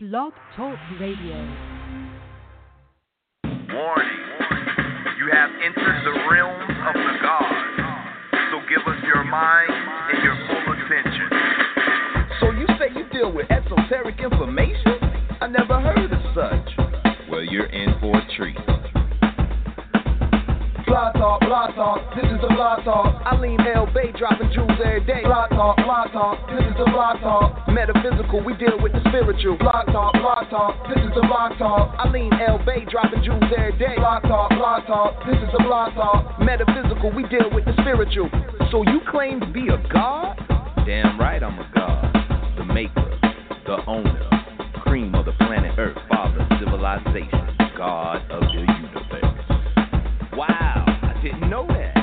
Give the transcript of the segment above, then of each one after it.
Blog Talk Radio. Warning. You have entered the realm of the gods. So give us your mind and your full attention. So you say you deal with esoteric information? I never heard of such. Well, you're in for a treat. Blog talk, blog talk, this is the blog talk. Alim El Bey dropping jewels every day. Blog talk, blog talk, this is the blog talk. Metaphysical, we deal with the spiritual. Blog talk, blog talk, this is the blog talk. Alim El Bey dropping jewels every day. Blog talk, blog talk, this is the blog talk. Metaphysical, we deal with the spiritual. So you claim to be a god? Damn right I'm a god. The maker, the owner, cream of the planet Earth, father, civilization, god of the universe. Didn't know that.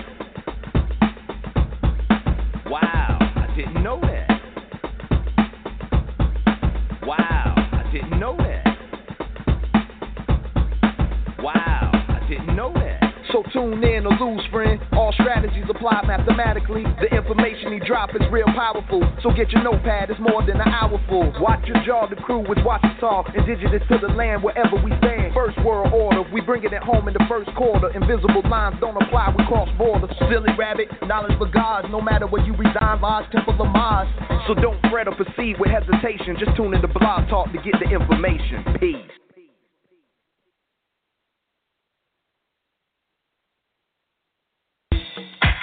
Wow, I didn't know that. Wow, I didn't know that. So tune in or lose, friend. All strategies applied mathematically. The information he drop is real powerful. So get your notepad, it's more than an hour full. Watch your jaw, the crew is watching talk. Indigenous to the land wherever we stand. First world order, we bring it at home in the first quarter. Invisible lines don't apply, we cross borders. Silly rabbit, knowledge for gods. No matter where you reside, Lodge, Temple, or Mars. So don't fret or proceed with hesitation. Just tune in to Blog Talk to get the information. Peace.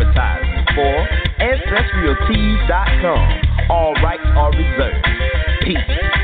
advertisement for AncestralTees.com. All rights are reserved. Peace.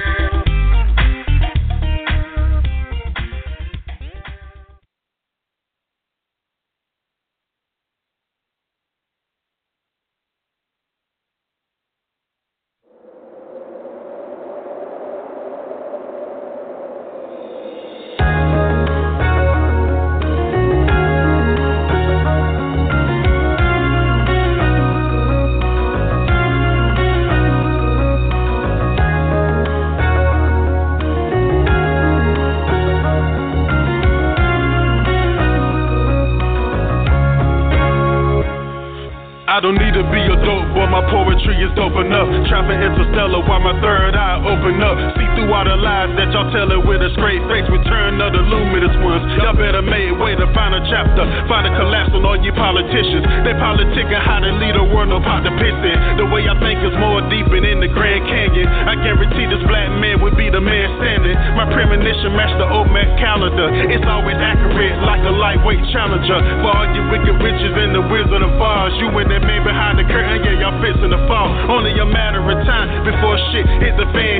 Challenger. For all you wicked witches and the Wizard of Oz, you and that man behind the curtain, yeah, y'all fixing the fall. Only a matter of time before shit hit the fan.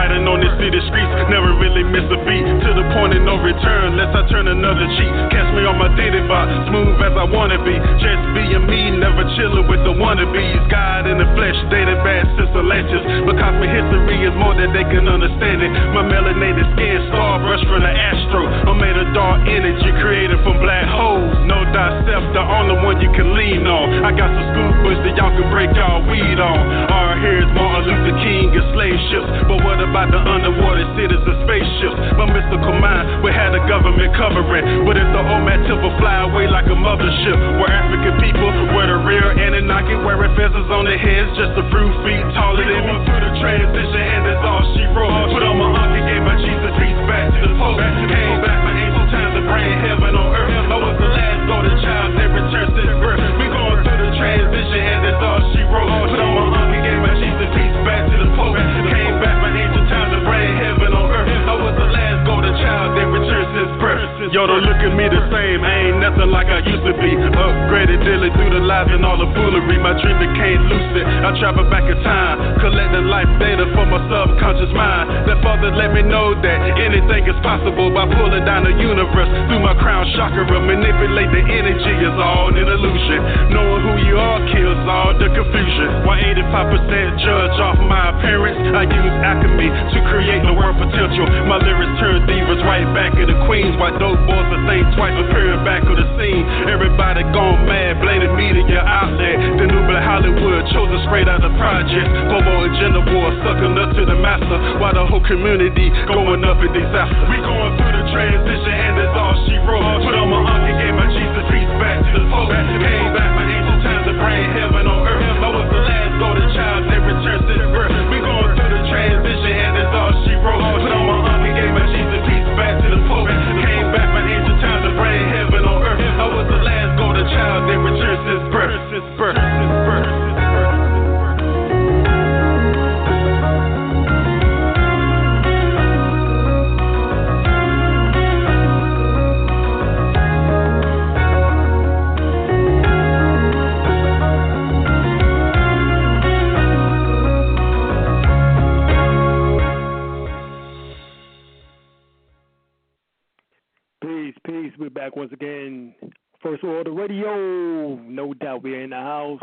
Riding on this city streets, never really miss a beat. To the point of no return, unless I turn another cheek. Catch me on my dating bot, smooth as I wanna be. Just being me, never chilling with the wannabes. God in the flesh, dating bad sister latches. Because my history is more than they can understand it. My melanated skin, star brush from the astro. I'm made of dark energy created from black holes. No thyself, the only one you can lean on. I got some scoop bush that y'all can break y'all weed on. Our here is Martin Luther King and slave ships. But what about the underwater cities and spaceships. My mystical mind, we had the government covering. But if the OMAD temple fly away like a mothership, where African people were the real Anunnaki, wearing feathers on their heads just a few feet taller than me. Through the transition, and that's all she wrote. Put on my uncle, gave my Jesus peace back to the Pope. Came back my angel time to bring heaven on earth. I was the last golden child that returned since birth. We going through the transition, and that's all she wrote. Put on my uncle, gave my Jesus peace back to the Pope. Came back my angel time to bring heaven on earth. I was the last golden child that returned since birth. Yo, don't look at me the same. I ain't nothing like I used to be. The lies and all the foolery. My dream became lucid. I travel back in time, collecting life data for my subconscious mind. That father let me know that anything is possible by pulling down the universe through my crown chakra. Manipulate the energy is all an illusion. Knowing who you are kills all the confusion. Why 85% judge off my appearance? I use alchemy to create the world potential. My lyrics turn divas right back into queens. Why dope boys that think twice appearing back on the scene? Everybody gone mad, bladed media outlet. The new black Hollywood chosen straight out the project. Bobo agenda war sucking up to the master. While the whole community going up in disaster. We going through the transition and that's all she wrote. Put on my uncle, gave my Jesus peace back to the Pope. Came back my angel time to bring heaven on earth. I was the last golden child that returned since birth. We going through the transition and that's all she wrote. Put on birth. Birth. Birth. Peace, peace. We're back once again. First Order Radio. No doubt we're in the house.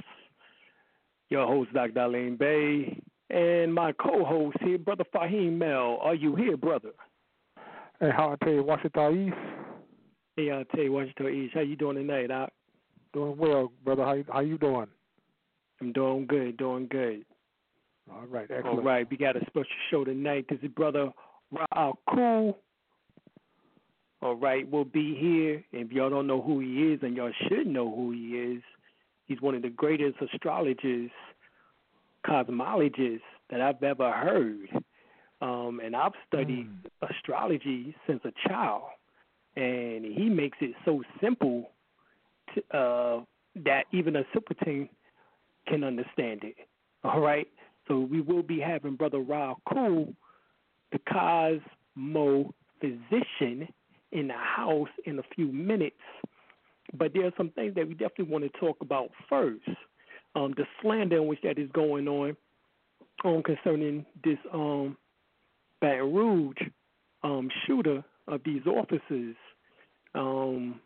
Your host, Dr. Darlene Bay. And my co host here, Brother Fahim Mel. Are you here, brother? Hey, how I tell you, Washington East, Hey, I'll tell you, Washington East. How you doing tonight, Doc? doing well, brother. How how you doing? I'm doing good, doing good. All right, excellent. All right, we got a special show tonight. This is Brother Ra'al Cool. All right, we'll be here. If y'all don't know who he is, and y'all should know who he is, he's one of the greatest astrologers, cosmologists that I've ever heard. Um, and I've studied astrology since a child, and he makes it so simple to, uh, that even a simpleton can understand it. All right, so we will be having Brother Ra Cool, the Cosmo physician, in the house in a few minutes. But there are some things that we definitely want to talk about first. Um, the slander in which that is going on um, concerning this um, Baton Rouge um, shooter of these officers. Um,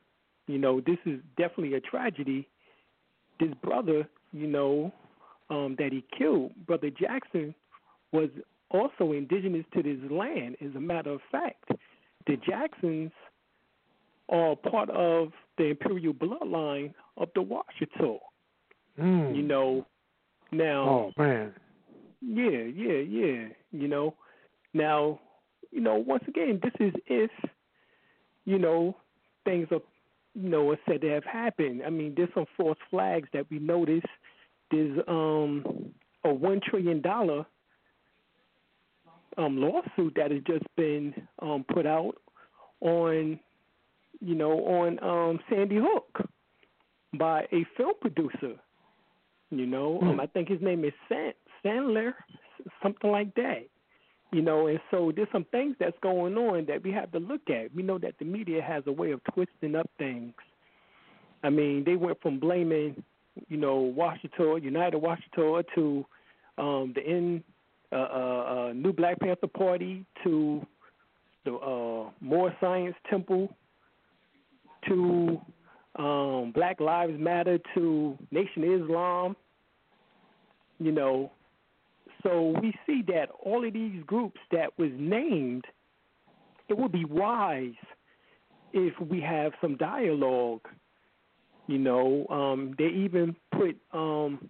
you know, this is definitely a tragedy. This brother, you know, um, that he killed, Brother Jackson, was also indigenous to this land. As a matter of fact, the Jacksons are part of the imperial bloodline of the Washitaw. Mm. You know, now Oh man. yeah, yeah, yeah. You know, now, you know, once again, this is if, you know, things are, you know, are said to have happened. I mean, there's some false flags that we notice. There's um a one trillion dollar um lawsuit that has just been um put out on, you know, on um Sandy Hook by a film producer. You know, um, I think his name is San- Sandler, something like that. You know, and so there's some things that's going on that we have to look at. We know that the media has a way of twisting up things. I mean, they went from blaming, you know, Washington, United Washitaw, to um, the N, uh, uh, New Black Panther Party, to the uh, Moorish Science Temple, to um, Black Lives Matter, to Nation Islam. You know, so we see that all of these groups that was named, it would be wise if we have some dialogue. You know, um, they even put um,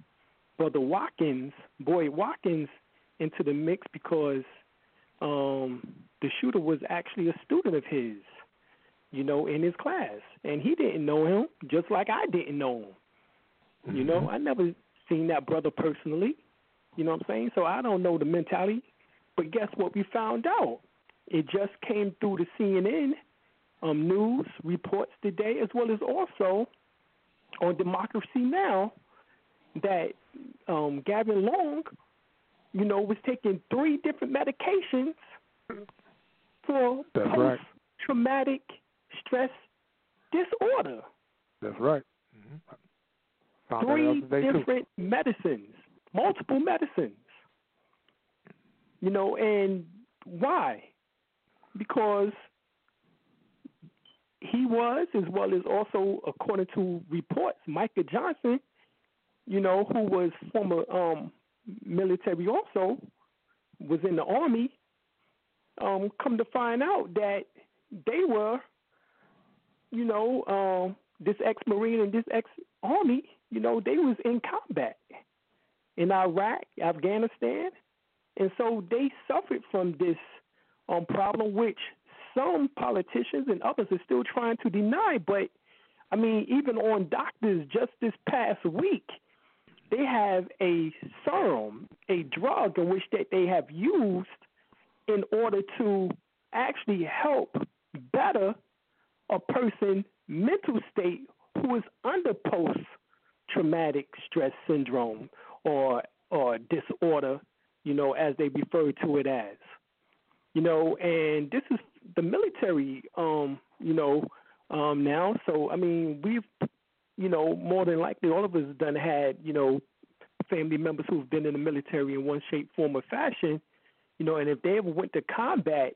Brother Watkins, Boyce Watkins, into the mix because um, the shooter was actually a student of his, you know, in his class, and he didn't know him, just like I didn't know him. Mm-hmm. You know, I never seen that brother personally. You know what I'm saying? So I don't know the mentality. But guess what? We found out. It just came through the CNN um, news reports today, as well as also on Democracy Now, that um, Gavin Long, you know, was taking three different medications for post-traumatic right. stress disorder. That's right. Mm-hmm. Three different too. medicines, multiple medicines. You know, and why? Because he was, as well as also according to reports, Micah Johnson, you know, who was former um, military also, was in the army. Um, come to find out that they were, you know, um, this ex-marine and this ex-army, you know, they was in combat in Iraq, Afghanistan, and so they suffered from this um, problem, which some politicians and others are still trying to deny. But I mean, even on doctors, just this past week, they have a serum, a drug in which that they have used in order to actually help better a person mental state who is under post traumatic stress syndrome or or disorder, you know, as they refer to it as. You know, and this is the military, um, you know, um, now. So I mean, we've, you know, more than likely all of us done had, you know, family members who've been in the military in one shape, form, or fashion. You know, and if they ever went to combat,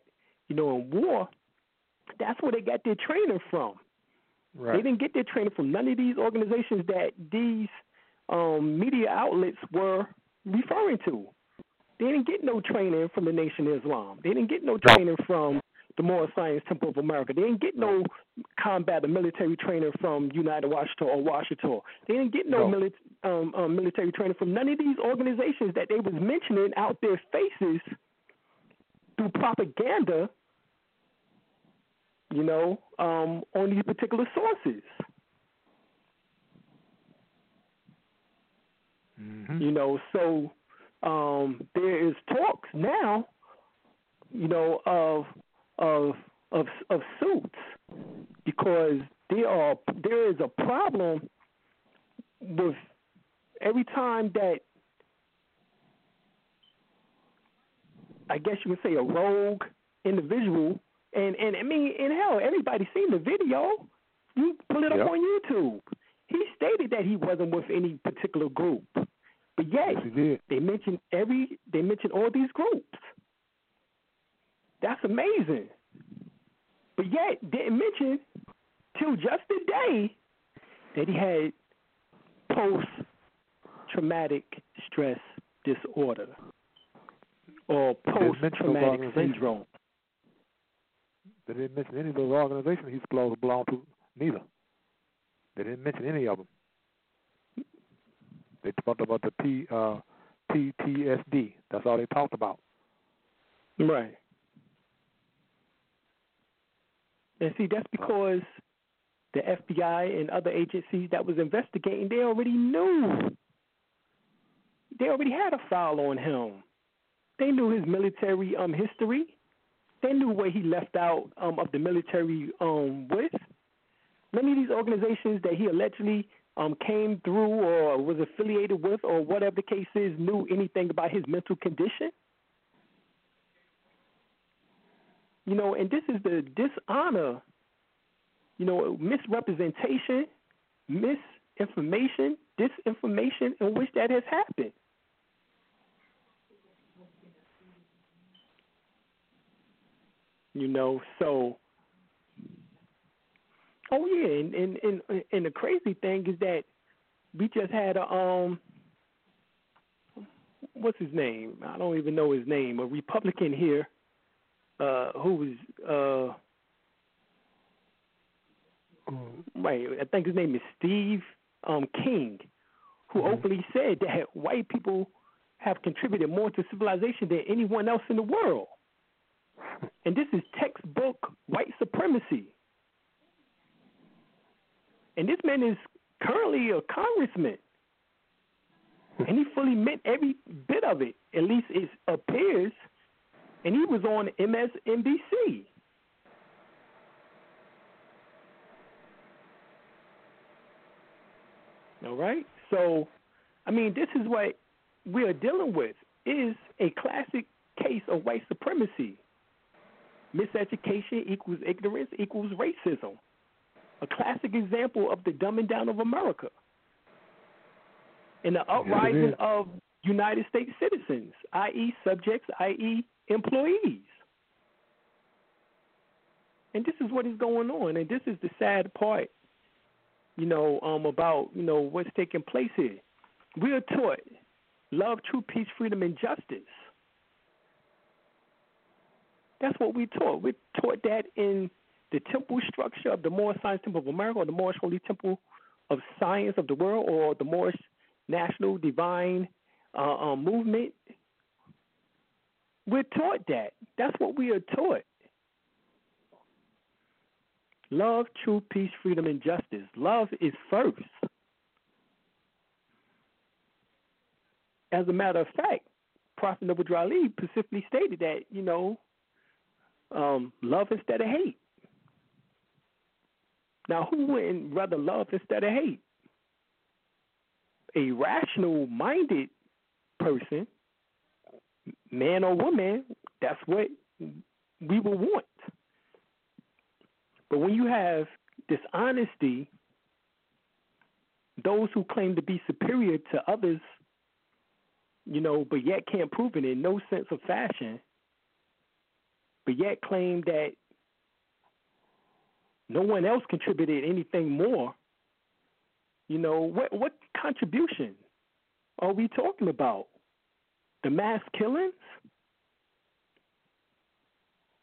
you know, in war, that's where they got their training from. Right. They didn't get their training from none of these organizations that these um, media outlets were referring to. They didn't get no training from the Nation of Islam. They didn't get no training from the Moorish Science Temple of America. They didn't get no combat or military training from United Washitaw or Washington. They didn't get no, no. Mili- um, um, military training from none of these organizations that they was mentioning out their faces through propaganda. You know, um, on these particular sources. Mm-hmm. You know, so um, there is talks now, you know, of of of of suits because there are there is a problem with every time that I guess you would say a rogue individual and and I mean in hell everybody seen the video. You pull it up yep. on YouTube. He stated that he wasn't with any particular group. But yet yes, they mentioned every they mentioned all these groups. That's amazing. But yet didn't mention till just today that he had post traumatic stress disorder or post traumatic syndrome. They didn't mention any of those organizations he's supposed to belong to, neither. They didn't mention any of them. They talked about the P, uh, PTSD. That's all they talked about. Right. And see, that's because the FBI and other agencies that was investigating, they already knew. They already had a file on him. They knew his military um history. They knew where he left out um of the military um with. Many of these organizations that he allegedly um came through or was affiliated with or whatever the case is knew anything about his mental condition. You know, and this is the dishonor, you know, misrepresentation, misinformation, disinformation in which that has happened. You know, so oh yeah, and and and, and the crazy thing is that we just had a um what's his name? I don't even know his name. A Republican here uh, who was uh, right. I think his name is Steve um, King, who mm-hmm. openly said that white people have contributed more to civilization than anyone else in the world. And this is textbook white supremacy. And this man is currently a congressman. And he fully meant every bit of it. At least it appears. And he was on MSNBC. All right? So, I mean, this is what we are dealing with is a classic case of white supremacy. Miseducation equals ignorance equals racism. A classic example of the dumbing down of America. And the uprising of United States citizens, i.e., subjects, i.e., employees. And this is what is going on, and this is the sad part, you know, um, about you know what's taking place here. We are taught love, true peace, freedom, and justice. That's what we taught. We're taught that in the temple structure of the Moorish Science Temple of America, or the Moorish Holy Temple of Science of the world, or the Moorish National Divine uh, um, Movement. We're taught that. That's what we are taught. Love, truth, peace, freedom, and justice. Love is first. As a matter of fact, Prophet Noble Ali specifically stated that, you know, um, love instead of hate. Now, who wouldn't rather love instead of hate? A rational minded person, man or woman, that's what we will want. But when you have dishonesty, those who claim to be superior to others, you know, but yet can't prove it in no sense of fashion, but yet claim that no one else contributed anything more. You know, what what contribution are we talking about? The mass killings?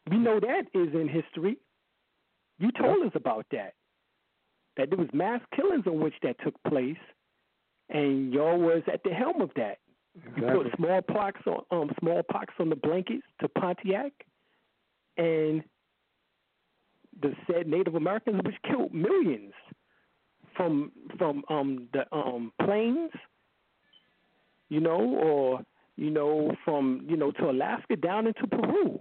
We know that is in history. You told us about that. That there was mass killings on which that took place, and y'all was at the helm of that. Exactly. You put smallpox on um, smallpox on the blankets to Pontiac, and the said Native Americans, which killed millions from from um, the um, plains, you know, or you know from you know to Alaska down into Peru.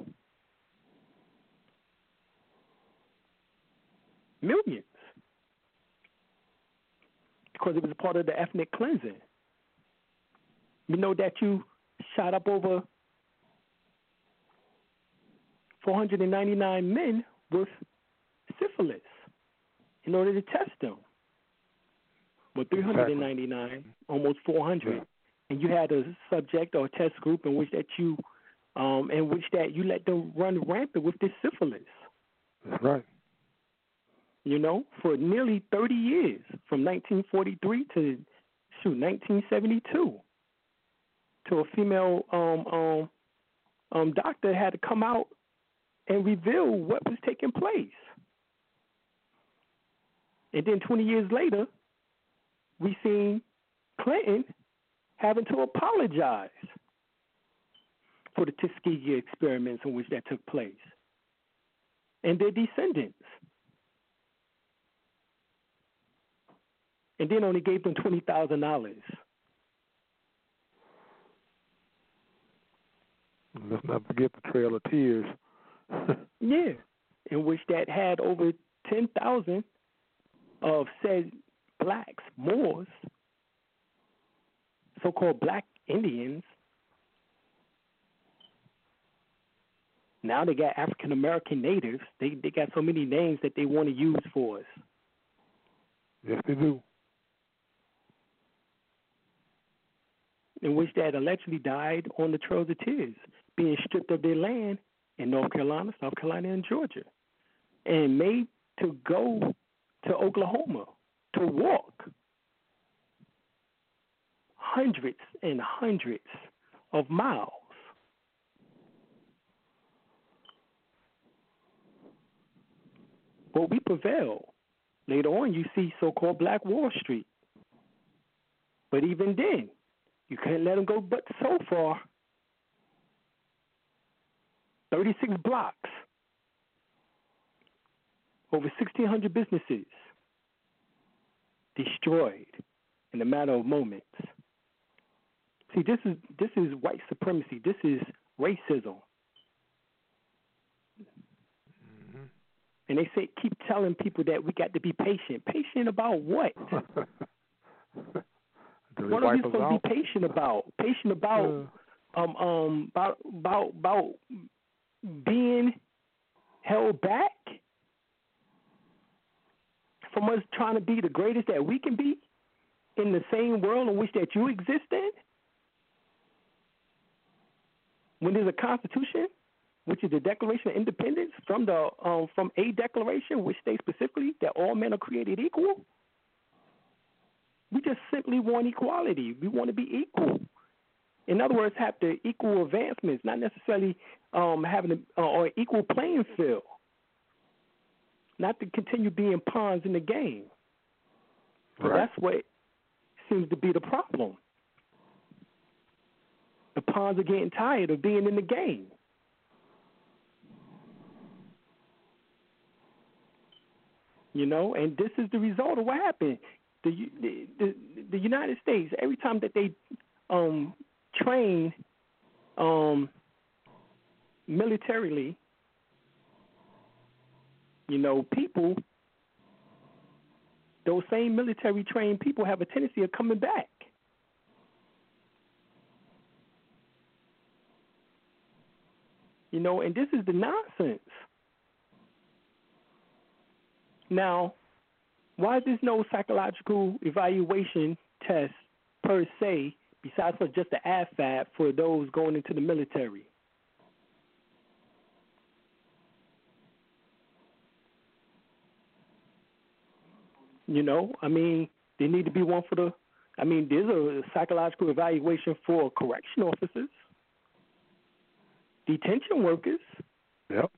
Millions. Because it was part of the ethnic cleansing. You know that you shot up over 499 men with syphilis in order to test them. But 399, almost 400, and you had a subject or a test group in which that you, um, in which that you let them run rampant with this syphilis. That's right. You know, for nearly 30 years, from 1943 to shoot 1972, to a female um, um, um, doctor had to come out and reveal what was taking place. And then 20 years later, we seen Clinton having to apologize for the Tuskegee experiments in which that took place, and their descendants. And then only gave them twenty thousand dollars. Let's not forget the Trail of Tears. Yeah, in which that had over ten thousand of said blacks, Moors, so-called black Indians. Now they got African American natives. They they got so many names that they want to use for us. yes, they do. in which that allegedly died on the Trails of Tears, being stripped of their land in North Carolina, South Carolina, and Georgia, and made to go to Oklahoma to walk hundreds and hundreds of miles. But we prevail. Later on, you see so called Black Wall Street. But even then, you can't let them go but so far. 36 blocks, over 1,600 businesses destroyed in a matter of moments. See, this is this is white supremacy. This is racism. Mm-hmm. And they say keep telling people that we got to be patient. Patient about what? What are we wipe supposed out? to be patient about? Patient about um um about about about being held back from us trying to be the greatest that we can be in the same world in which that you exist in? When there's a constitution, which is the Declaration of Independence from the um, from a declaration which states specifically that all men are created equal. We just simply want equality. We want to be equal. In other words, have the equal advancements, not necessarily um, having a, uh, or equal playing field. Not to continue being pawns in the game. Right. that's what seems to be the problem. The pawns are getting tired of being in the game. You know, and this is the result of what happened. The the the, the United States every time that they um train um militarily, you know, people those same military trained people have a tendency of coming back. You know, and this is the nonsense. Now, why is there no psychological evaluation test per se, besides for just the ASVAB for those going into the military? You know, I mean, there need to be one for the. I mean, there's a psychological evaluation for correction officers, detention workers. Yep.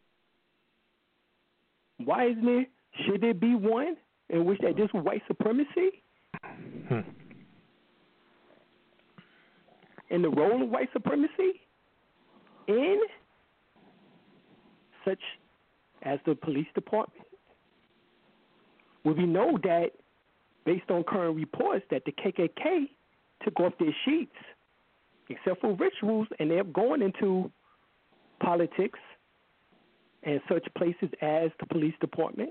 Why isn't there? Should there be one in which that was white supremacy Hmm. and the role of white supremacy in such as the police department? Well, we know that based on current reports that the KKK took off their sheets, except for rituals, and they're going into politics and such places as the police department.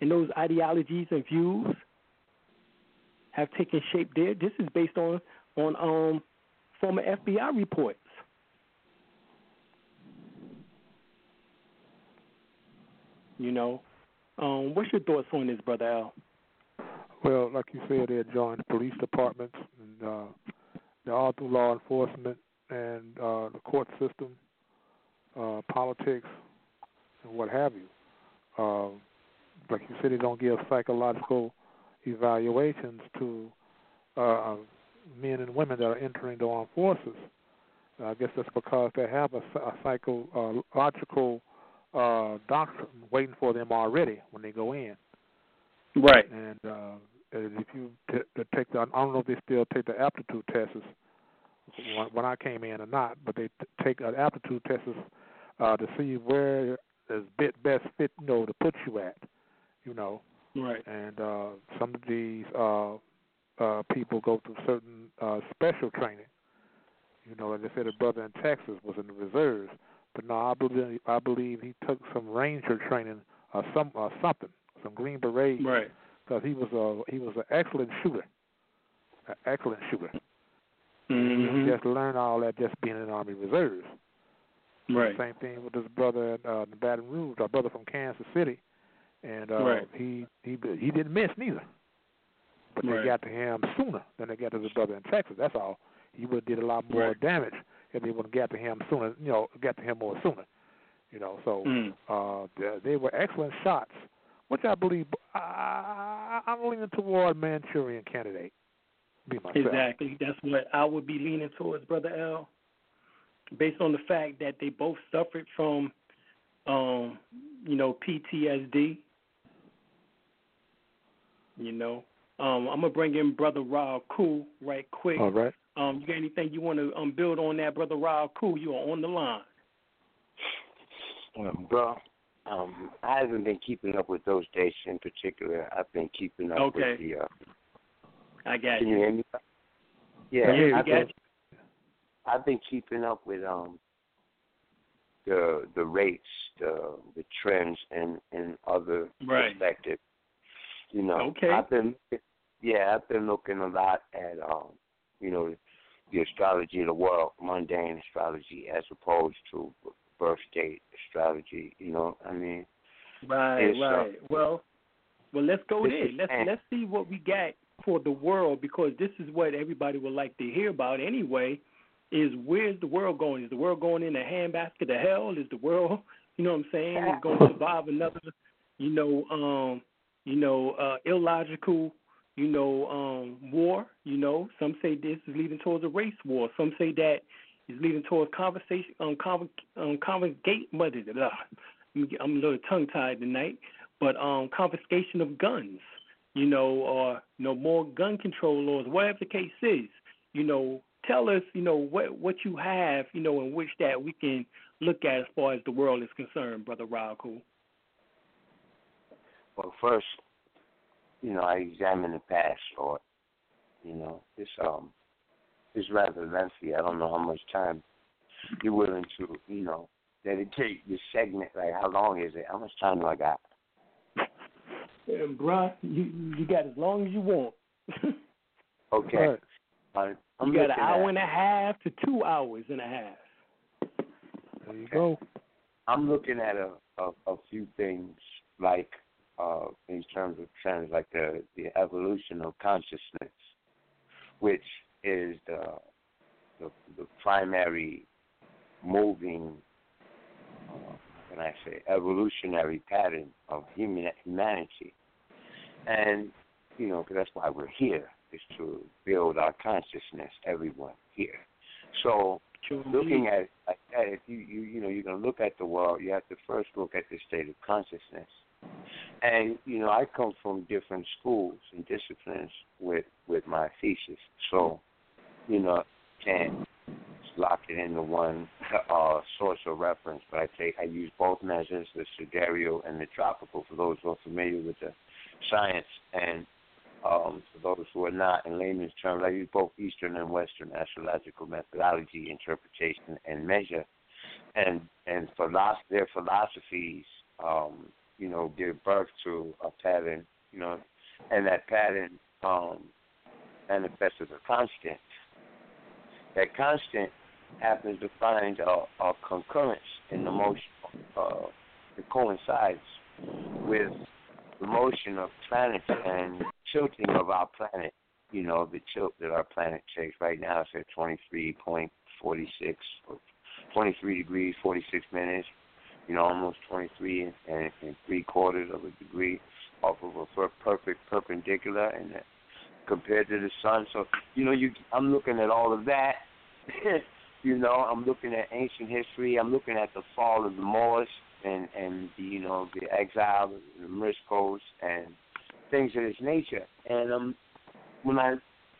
And those ideologies and views have taken shape there. This is based on on um, former FBI reports. You know, um, what's your thoughts on this, brother Al? Well, like you said, they joined police departments and uh, they're all through law enforcement and uh, the court system, uh, politics, and what have you. Uh, like you said, they don't give psychological evaluations to uh, men and women that are entering the armed forces. I guess that's because they have a, a psychological uh, doctrine waiting for them already when they go in. Right. And uh, and if you t- t- take the, I don't know if they still take the aptitude tests when, when I came in or not, but they t- take an aptitude tests uh, to see where is bit best fit, you know, to put you at, you know. Right. And uh, some of these uh, uh, people go through certain uh, special training. You know, like I said, a brother in Texas was in the reserves, but no, I believe I believe he took some ranger training or some or something, some Green Beret Right. because he was a he was an excellent shooter, an excellent shooter. Mm-hmm. Just learn all that just being in the Army Reserves. Right. Same thing with this brother in uh, Baton Rouge, our brother from Kansas City, and uh, Right. he he he didn't miss neither. But Right. they got to him sooner than they got to the brother in Texas. That's all. He would have did a lot more Right. damage if they would have got to him sooner. You know, got to him more sooner. You know, so Mm. uh, they, they were excellent shots, which I believe I, I'm leaning toward Manchurian candidate. Be myself. Exactly. That's what I would be leaning towards, brother L. Based on the fact that they both suffered from, um, you know, PTSD. You know, um, I'm gonna bring in brother Rob Cool right quick. All right. Um, you got anything you want to um build on that, brother Rob? Cool, you are on the line. Well, bro, um, I haven't been keeping up with those dates in particular. I've been keeping up Okay. with the. Uh, I got can you. you hear me? Yeah, Yeah, I've got been, I've been keeping up with um the the rates, the the trends, and and other Right. perspectives. You know, Okay. I've been yeah, I've been looking a lot at um, you know, the astrology of the world, mundane astrology, as opposed to birth date astrology. You know, I mean, Right, It's, uh, right. well, well, let's go there. Let's let's see what we got for the world because this is what everybody would like to hear about anyway. Is where's the world going? Is the world going in a handbasket of hell? Is the world, you know what I'm saying, is going to survive another, you know, um, you know, uh, illogical, you know, um, war? You know, some say this is leading towards a race war. Some say that is leading towards conversation, um, conv, um, convocate, mother. I'm a little tongue tied tonight, but um, confiscation of guns, you know, or you know more gun control laws, whatever the case is. You know, tell us, you know, what what you have, you know, in which that we can look at as far as the world is concerned, brother Raul. well, first, you know, I examine the past, Lord. You know, it's um, it's rather lengthy. I don't know how much time you're willing to, you know, dedicate this segment. Like, how long is it? How much time do I got? And bruh, you you got as long as you want. Okay. Right. I'm you got an hour at, and a half to two hours and a half. There you go. I'm looking at a, a a few things like uh in terms of trends, like the the evolution of consciousness, which is the the, the primary moving, uh, can I say, evolutionary pattern of human humanity, and you know, 'cause that's why we're here is to build our consciousness, everyone here. So looking at it like that, if you you you know you're gonna look at the world, you have to first look at the state of consciousness. And you know, I come from different schools and disciplines with with my thesis, so you know, can't lock it into one uh, source of reference. But I take I use both measures, the sidereal and the tropical, for those who are familiar with the science, and um, for those who are not, in layman's terms, I use both Eastern and Western astrological methodology, interpretation, and measure. And and philosoph- their philosophies, um, you know, give birth to a pattern, you know, and that pattern um, manifests as a constant. That constant happens to find a, a concurrence in the motion uh, that coincides with the motion of planets and tilting of our planet. You know, the tilt that our planet takes right now is at 23.46 or 23 degrees 46 minutes. You know, almost 23 and, and, three quarters of a degree off of a per- perfect perpendicular, and that compared to the sun. So, you know, you I'm looking at all of that. you know, I'm looking at ancient history. I'm looking at the fall of the Moors and and you know the exile, the Moriscos, and things of this nature. And um, when I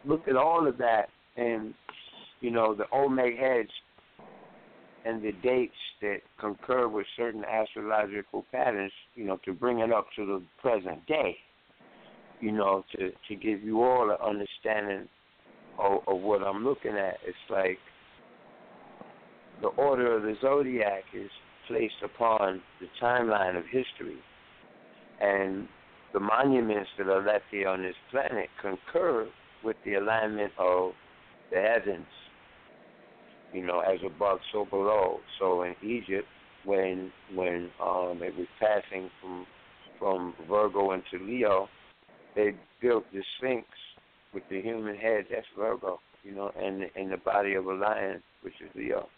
look at all of that, and you know the Olmec heads and the dates that concur with certain astrological patterns, you know, to bring it up to the present day, you know, to to give you all an understanding of, of what I'm looking at. It's like the order of the zodiac is placed upon the timeline of history, and the monuments that are left here on this planet concur with the alignment of the heavens. You know, as above, so below. So in Egypt, when when um, it was passing from from Virgo into Leo, they built the Sphinx with the human head. That's Virgo. You know, and and the body of a lion, which is Leo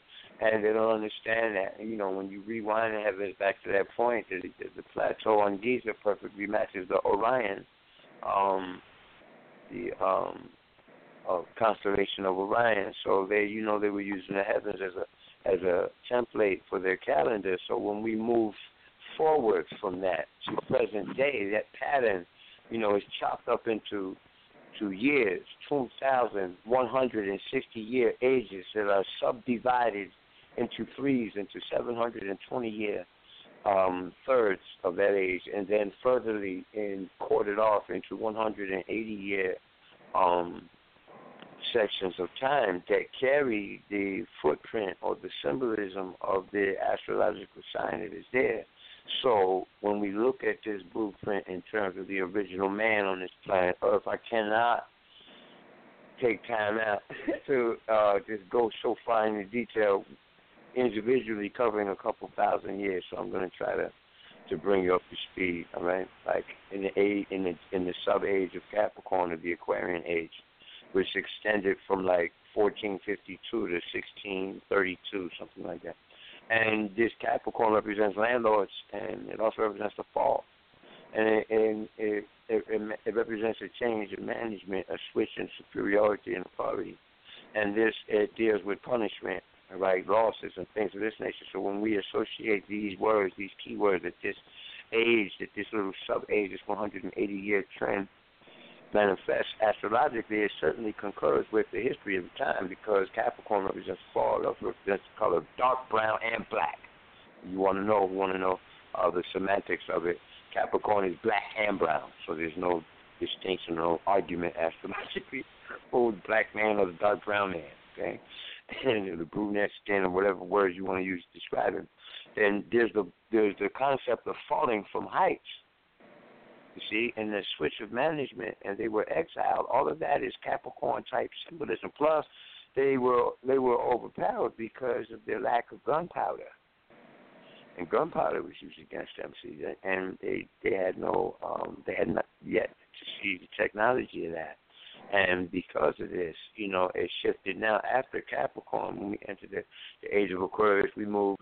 and they don't understand that. You know, when you rewind the heavens back to that point, the, the plateau on Giza perfectly matches the Orion, um, the um, uh, constellation of Orion. So they, you know, they were using the heavens as a as a template for their calendar. So when we move forward from that to present day, that pattern, you know, is chopped up into to years, 2,160 year ages that are subdivided into threes, into 720 year um, thirds of that age, and then furtherly in quartered off into 180 year um, sections of time that carry the footprint or the symbolism of the astrological sign that is there. So when we look at this blueprint in terms of the original man on this planet Earth, I cannot take time out to uh, just go so far into detail individually covering a couple thousand years. So I'm going to try to to bring you up to speed. All right, like in the age in the in the sub age of Capricorn of the Aquarian age, which extended from like 1452 to 1632, something like that. And this Capricorn represents landlords, and it also represents the fall. And it, and it, it, it represents a change in management, a switch in superiority and authority. And this it deals with punishment, right, losses and things of this nature. So when we associate these words, these keywords at this age, that this little sub age, this 180 year trend manifests astrologically, it certainly concurs with the history of the time because Capricorn represents fall, represents the color dark brown and black. You want to know, want to know uh, the semantics of it. Capricorn is black and brown, so there's no distinction, no argument astrologically the black man or the dark brown man. Okay, the brunette skin or whatever words you want to use to describe him. Then there's the there's the concept of falling from heights you see, and the switch of management, and they were exiled. All of that is Capricorn type symbolism. Plus, they were they were overpowered because of their lack of gunpowder, and gunpowder was used against them. See, and they they had no um, they had not yet to see the technology of that. And because of this, you know, it shifted. Now, after Capricorn, when we entered the, the age of Aquarius, we moved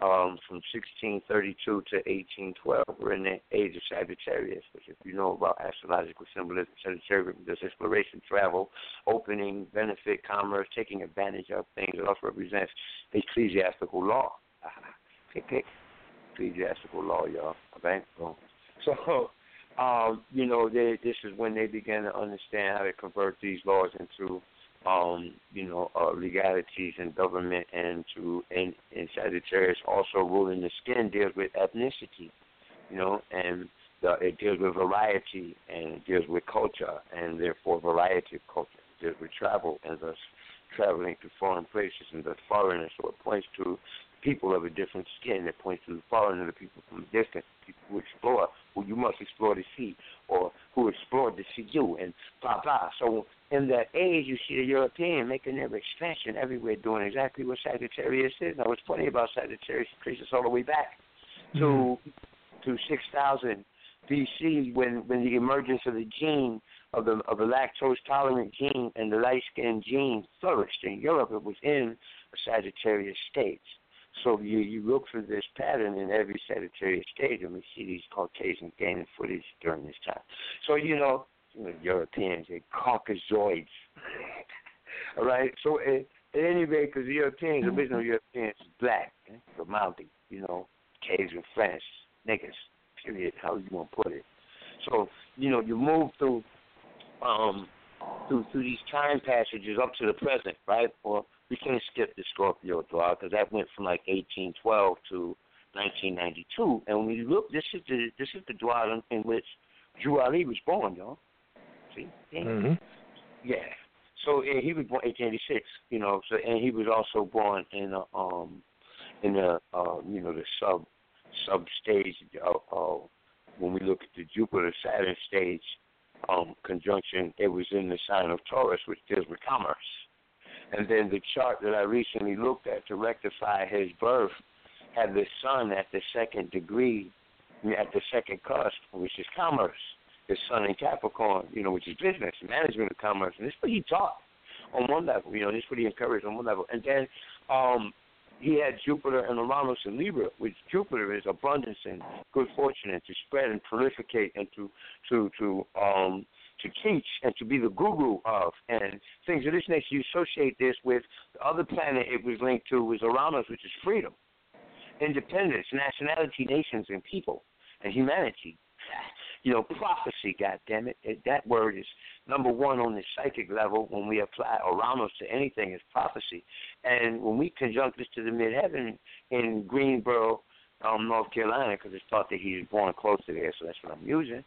um, from 1632 to 1812. We're in the age of Sagittarius, which, if you know about astrological symbolism, Sagittarius does exploration, travel, opening, benefit, commerce, taking advantage of things. It also represents ecclesiastical law. Ecclesiastical law, y'all. Okay? So, um, you know, they, this is when they began to understand how to convert these laws into um, you know, uh, legalities in government and to and, and Sagittarius also ruling the skin deals with ethnicity, you know, and the, it deals with variety and it deals with culture and therefore variety of culture. It deals with travel and thus traveling to foreign places and thus foreigners. So it points to people of a different skin. It points to the foreigner, the people from a distance, people who explore, who you must explore to see, or who explored to see you, and blah blah. So in that age, you see the European making their expansion everywhere, doing exactly what Sagittarius is. Now, what's funny about Sagittarius traces all the way back to mm-hmm. to 6000 BC, when when the emergence of the gene of the of the lactose tolerant gene and the light skinned gene flourished in Europe. It was in a Sagittarius state. So you you look for this pattern in every Sagittarius state, and we see these Caucasians gaining footage during this time. So you know Europeans, they Caucasoids. All right, so at, at any rate, because Europeans, original Europeans, black, eh? Grimaldi, you know, caves in France, niggas, period, how you want to put it. So, you know, you move through um through through these time passages up to the present, right? Or we can't skip the Scorpio Dwar because that went from like 1812 to 1992. And when you look, this is the this is the Dwar in, in which Drew Ali was born, y'all. See? Mm-hmm. Yeah. So and he was born 1886, you know. So and he was also born in a, um in the uh, you know the sub sub stage of uh, when we look at the Jupiter Saturn stage um conjunction. It was in the sign of Taurus, which deals with commerce. And then the chart that I recently looked at to rectify his birth had the sun at the second degree, at the second cusp, which is commerce his sun in Capricorn, you know, which is business, management of commerce, and this is what he taught on one level, you know, this is what he encouraged on one level. And then um he had Jupiter and Uranus in Libra, which Jupiter is abundance and good fortune and to spread and proliferate and to to to um to teach and to be the guru of and things of this nature. You associate this with the other planet it was linked to was Uranus, which is freedom, independence, nationality, nations, and people, and humanity. You know, prophecy, God damn it. That word is number one on the psychic level when we apply around us to anything is prophecy. And when we conjunct this to the midheaven in Greensboro, um, North Carolina, because it's thought that he was born close to there, so that's what I'm using.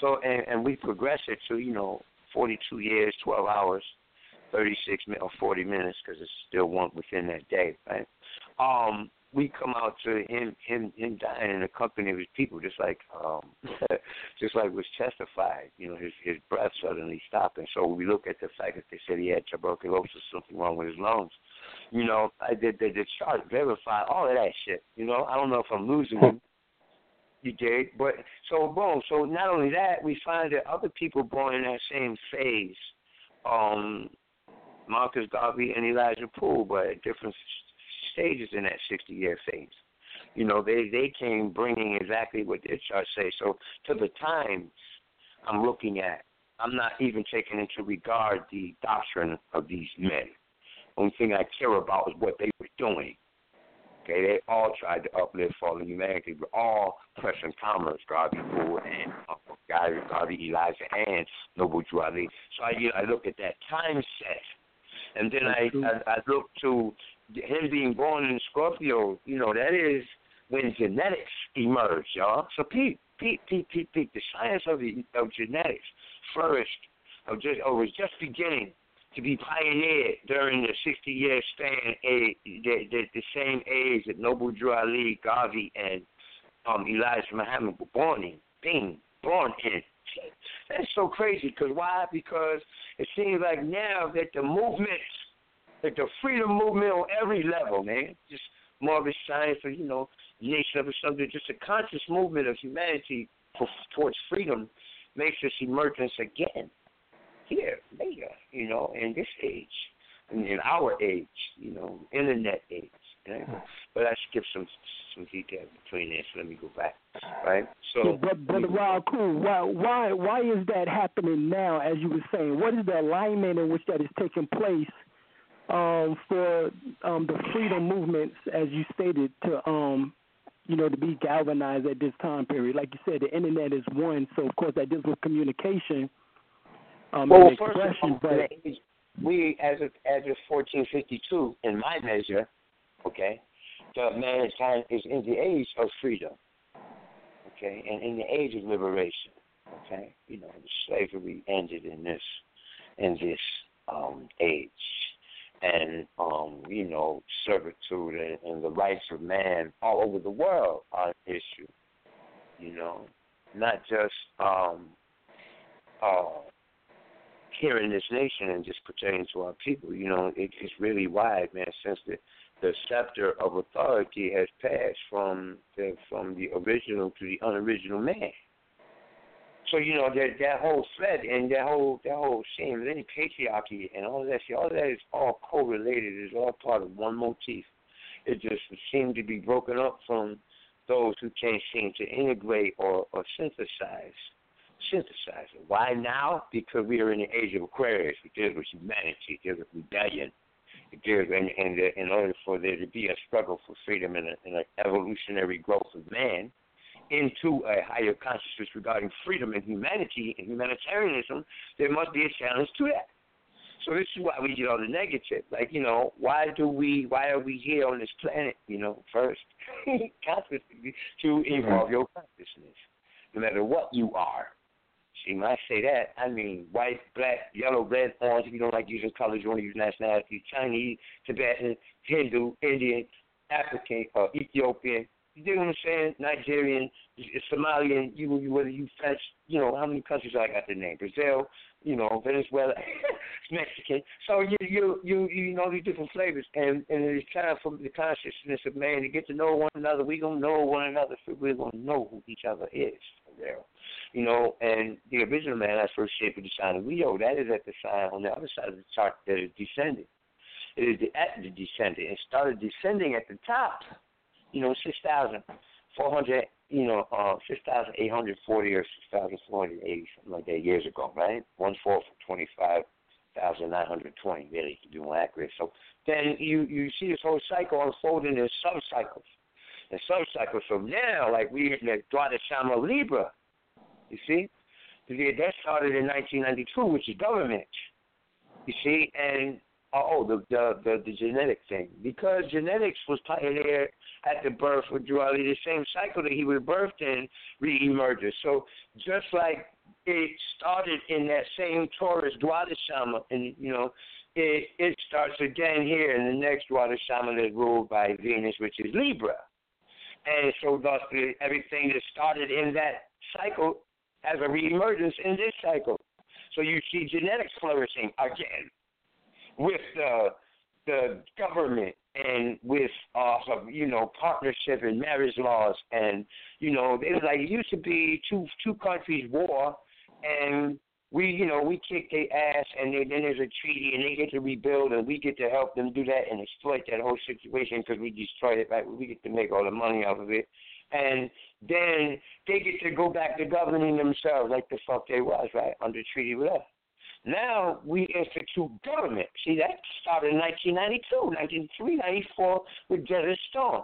So, and, and we progress it to, you know, 42 years, 12 hours, 36 or 40 minutes, because it's still one within that day, right? Um, we come out to him him him dying in the company of his people, just like um just like was testified. You know, his his breath suddenly stopping. So we look at the fact that they said he had tuberculosis, something wrong with his lungs. You know, I did the, the chart verify all of that shit. You know, I don't know if I'm losing him. You did, but so boom. So not only that, we find that other people born in that same phase, um, Marcus Garvey and Elijah Poole, but at different stages in that 60 year phase. You know, they they came bringing exactly what their charts say. So to the times I'm looking at, I'm not even taking into regard the doctrine of these men. Only thing I care about is what they were doing. Okay, they all tried to uplift fallen humanity, but all pressing commerce, Garvey Poole and uh, Garvey, Garvey Elijah and Noble Drew Ali. So I, you know, I look at that time set, and then I, I I look to him being born in Scorpio, you know, that is when genetics emerged, y'all. So peep, peep, peep, peep, peep. The science of the, of genetics flourished, or just or was just beginning to be pioneered during the 60 year span, age, the, the, the same age that Noble Drew Ali, Garvey, and um, Elijah Muhammad were born in, being born in. That's so crazy. Because why? Because it seems like now that the movement like the freedom movement on every level, man. Just a science for, you know, nation of something, just a conscious movement of humanity towards freedom makes this emergence again. Here, later, you know, in this age, in, in our age, you know, internet age. Right? But I skipped some some details between there, so let me go back. Right. So, but but Wild Cool, why why why is that happening now? As you were saying, what is the alignment in which that is taking place um, for um, the freedom movements, as you stated, to um, you know to be galvanized at this time period. Like you said, the internet is one, so of course that deals with communication um, well, and first expression. All, but we, as of as of 1452, in my measure, okay, the mankind is in the age of freedom, okay, and in the age of liberation, okay. You know, slavery ended in this in this um, age and um, you know, servitude and, and the rights of man all over the world are an issue. You know, not just um, uh, here in this nation and just pertaining to our people. You know, it, it's really wide, man. Since the the scepter of authority has passed from the from the original to the unoriginal man. So you know that that whole thread and that whole that whole shame, any patriarchy and all that shit, all that is all correlated. Is all part of one motif. It just seemed to be broken up from those who can't seem to integrate or, or synthesize synthesize it. Why now? Because we are in the age of Aquarius. It deals with humanity. It deals with rebellion. It deals, and, and uh, in order for there to be a struggle for freedom and, an evolutionary growth of man, into a higher consciousness regarding freedom and humanity and humanitarianism, there must be a challenge to that. So this is why we get all the negative. Like, you know, why do we why are we here on this planet, you know, first consciously to mm-hmm. evolve your consciousness. No matter what you are. When I say that, I mean white, black, yellow, red, orange. If you don't like using colors, you want to use nationality. Chinese, Tibetan, Hindu, Indian, African, or Ethiopian, you dig what I'm saying? Nigerian, uh, Somalian, you, you whether you French, you know, how many countries I got to name? Brazil, you know, Venezuela, Mexican. So you you you you know these different flavors, and and it's time for the consciousness of man to get to know one another. We gonna know one another. We're gonna know who each other is. There, you know, and the original man, that first shape of the sign of Leo, that is at the sign on the other side of the chart that is descending. It is at the descending. It started descending at the top you know, 6,400, you know, uh, 6,840 or 6,480, something like that years ago, right? One fourth of 25,920, really, to be more accurate. So then you, you see this whole cycle unfolding in sub-cycles. And sub-cycles. So now, like we in the Dwada Shama Libra, You see, that started in 1992, which is government. You see, and uh, oh, the the the, the genetic thing because genetics was pioneered at the birth of Drew the same cycle that he was birthed in reemerges. So just like it started in that same Taurus Dwadashama, and you know, it it starts again here in the next Dwadashama that's ruled by Venus, which is Libra. And so thus everything that started in that cycle has a reemergence in this cycle. So you see genetics flourishing again with the the government and with uh you know partnership and marriage laws and you know it was like it used to be two two countries war and we you know we kick their ass and they, then there's a treaty and they get to rebuild and we get to help them do that and exploit that whole situation because we destroyed it right we get to make all the money out of it and then they get to go back to governing themselves like the fuck they was right under treaty with us now we institute government. See, that started in 1992, 1993, 94 with Desert Storm.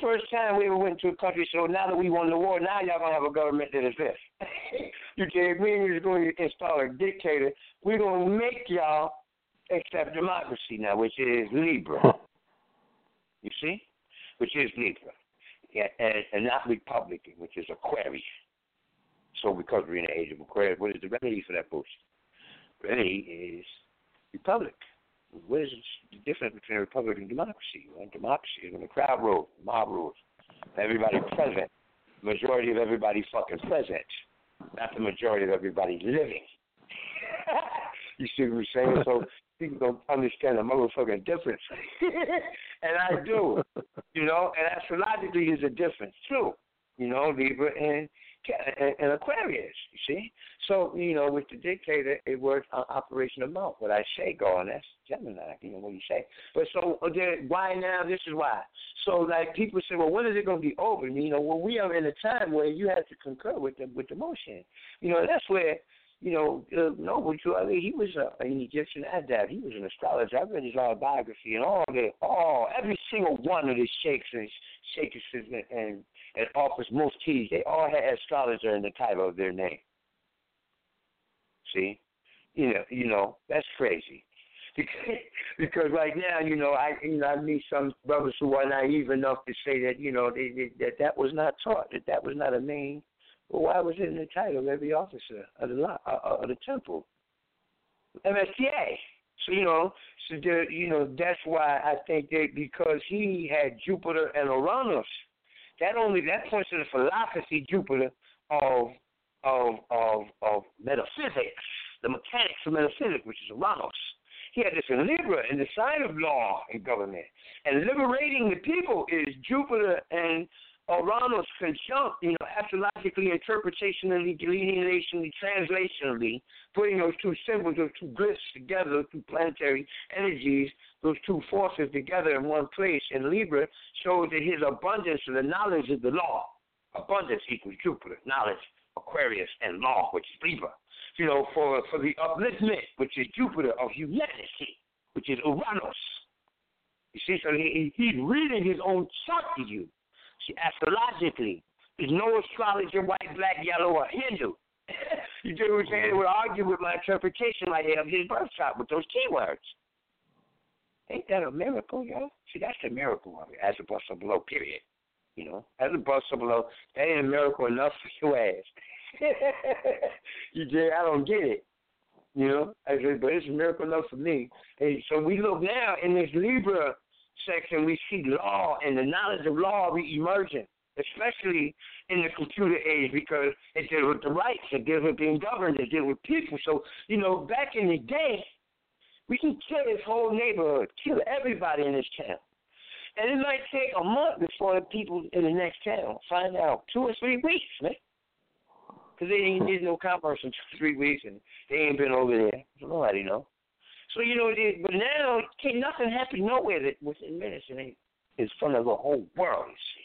First time we ever went to a country, so now that we won the war, now y'all going to have a government that is this. you gave me you're going to install a dictator. We're going to make y'all accept democracy now, which is Libra. You see? Which is Libra. Yeah, and, and not Republican, which is Aquarius. So because we're in the age of Aquarius, what is the remedy for that bullshit? Remedy is republic. What is the difference between a republic and democracy? Well, democracy is when the crowd rules, mob rules, everybody present, majority of everybody fucking present, not the majority of everybody living. you see what I'm saying? So people don't understand the motherfucking difference, and I do. You know, and astrologically, there's a difference too. You know, Libra and and Aquarius, you see? So, you know, with the dictator, it works on operation of mouth. What I say, God, that's Gemini, you know, what you say. But so, uh, then, why now? This is why. So, like, people say, well, when is it going to be over? You know, well, we are in a time where you have to concur with the, with the motion. You know, that's where, you know, uh, Noble Drew he was uh, an Egyptian Adept. He was an astrologer. I've read his autobiography and all the, all, every single one of the sheikhs and and, and and offers most keys, they all had astrologer in the title of their name. See, you know, you know that's crazy. Because, right now, you know, I you know I meet some brothers who are naive enough to say that you know they, they, that that was not taught, that that was not a name. Well, why was it in the title of every officer of the uh, uh, of the temple? MSTA. So you know, so you know that's why I think that because he had Jupiter and Uranus that only that points to the philosophy Jupiter of of of of metaphysics, the mechanics of metaphysics, which is Uranus. He had this in Libra in the sign of law and government. And liberating the people is Jupiter and Uranus conjunct, you know, astrologically, interpretationally, delineationally, translationally, putting those two symbols, those two glyphs together, those two planetary energies, those two forces together in one place in Libra shows that his abundance of the knowledge of the law. Abundance equals Jupiter, knowledge, Aquarius, and law, which is Libra. You know, for for the upliftment, which is Jupiter of humanity, which is Uranus. You see, so he, he's reading his own chart to you. Astrologically, there's no astrologer, white, black, yellow, or Hindu. you do what I'm saying? It would argue with my interpretation right here of his birth chart with those keywords. Ain't that a miracle, yo? See, that's a miracle of it, as a bust below, period. You know, as a bust below, that ain't a miracle enough for your ass. you did, I don't get it. You know, I said, but it's a miracle enough for me. And so we look now in this Libra section, we see law and the knowledge of law re-emerging, especially in the computer age because it deals with the rights, it deals with being governed, it deals with people. So, you know, back in the day, we can kill this whole neighborhood, kill everybody in this town. And it might take a month before the people in the next town find out. Two or three weeks, man. Because they ain't did no commerce in two, three weeks, and they ain't been over there. Nobody know. So you know, they, but now can't nothing happen nowhere that within minutes and ain't in front of the whole world. You see.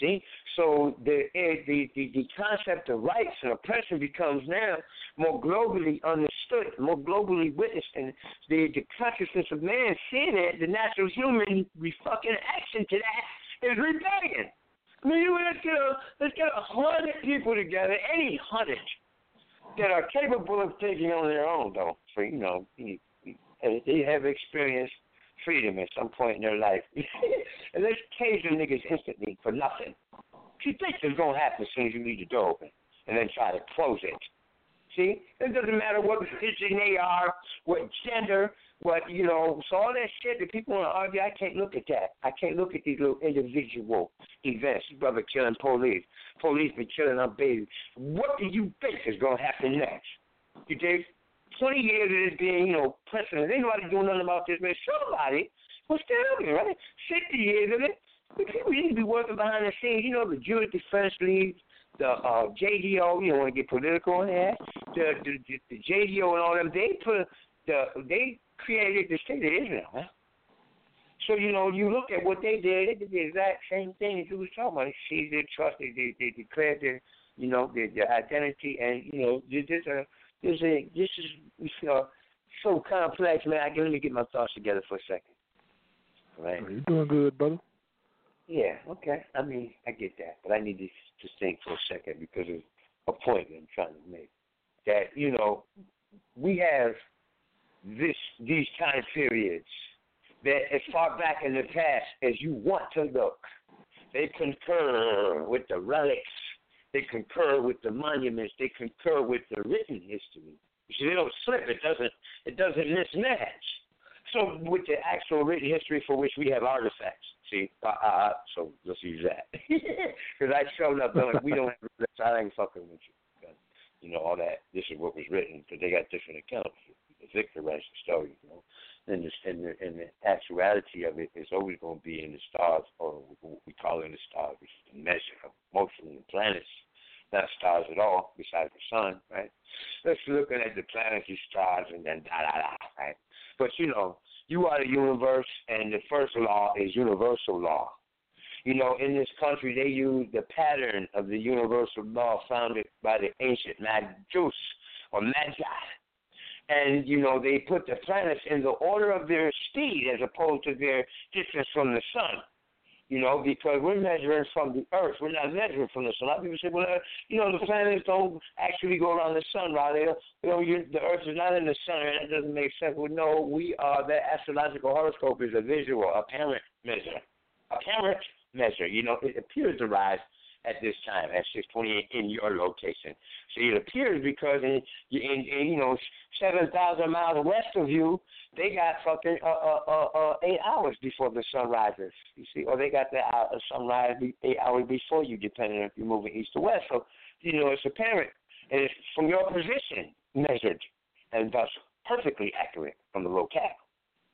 See, so the eh, the the, the concept of rights and oppression becomes now more globally understood, more globally witnessed, and the the consciousness of man seeing it, the natural human re fucking action to that is rebellion. I mean, you let's get a let's get a hundred people together, any hundred that are capable of taking on their own, though. So you know, they have experienced freedom at some point in their life, and let's cage them niggas instantly for nothing. You think it's gonna happen as soon as you leave the door open, and then try to close it. See, it doesn't matter what religion they are, what gender, what you know. So all that shit that people want to argue, I can't look at that. I can't look at these little individual events. Brother killing police, police been killing our babies. What do you think is gonna happen next? You dig? Twenty years of this being, you know, precedent. Ain't nobody doing nothing about this, man. Somebody was still right? Fifty years of it. People need to be working behind the scenes. You know, the Jewish Defense League, the uh, JDO, you don't want to get political on that. The, the the JDO and all them, they put the they created the state of Israel, man. So you know, you look at what they did. They did the exact same thing that you was talking about. They seized trust. They they, they declared their you know their, their identity, and you know this is a uh, this is a, this is you know so complex, man. I can let me get my thoughts together for a second. Right. Oh, you doing good, brother? Yeah. Okay. I mean, I get that, but I need to just think for a second because of a point I'm trying to make. That you know, we have this these time periods that as far back in the past as you want to look. They concur with the relics. They concur with the monuments. They concur with the written history. See, they don't slip. It doesn't. It doesn't mismatch. So with the actual written history for which we have artifacts. See, uh, uh, so let's use that because I showed up. Like, we don't. Have, I ain't fucking with you. You know all that. This is what was written because they got different accounts. Victor writes the story, you know. And the, and the, and the actuality of it is always going to be in the stars, or what we call in the stars, which is the measure of motion in the planets, not stars at all, besides the sun, right? Let's looking at the planets, these stars, and then da da da, right? But you know, you are the universe, and the first law is universal law. You know, in this country, they use the pattern of the universal law founded by the ancient Magus or Magi and you know they put the planets in the order of their speed as opposed to their distance from the sun. You know, because we're measuring from the Earth, we're not measuring from the sun. A lot of people say, well, you know, the planets don't actually go around the sun, right? They, don't, you know, you, the Earth is not in the sun, and that doesn't make sense. Well, no, we are. That astrological horoscope is a visual, apparent measure, apparent measure. You know, it appears to rise at this time at 628 in your location. So it appears because in, in, in you know 7,000 miles west of you, they got fucking uh, uh, uh, uh, eight hours before the sun rises. You see, or they got the uh, sunrise eight hours before you, depending if you're moving east or west. So you know it's apparent, and it's from your position measured, and thus perfectly accurate from the locale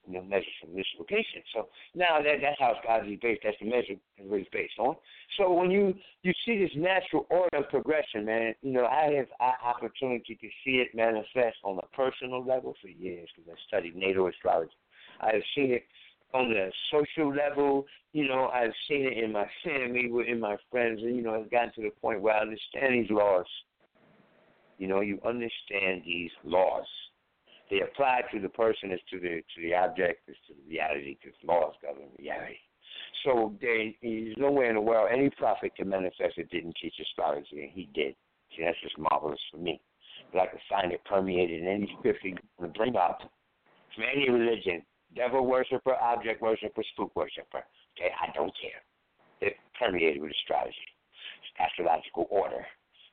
you know, measures from this location. So now that that's how God is based. That's the measure what it's based on. So when you you see this natural order of progression, man, you know, I have I, opportunity to see it manifest on a personal level for years because I studied natal astrology. I have seen it on the social level. You know, I've seen it in my family, in my friends, and you know, I've gotten to the point where I understand these laws. You know, you understand these laws they apply to the person as to the to the object as to the reality, because laws govern reality. So there is nowhere in the world any prophet can manifest that didn't teach astrology, and he did. See, that's just marvelous for me. I can find it permeated in any scripture you want to bring up from any religion, devil worshiper, object worshiper, spook worshiper. Okay, I don't care. It permeated with astrology, astrological order.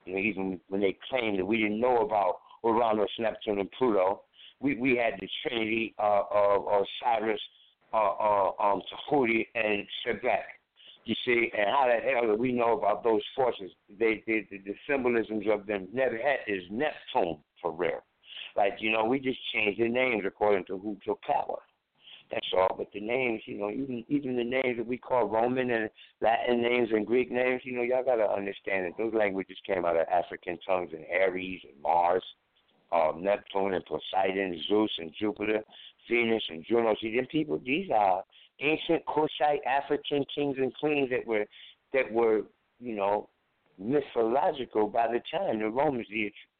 You know, even when they claim that we didn't know about Uranus, Neptune, and Pluto, we we had the Trinity uh, of Osiris, uh, uh, um, Tahuti, and Sebek. You see, and how the hell do we know about those forces? They, they the, the symbolisms of them never had is Neptune for real. Like you know, we just changed the names according to who took power. That's all. But the names, you know, even even the names that we call Roman and Latin names and Greek names, you know, y'all gotta understand that those languages came out of African tongues and Ares and Mars uh, Neptune and Poseidon, Zeus and Jupiter, Venus and Juno. See, them people, these are ancient Kushite African kings and queens that were that were, you know, mythological by the time the Romans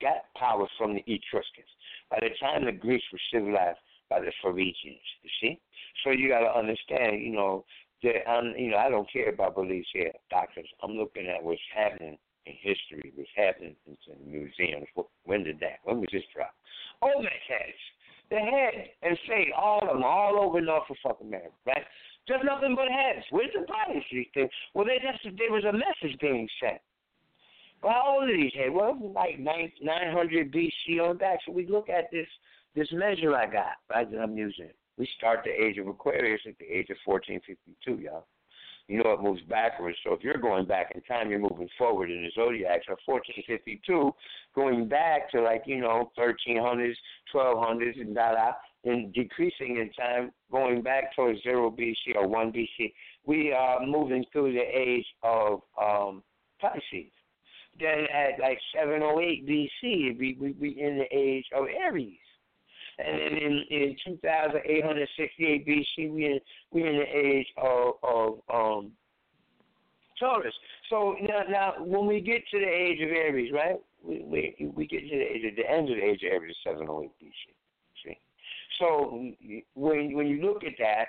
got power from the Etruscans. By the time the Greeks were civilized by the Phoenicians, you see? So you got to understand, you know, that I'm, you know, I don't care about beliefs here, doctors. I'm looking at what's happening in history, what's happening in museums. When did that? When was this drop? Olmec heads, the head and say all of them, all over North of fucking America, right? Just nothing but heads. Where's the? These things? Well, they just there was a message being sent. Well, how old are these heads? Well, like nine nine hundred BC on back. So we look at this this measure I got, right? That I'm using. We start the age of Aquarius at the age of 1452, y'all. You know it moves backwards. So if you're going back in time, you're moving forward in the zodiac. So 1452, going back to like you know 1300s, 1200s, and da da, and decreasing in time, going back towards zero BC or one BC. We are moving through the age of um, Pisces. Then at like 708 BC, we we we in the age of Aries. And then in, in 2868 BC, we in we in the age of of um, Taurus. So now, now when we get to the age of Aries, right? We we we get to the age the end of the age of Aries, 708 BC. See, so when when you look at that,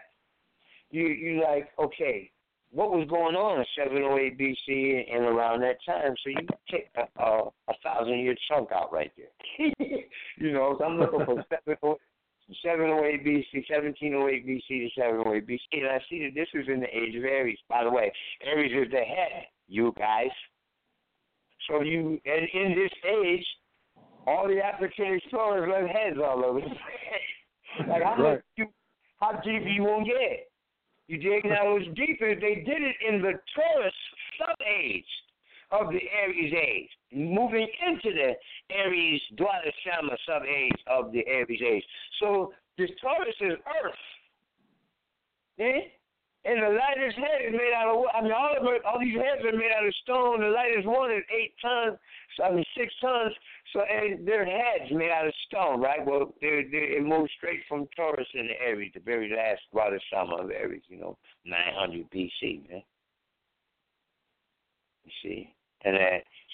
you you like okay, what was going on in 708 BC and around that time. So you take a, a, a thousand year chunk out right there. you know, so I'm looking for 708 BC, 1708 BC to 708 BC, and I see that this was in the age of Aries. By the way, Aries is the head, you guys. So you, and in this age, all the African explorers left heads all over the place. like how right. much you, how deep you won't get? You dig? Now, it was deeper. They did it in the Taurus sub-age of the Aries age, moving into the Aries Dwadashama sub-age of the Aries age. So this Taurus is Earth. Eh? And the lightest head is made out of I mean, all of all these heads are made out of stone. The lightest one is eight tons. I mean, six tons. So and their heads made out of stone, right? Well, they they it moved straight from Taurus into Aries, the very last water summer of Aries. You know, 900 BC, man. You see, and uh,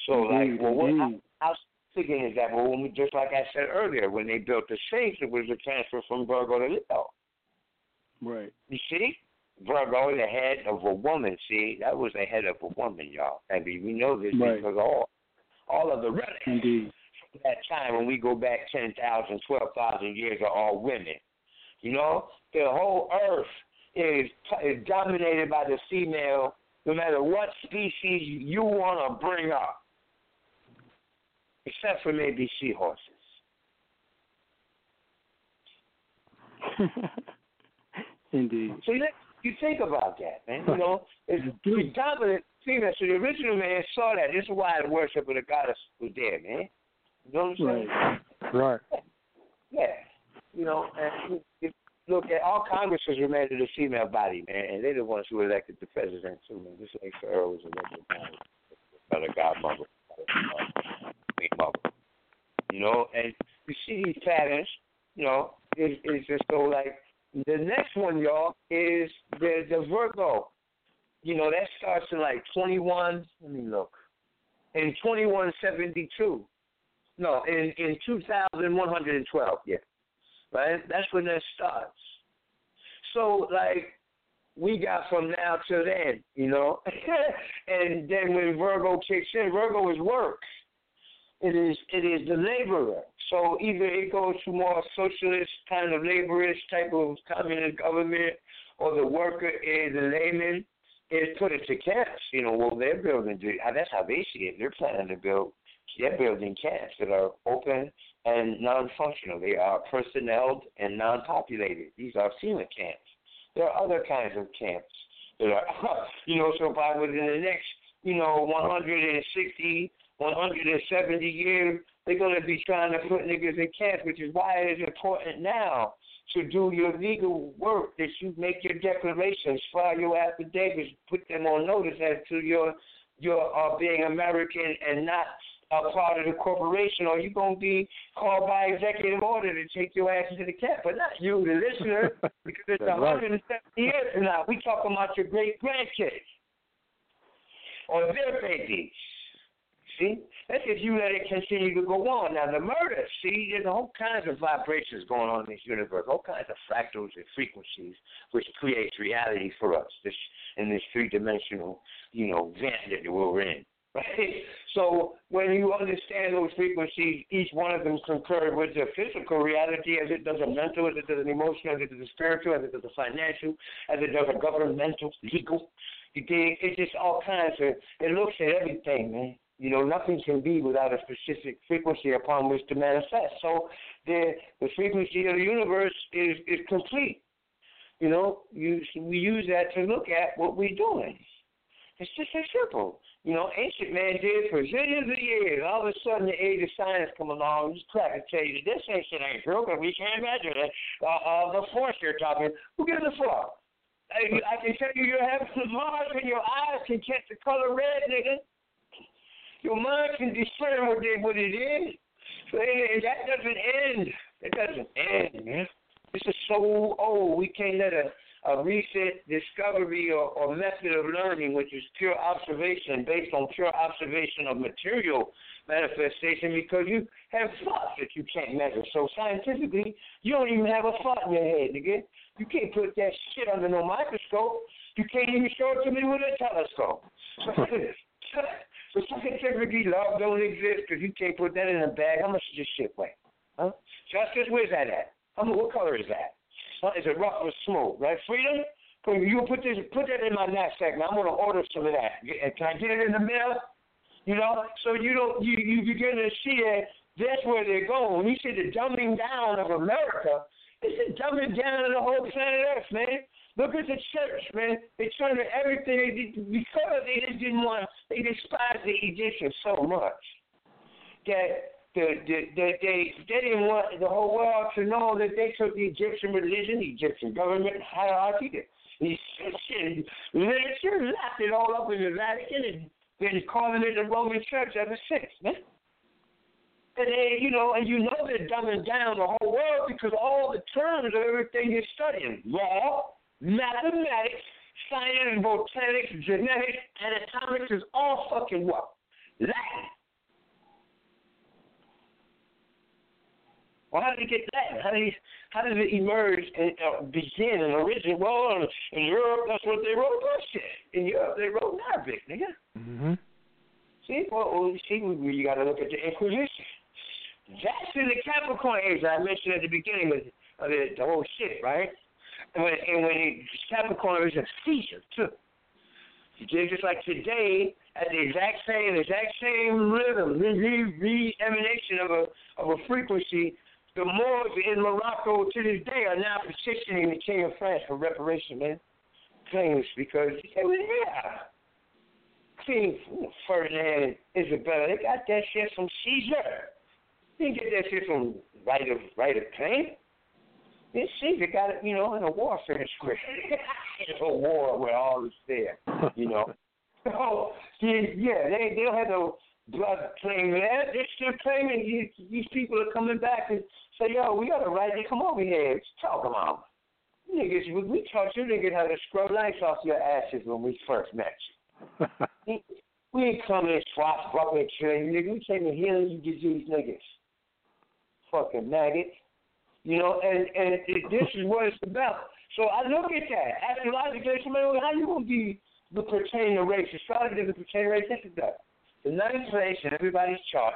so Indeed, like, well, what? indeed. I, I was thinking is that, well, when we, just like I said earlier, when they built the Sphinx, it was a transfer from Virgo to Leo. Right. You see? Virgo, the head of a woman. See, that was the head of a woman, y'all. And we we know this Right. because all all of the relics Indeed. That time when we go back 10,000, 12,000 years are all women. You know, the whole earth is, is dominated by the female, no matter what species you want to bring up, except for maybe seahorses. Indeed. So you, you think about that, man. You know, it's the dominant female. So the original man saw that. This is why the worship of the goddess was there, man. You know what I'm saying? Right. Yeah. You know, and if look at all Congresses were made of the female body, man, and they're the ones who elected the president too, man. Just like Pharaoh was elected by the godmother, queen mother. You know, and you see these patterns, you know, it's, it's just so like the next one, y'all, is the the Virgo. You know, that starts in like twenty one let me look. In twenty one seventy two. No, in in two thousand one hundred and twelve, yeah. Right? That's when that starts. So like we got from now till then, you know. and then when Virgo kicks in, Virgo is work. It is it is the laborer. So either it goes to more socialist kind of laborist type of communist government, or the worker is the layman is put into camps. You know, well they're building. That's how they see it. They're planning to build. They're building camps that are open and non-functional. They are personnel and non-populated. These are FEMA camps. There are other kinds of camps that are, you know, so by within the next, you know, 160, 170 years, they're going to be trying to put niggas in camps, which is why it is important now to do your legal work, that you make your declarations, file your affidavits, put them on notice as to your your uh, being American and not a part of the corporation, or you're going to be called by executive order to take your ass to the camp. But not you, the listener, because it's That's right. years from now. We talking about your great grandkids or their babies. See? That's if you let it continue to go on. Now, the murder, see, there's all kinds of vibrations going on in this universe, all kinds of fractals and frequencies, which creates reality for us this in this three dimensional, you know, vent that we're in. Right? So when you understand those frequencies, each one of them concur with the physical reality as it does a mental, as it does an emotional, as it does a spiritual, as it does a financial, as it does a governmental, legal. You dig? It's just all kinds of, it looks at everything, man. You know, nothing can be without a specific frequency upon which to manifest. So the the frequency of the universe is is complete. You know, you we use that to look at what we're doing. It's just so simple. You know, ancient man did for zillions of years. All of a sudden, the age of science come along. Just crack and tell you this shit ain't true, but we can't measure it. Uh, uh, the force you're talking. Who gives a fuck? I, I can tell you, you have some Mars and your eyes can catch the color red, nigga. Your mind can discern what, they, what it is. So and that doesn't end. It doesn't end, man. This is so old. We can't let a a recent discovery or, or method of learning, which is pure observation based on pure observation of material manifestation, because you have thoughts that you can't measure. So scientifically, you don't even have a thought in your head, nigga. You can't put that shit under no microscope. You can't even show it to me with a telescope. So, scientifically, love don't exist because you can't put that in a bag. How much does this shit weigh? Huh? Justice, where's that at? How, what color is that? Is it rough or smooth? Right? Freedom? You put this, put that in my knapsack. Now I'm gonna order some of that. Can I get it in the mail? You know, so you don't, you you begin to see that that's where they're going. When you see the dumbing down of America, it's the dumbing down of the whole planet Earth, man. Look at the church, man. They turned to everything because they just didn't want. They despised the Egyptians so much that the, the, the, they they didn't want the whole world to know that they took the Egyptian religion, the Egyptian government hierarchy, the shit, literature, lapped it all up in the Vatican, and been calling it the Roman Church ever since, man. And they, you know, and you know they're dumbing down the whole world because all the terms of everything you're studying, law, mathematics, science, botanics, genetics, anatomics is all fucking what? Latin. Well, how did it get that? How did it, how did it emerge and uh, begin and originate? Well, in Europe, that's what they wrote shit. In Europe, they wrote Arabic, nigga. Mm-hmm. See, well, see, you got to look at the Inquisition. That's in the Capricorn age I mentioned at the beginning of, of the, the whole shit, right? And when, and when it, Capricorn is a Caesar, too. Just like today, at the exact same, exact same rhythm, re-emanation of a of a frequency the Moors in Morocco to this day are now petitioning the King of France for reparation, man. Claims because they were there. Ferdinand and Isabella, they got that shit from Caesar. They didn't get that shit from right of right of claim. This Caesar got it, you know, in a warfare script. it's a war where all is there, you know. so yeah, they they don't have no blood claim that. They're still claiming these, these people are coming back and say, yo, we got a right to come over here. Talk about Niggas, we taught you niggas how to scrub lights off your ashes when we first met you. we ain't coming and swap bucket killing you, nigga. We came to heal you disease niggas. Fucking maggot. You know, and and it, this is what it's about. So I look at that. Astrologically, somebody, how you gonna be the pertaining race? Astrology is the pertaining race. This is that. The ninth place in everybody's chart,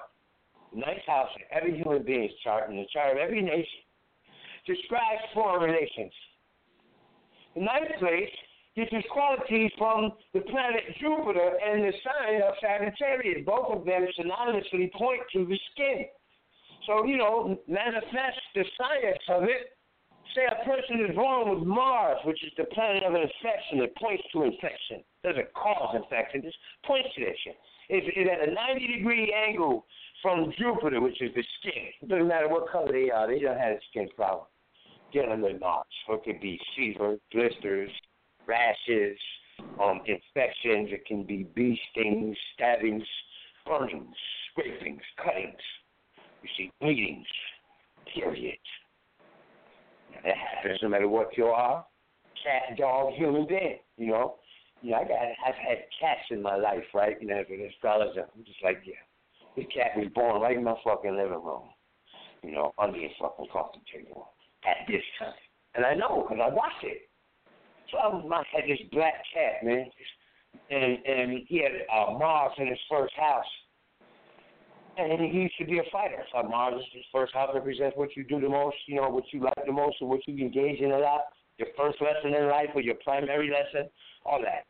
ninth house in every human being's chart, and the chart of every nation, describes foreign relations. The ninth place gets its qualities from the planet Jupiter and the sign of Sagittarius. Both of them synonymously point to the skin. So, you know, manifest the science of it. Say a person is born with Mars, which is the planet of infection. It points to infection. Doesn't cause infection, just points to that shit is, is at a 90 degree angle from Jupiter, which is the skin. It doesn't matter what color they are, they don't have a skin problem. Gentleman marks. So it could be fever, blisters, rashes, um, infections. It can be bee stings, stabbings, burnings, scrapings, cuttings. You see, bleedings, period. That happens no matter what you are cat, dog, human being, you know you know, I got I've had cats in my life, right? You know, as an astrologer, I'm just like, yeah, This cat was born right in my fucking living room, you know, under your fucking coffee table at this time. And I know because I watched it. So I was, I had this black cat, man, and and he had uh, Mars in his first house. And he should be a fighter. So Mars is his first house represents what you do the most, you know, what you like the most, or what you engage in a lot. Your first lesson in life, or your primary lesson, all that.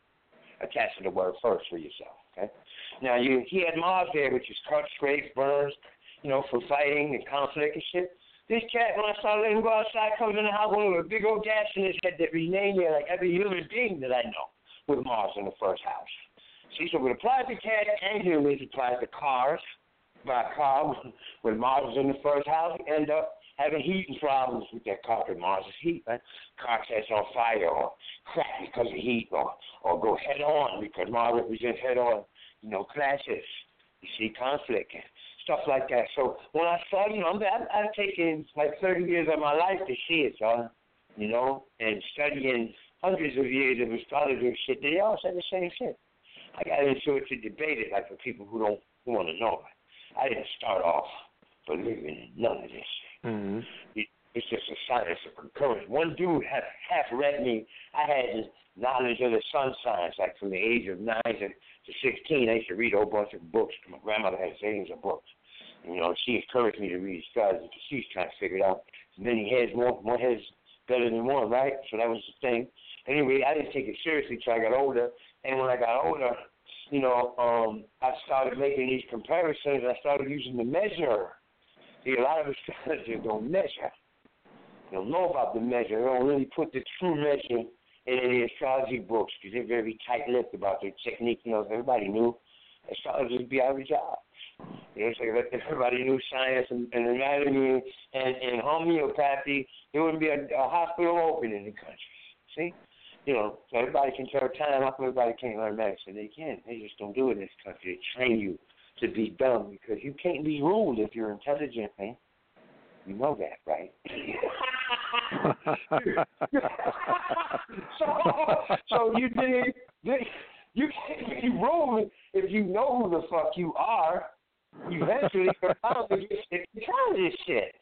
Attach to the word first for yourself. Okay. Now you, he had Mars there, which is cuts, scrapes, burns, you know, for fighting and conflict and shit. This cat, when I saw him go outside, comes in the house with a big old gash in his head that renamed there like every human being that I know with Mars in the first house. See, so it applies to cats and humans, it applies to cars, by car when Mars was in the first house, end up having heating problems with that car because Mars heat, right? Car catch on fire or crack because of heat or or go head on because Mars represents head on, you know, clashes. You see conflict and stuff like that. So when I saw, you know, I've, I've taken like 30 years of my life to see it, so, you know, and studying hundreds of years of astrology and shit. They all said the same shit. I got into it to debate it, like for people who don't who want to know. I didn't start off believing in none of this. Mm-hmm. It, it's just a science of concurrence. One dude had half read me. I had knowledge of the sun signs, like from the age of nine to, to sixteen. I used to read a whole bunch of books. My grandmother had zillions of books. You know, she encouraged me to read stars because she's trying to figure it out. Many heads, more more heads better than one, right? So that was the thing. Anyway, I didn't take it seriously till I got older. And when I got older, you know, um, I started making these comparisons. I started using the measure. See, a lot of astrologers don't measure. They don't know about the measure. They don't really put the true measure in any astrology books because they're very tight-lipped about their technique. You know, everybody knew, astrologers would be out of job. You know, so if everybody knew science and, and anatomy and, and homeopathy, there wouldn't be a, a hospital open in the country. See? You know, so everybody can tell time. How come everybody can't learn medicine? They can. They just don't do it in this country. They train you to be dumb because you can't be ruled if you're intelligent, man. You know that, right? so, so you did, you can't be ruled if you know who the fuck you are. Eventually, you're bound to sick of this shit.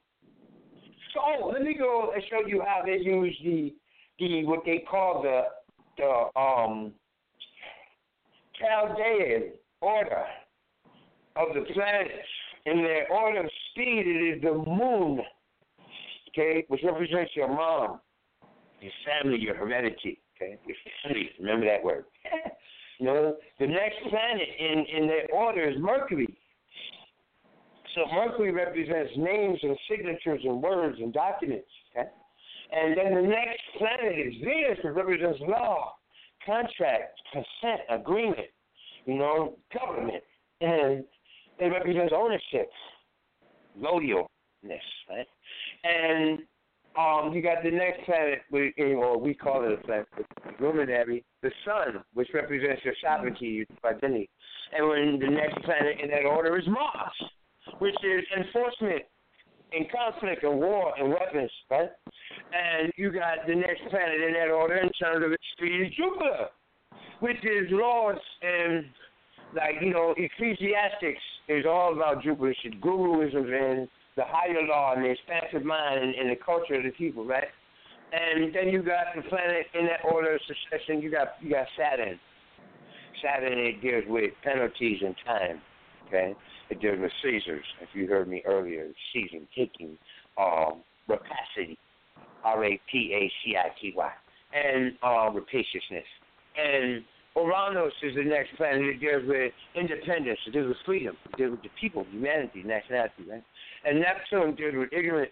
So let me go and show you how they use the the what they call the the um Chaldean order of the planets. In their order of speed, it is the moon, okay, which represents your mom, your family, your heredity, okay, your family. Remember that word. you know, the next planet in in their order is Mercury. So Mercury represents names and signatures and words and documents. Okay. And then the next planet is Venus, which represents law, contract, consent, agreement, you know, government. And it represents ownership, loyalness, right? And um, you got the next planet, we, or we call it a planet, luminary, the sun, which represents your sovereignty, your identity. And when the next planet in that order is Mars, which is enforcement in conflict and war and weapons, right? And you got the next planet in that order in terms of its speed is Jupiter, which is laws and like, you know, Ecclesiastics is all about Jupiter. It's guruism and the higher law and the expansive mind and, and the culture of the people, right? And then you got the planet in that order of succession. You got you got Saturn. Saturn it deals with penalties and time. Okay, with Caesars. If you heard me earlier, season, taking, um, rapacity, R A P A C I T Y, and uh, rapaciousness. And Uranus is the next planet that deals with independence, it deals with freedom, it deals with the people, humanity, nationality, right? And Neptune deals with ignorance.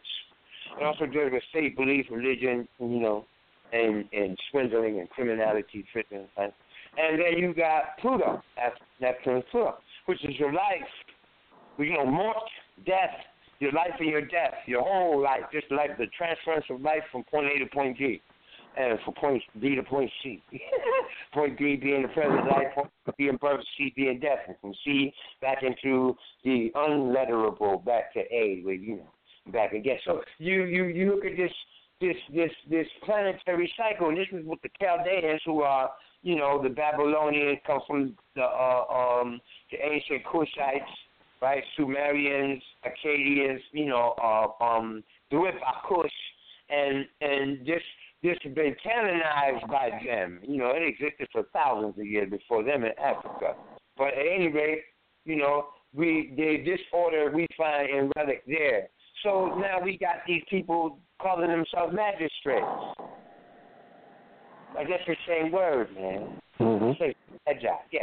It also deals with faith, belief, religion, you know, and and swindling and criminality, tricking, right? And then you got Pluto, Neptune Pluto, which is your life, you know, more death, your life and your death, your whole life, just like the transference of life from point A to point G, and from point B to point C. point B being the present life, point B being birth, C being death, and from C back into the unletterable, back to A, where you know, back again. So you you you look at this this this this planetary cycle, and this is what the Chaldeans, who are you know the Babylonians, come from the uh, um the ancient Cushites right? Sumerians, Akkadians, you know, uh, um, the Rip Akush, and and this this has been canonized by them. You know, it existed for thousands of years before them in Africa. But at any rate, you know, we the disorder we find in relic there. So now we got these people calling themselves magistrates. I guess the same word, man. Mm-hmm. Yeah,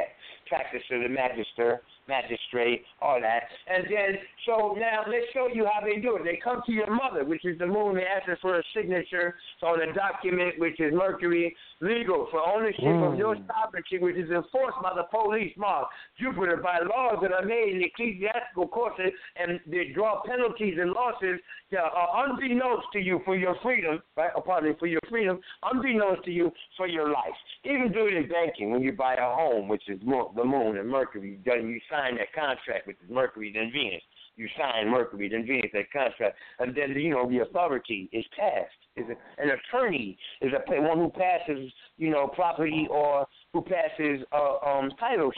practice of the magister magistrate, all that. And then, so now let's show you how they do it. They come to your mother, which is the moon. They ask her for a signature on a document, which is Mercury, legal for ownership mm. of your sovereignty, which is enforced by the police, Mars, Jupiter, by laws that are made in ecclesiastical courts, and they draw penalties and losses that are unbeknownst to you for your freedom, right? Or pardon me, for your freedom, unbeknownst to you for your life. Even do it in banking when you buy a home, which is the moon and Mercury, you sign sign that contract, is Mercury then Venus. You sign Mercury then Venus that contract, and then you know the authority is passed. Is an attorney is a one who passes you know property or who passes uh, um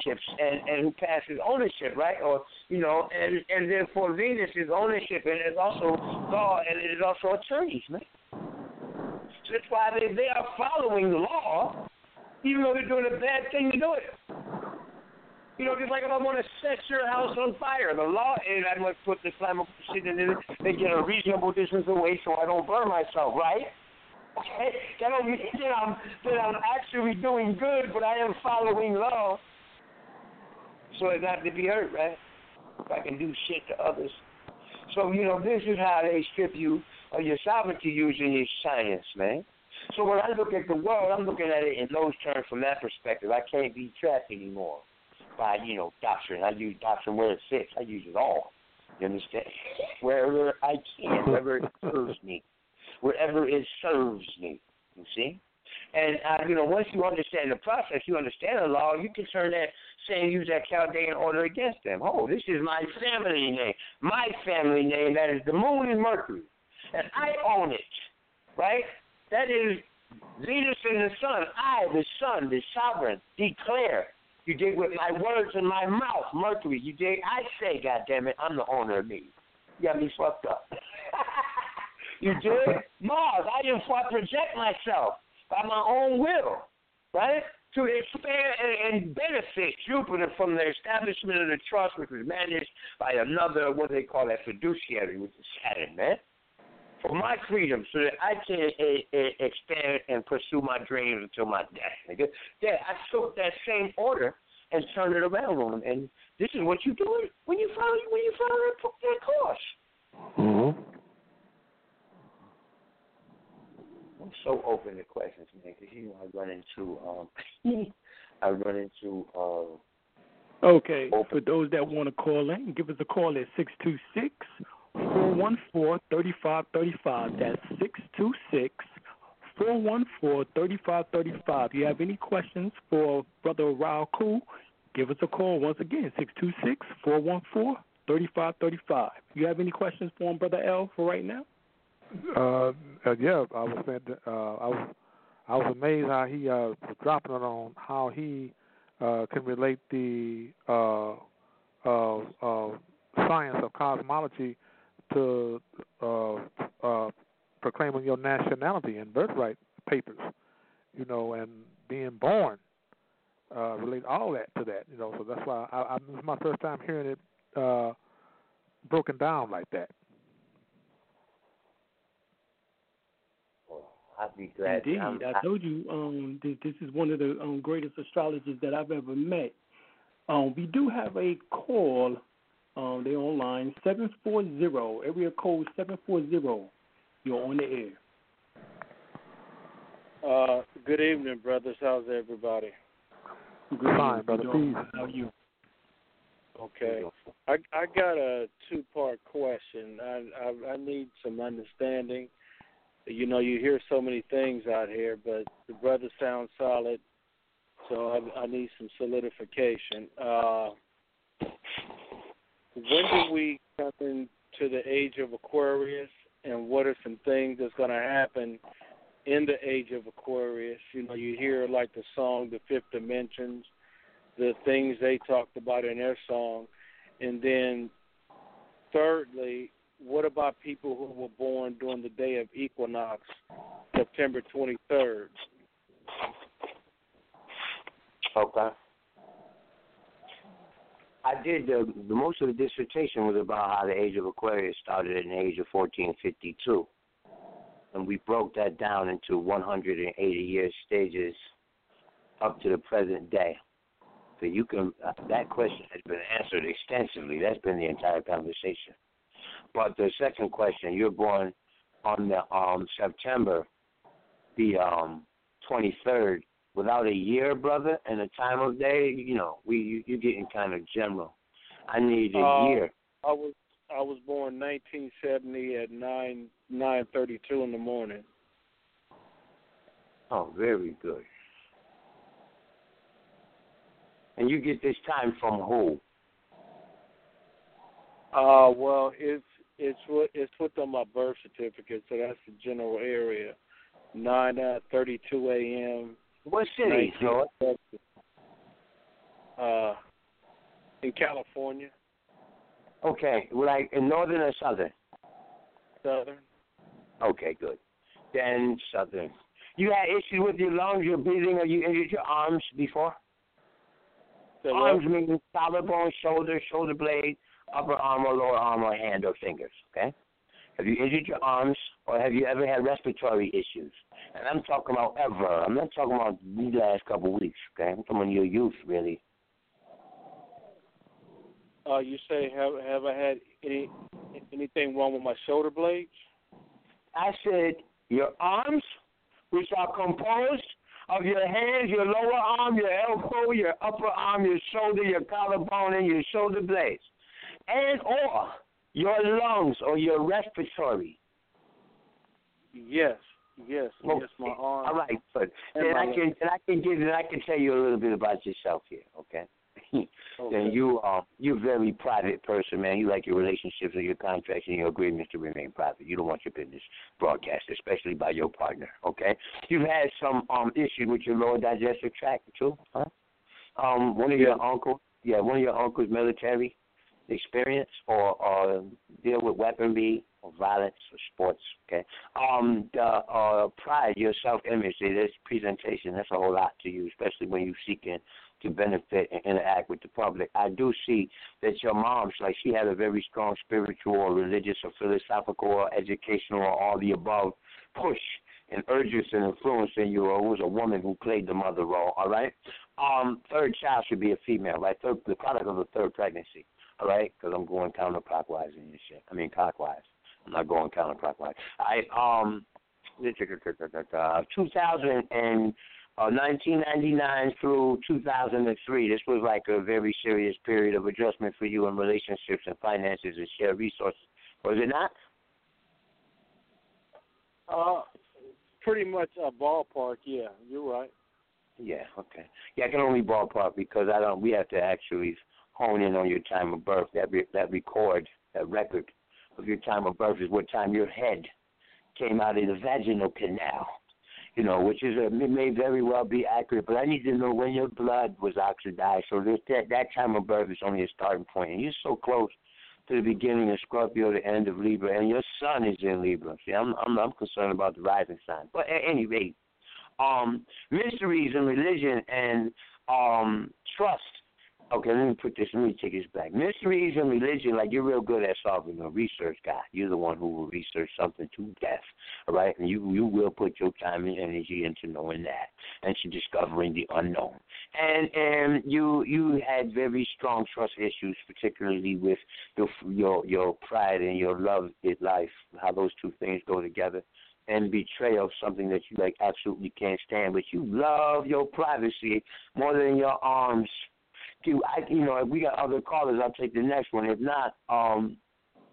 ships and and who passes ownership, right? Or you know, and and then for Venus is ownership and it's also law and it is also attorneys, man. So that's why they they are following the law, even though they're doing a bad thing to do it. You know, just like if I want to set your house on fire, the law is I must put the flammable shit in it and get a reasonable distance away so I don't burn myself, right? Okay, that don't mean that I'm that I'm actually doing good, but I am following law, so as not to be hurt, right? If I can do shit to others. So you know, this is how they strip you of your sovereignty using your science, man. So when I look at the world, I'm looking at it in those terms from that perspective. I can't be trapped anymore by, you know, doctrine. I use doctrine where it fits. I use it all. You understand? Wherever I can, wherever it serves me. Wherever it serves me. You see? And uh, you know, once you understand the process, you understand the law, you can turn that same use that Chaldean order against them. Oh, this is my family name. My family name, that is the moon and Mercury. And I own it. Right? That is Venus and the sun. I, the sun, the sovereign, declare you dig with my words in my mouth, Mercury. You dig? I say, God damn it, I'm the owner of me. You got me fucked up. you dig? Mars, I to project myself by my own will, right? To expand and, and benefit Jupiter from the establishment of the trust, which was managed by another, what do they call that fiduciary, which is Saturn, man for my freedom so that I can uh, uh, expand and pursue my dreams until my death. Nigga. Yeah, I took that same order and turned it around on them. And this is what you do when you follow when you follow that, that course. Mm-hmm. I'm so open to questions, man, because you know I run into um, I run into uh. Okay, open. for those that want to call in, give us a call at six two six 414-3535. That's 626-414-3535. You have any questions for Brother Raul give us a call once again, 626-414-3535. You have any questions for him, Brother L, for right now? Uh, uh yeah, I was saying, uh, I was I was amazed how he uh, was dropping it on how he uh, can relate the uh, uh, uh, science of cosmology to uh, uh, proclaiming your nationality and birthright papers, you know, and being born. Uh, relate all that to that, you know. So that's why I, I, this is my first time hearing it uh, broken down like that. I'd be glad. Indeed, I told you um, this, this is one of the um, greatest astrologers that I've ever met. Um, we do have a call um, they're online. 740, area code 740. You're on the air. Uh, good evening, brothers. How's everybody? Good Fine, brother. Please. How are you? Okay. I I got a two part question. I, I I need some understanding. You know, you hear so many things out here, but the brother sounds solid, so I I need some solidification. Uh when do we come into the age of Aquarius, and what are some things that's going to happen in the age of Aquarius? You know, you hear like the song "The Fifth Dimensions," the things they talked about in their song, And then, thirdly, what about people who were born during the day of equinox, September 23rd? Okay. I did the, the most of the dissertation was about how the age of Aquarius started in the age of 1452, and we broke that down into 180 year stages up to the present day. So you can uh, that question has been answered extensively. That's been the entire conversation. But the second question, you're born on the um September the um 23rd without a year, brother, and a time of day. You know, we you, you're getting kind of general. I need a Uh, year. I was I was born 1970 at nine nine thirty two in the morning. Oh, very good. And you get this time from who? Uh, well, it's it's what it's what's on my birth certificate, so that's the general area. Nine uh, thirty two a.m. What city, Lord? Uh, in California, Okay, like in northern or southern? southern. Okay, good. Then southern. You had issues with your lungs, your breathing, or you injured your arms before? So what? Arms meaning collarbone, shoulder, shoulder blade, upper arm or lower arm or hand or fingers. Okay. Have you injured your arms, or have you ever had respiratory issues? And I'm talking about ever. I'm not talking about these last couple of weeks. Okay. I'm talking about your youth, really. Uh, you say have have I had any anything wrong with my shoulder blades? I said your arms, which are composed of your hands, your lower arm, your elbow, your upper arm, your shoulder, your collarbone, and your shoulder blades, and or your lungs or your respiratory. Yes, yes, yes. My arm. All right, but And Then I can then I can give then I can tell you a little bit about yourself here, okay? Okay. Then you uh you're a very private person, man. You like your relationships and your contracts and your agreements to remain private. You don't want your business broadcast, especially by your partner, okay? You've had some um issues with your lower digestive tract too, huh? Um one of your uncles yeah, one of your uncles military experience or or deal with weaponry or violence or sports, okay? Um the uh pride, your self image, this presentation, that's a whole lot to you, especially when you're seeking to benefit and interact with the public. I do see that your mom's like she had a very strong spiritual or religious or philosophical or educational or all the above push and urges and influence in you or was a woman who played the mother role, all right? Um, third child should be a female, right? Third, the product of a third pregnancy, all right? Because I'm going counterclockwise in this shit. I mean clockwise. I'm not going counterclockwise. I um, 2000 and uh, 1999 through 2003. This was like a very serious period of adjustment for you in relationships and finances and shared resources. Was it not? Uh, pretty much a ballpark. Yeah, you're right. Yeah. Okay. Yeah, I can only ballpark because I don't. We have to actually hone in on your time of birth. That re, that record, that record of your time of birth is what time your head came out of the vaginal canal. You know, which is a, may very well be accurate, but I need to know when your blood was oxidized. So that that time of birth is only a starting point. point, and you're so close to the beginning of Scorpio, the end of Libra, and your sun is in Libra. See, I'm I'm, I'm concerned about the rising sign, but at any rate, um, mysteries and religion and um, trust. Okay, let me put this. Let me take this back. Mysteries and religion, like you're real good at solving a research guy. You're the one who will research something to death, all right? And you you will put your time and energy into knowing that and to discovering the unknown. And and you you had very strong trust issues, particularly with your your your pride and your love in life. How those two things go together and betrayal, of something that you like absolutely can't stand, but you love your privacy more than your arms. Do I, you know, if we got other callers, I'll take the next one. If not, um,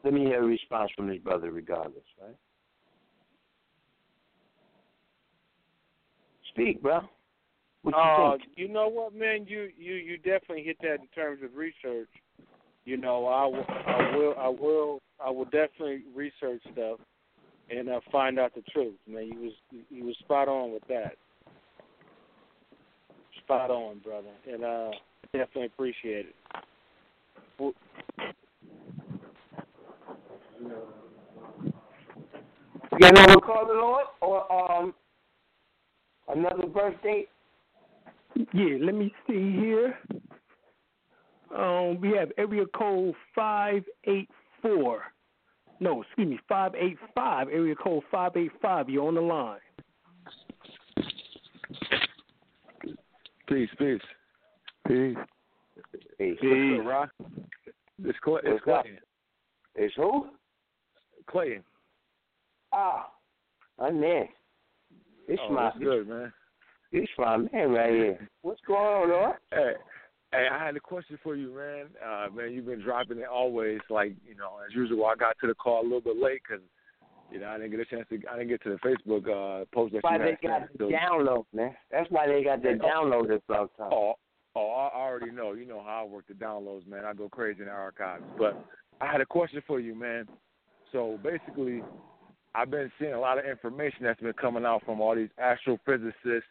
let me hear a response from this brother, regardless, right? Speak, bro. What you Uh, think? you know what, man? You you you definitely hit that in terms of research. You know, I will I will I will I will definitely research stuff and uh, find out the truth. Man, you was you was spot on with that spot on, brother, and uh, definitely appreciate it. You got another caller on, or um, another birthday? Yeah, let me see here. Um, we have area code five eight four. No, excuse me, five eight five. Area code five eight five. You're on the line. Peace, peace. Peace. Peace. Peace. Rock. It's, Clay, it's What's up? Clayton. It's who? Clayton. Ah, my man. This Oh, my good, man. It's my man right here. What's going on, Lord? Hey, hey, I had a question for you, man. Uh, man, you've been dropping it always. Like, you know, as usual, I got to the call a little bit late because, you know, I didn't get a chance to. I didn't get to the Facebook uh, post that That's why you they got the download, man. That's why they got the download this blog time. Oh, oh, I already know. You know how I work the downloads, man. I go crazy in the archives. But I had a question for you, man. So basically, I've been seeing a lot of information that's been coming out from all these astrophysicists.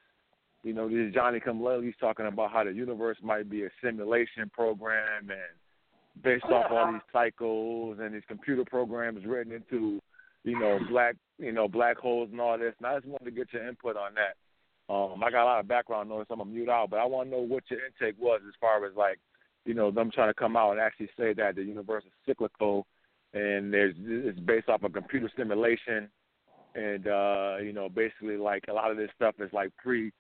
You know, this Johnny Come Lately's talking about how the universe might be a simulation program, and based off all these cycles and these computer programs written into, you know, black, you know, black holes and all this. And I just wanted to get your input on that. Um, I got a lot of background noise, so I'm gonna mute out, but I want to know what your intake was as far as like, you know, them trying to come out and actually say that the universe is cyclical, and there's it's based off of computer simulation, and uh, you know, basically like a lot of this stuff is like pre,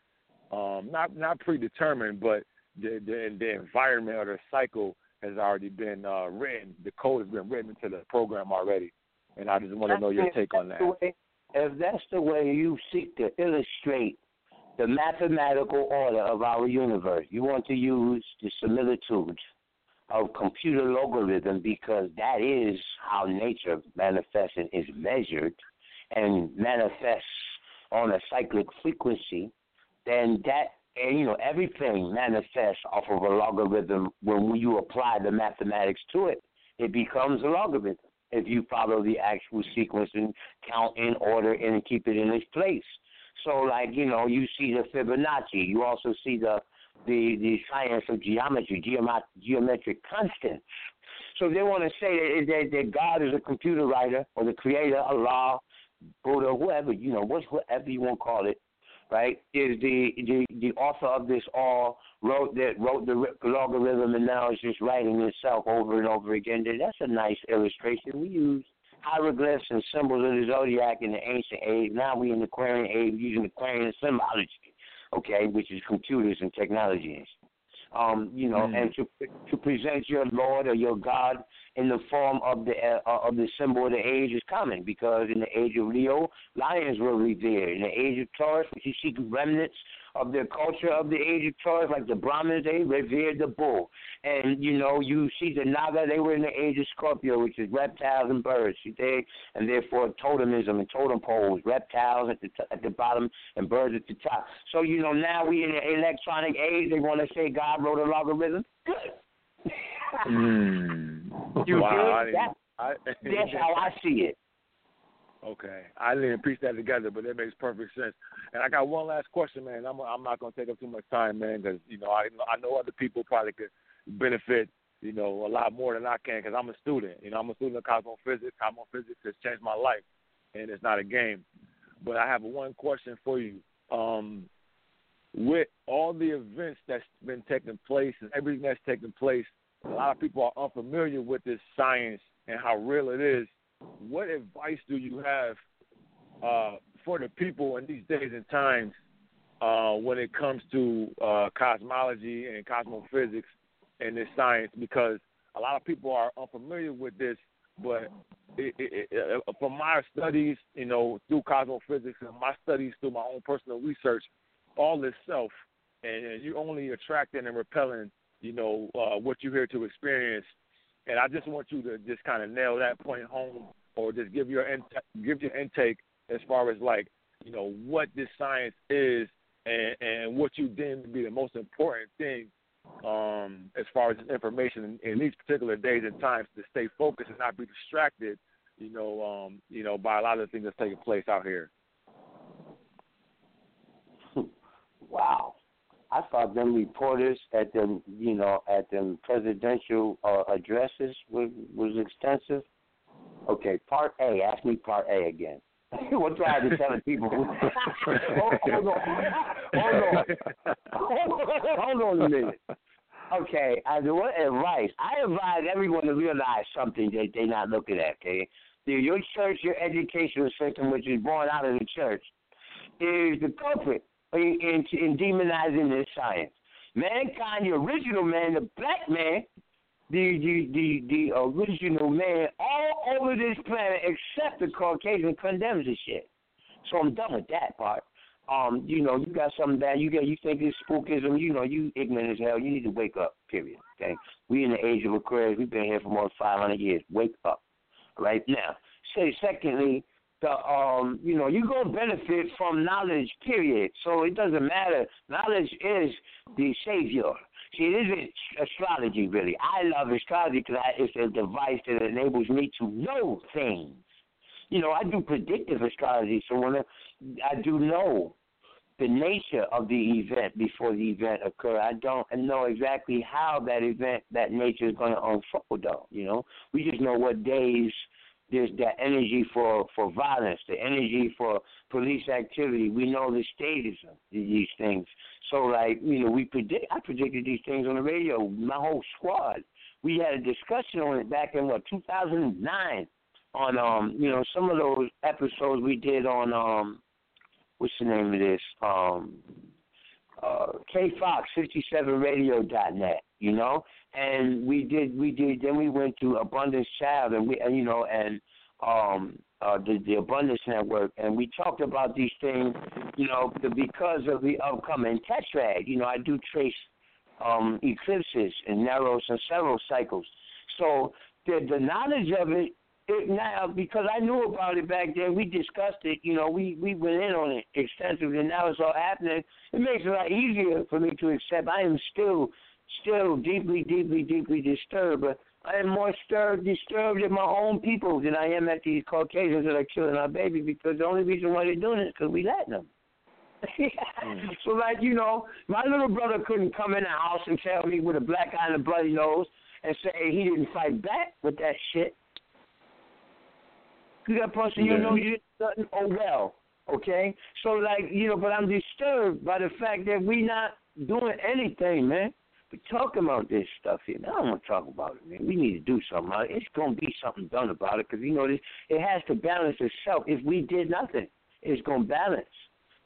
um, not not predetermined, but the the, the environment or the cycle has already been uh, written. The code has been written into the program already, and I just want to know your take on that. way- If that's the way you seek to illustrate the mathematical order of our universe, you want to use the similitude of computer logarithm because that is how nature manifests and is measured and manifests on a cyclic frequency, then that and you know everything manifests off of a logarithm when you apply the mathematics to it. It becomes a logarithm if you follow the actual sequence and count in order and keep it in its place. So, like you know, you see the Fibonacci. You also see the the the science of geometry, geomet- geometric constants. So they want to say that, that that God is a computer writer or the creator, Allah, Buddha, whoever you know, what whatever you want to call it, right? Is the the the author of this all wrote that wrote the logarithm and now is just writing itself over and over again. That's a nice illustration. We use hieroglyphs and symbols of the zodiac in the ancient age. Now we in the Aquarian age using Aquarian symbology, okay, which is computers and technologies. Um, you know, Mm. and to to present your Lord or your God in the form of the uh, of the symbol of the age is coming because in the age of Leo, lions were revered. In the age of Taurus, which you see remnants of their culture of the age of Taurus, like the Brahmins, they revered the bull. And you know, you see the Naga, they were in the age of Scorpio, which is reptiles and birds. You dig? And therefore, totemism and totem poles, reptiles at the t- at the bottom and birds at the top. So you know, now we in the electronic age. They want to say God wrote a logarithm. Good. Mm. You wow, dig? didn't- I, That's how I see it. Okay, I didn't piece that together, but that makes perfect sense. And I got one last question, man. I'm I'm not gonna take up too much time, man, because you know I I know other people probably could benefit, you know, a lot more than I can, because I'm a student. You know, I'm a student of cosmophysics. Cosmophysics has changed my life, and it's not a game. But I have one question for you. Um, with all the events that's been taking place and everything that's taking place, a lot of people are unfamiliar with this science and how real it is. What advice do you have uh, for the people in these days and times uh, when it comes to uh, cosmology and cosmophysics and this science? Because a lot of people are unfamiliar with this, but it, it, it, uh, from my studies, you know, through cosmophysics and my studies through my own personal research, all this self, and you're only attracting and repelling, you know, uh, what you're here to experience. And I just want you to just kind of nail that point home, or just give your in- give your intake as far as like, you know, what this science is, and and what you deem to be the most important thing, um, as far as information in, in these particular days and times to stay focused and not be distracted, you know, um, you know, by a lot of the things that's taking place out here. Wow. I thought them reporters at them, you know, at them presidential uh, addresses was was extensive. Okay, part A. Ask me part A again. What's I be telling people? hold, hold on, hold on, hold on a minute. Okay, do what advice? I advise everyone to realize something that they're not looking at. Okay, your church, your educational system, which is born out of the church, is the culprit in, in, in demonizing this science. Mankind, the original man, the black man, the the the, the original man all over this planet except the Caucasian condemns this shit. So I'm done with that part. Um, you know, you got something bad, you got you think it's spookism, you know, you ignorant as hell, you need to wake up, period. Okay? We in the age of Aquarius, we've been here for more than five hundred years. Wake up. Right now. Say secondly, the um you know, you're gonna benefit from knowledge, period. So it doesn't matter. Knowledge is the savior. See, it isn't astrology really. I love astrology because it's a device that enables me to know things. You know, I do predictive astrology, so when I, I do know the nature of the event before the event occur. I don't know exactly how that event, that nature is going to unfold, though. You know, we just know what days there's that energy for for violence, the energy for police activity. We know the status of these things. So, like you know, we predict. I predicted these things on the radio. My whole squad. We had a discussion on it back in what 2009 on um you know some of those episodes we did on um what's the name of this um uh K Fox 57radio.net you know and we did we did then we went to Abundance Child and we and, you know and um uh the the Abundance Network and we talked about these things you know because of the upcoming tetrad you know I do trace um eclipses and Neros and several cycles so the the knowledge of it it now because I knew about it back then. We discussed it. You know, we we went in on it extensively. And now it's all happening. It makes it a lot easier for me to accept. I am still still deeply, deeply, deeply disturbed. But I am more disturbed disturbed at my own people than I am at these Caucasians that are killing our babies Because the only reason why they're doing it is because we let them. mm. So, like you know, my little brother couldn't come in the house and tell me with a black eye and a bloody nose and say he didn't fight back with that shit. You got person you know you did nothing oh well. Okay? So like, you know, but I'm disturbed by the fact that we're not doing anything, man. We talking about this stuff here. I don't want to talk about it, man. We need to do something. It's going to be something done about it because, you know, this, it has to balance itself. If we did nothing, it's going to balance.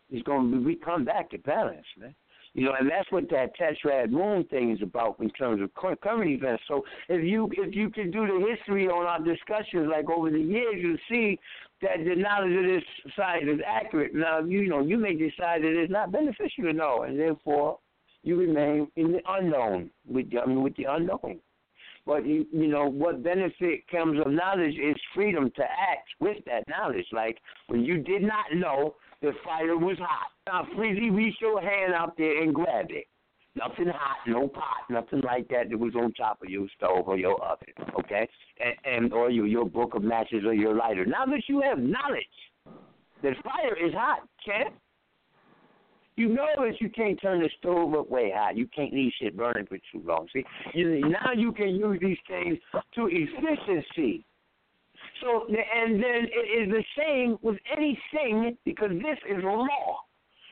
It's going to we come back to balance, man. You know, and that's what that tetrad moon thing is about in terms of current events. So if you if you can do the history on our discussions like over the years, you'll see that the knowledge of this science is accurate. Now, you know, you may decide that it's not beneficial to know, and therefore you remain in the unknown with the, I mean, with the unknown. But you, you know what benefit comes of knowledge is freedom to act with that knowledge. Like when you did not know the fire was hot. Now, freely reach your hand out there and grab it. Nothing hot, no pot, nothing like that that was on top of your stove or your oven, okay? And, and or your your book of matches or your lighter. Now that you have knowledge that fire is hot, champ, you know that you can't turn the stove up way hot. You can't leave shit burning for too long. See, you, now you can use these things to efficiency. So, and then it is the same with anything because this is law.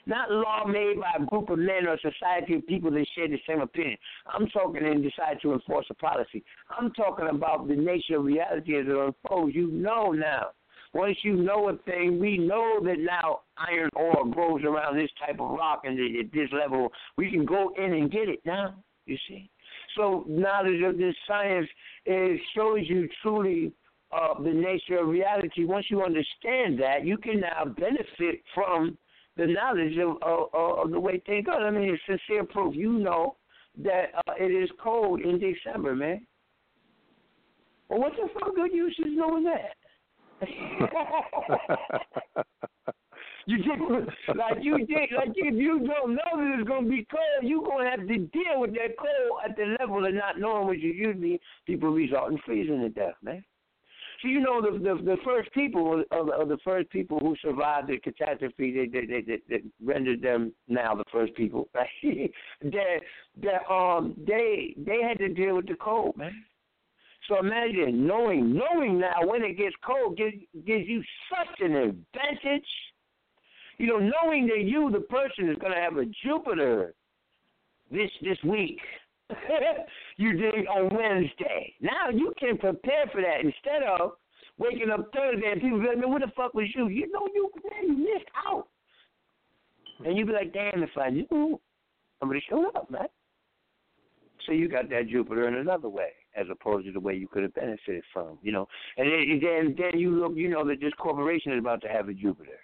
Not law made by a group of men or a society of people that share the same opinion. I'm talking and decide to enforce a policy. I'm talking about the nature of reality as it unfolds. You know now. Once you know a thing, we know that now iron ore grows around this type of rock and at this level, we can go in and get it now, you see. So knowledge of this science is shows you truly uh, the nature of reality, once you understand that, you can now benefit from the knowledge of, of, of the way things go. I mean, it's sincere proof. You know that uh, it is cold in December, man. Well, what the fuck good use is knowing that? you did like you did like if you don't know that it's gonna be cold, you're gonna have to deal with that cold at the level of not knowing what you usually people result in freezing to death, man. So you know the the, the first people of, of the first people who survived the catastrophe that that, that, that rendered them now the first people. That that um they they had to deal with the cold, man. So imagine knowing, knowing now when it gets cold gives gives you such an advantage. You know, knowing that you, the person, is going to have a Jupiter this this week. you did on Wednesday. Now you can prepare for that instead of waking up Thursday and people be like, man, what the fuck was you? You know, you man, you missed out. And you be like, damn, if I knew, somebody showed up, man. So you got that Jupiter in another way, as opposed to the way you could have benefited from, you know. And then, then, you look, you know, that this corporation is about to have a Jupiter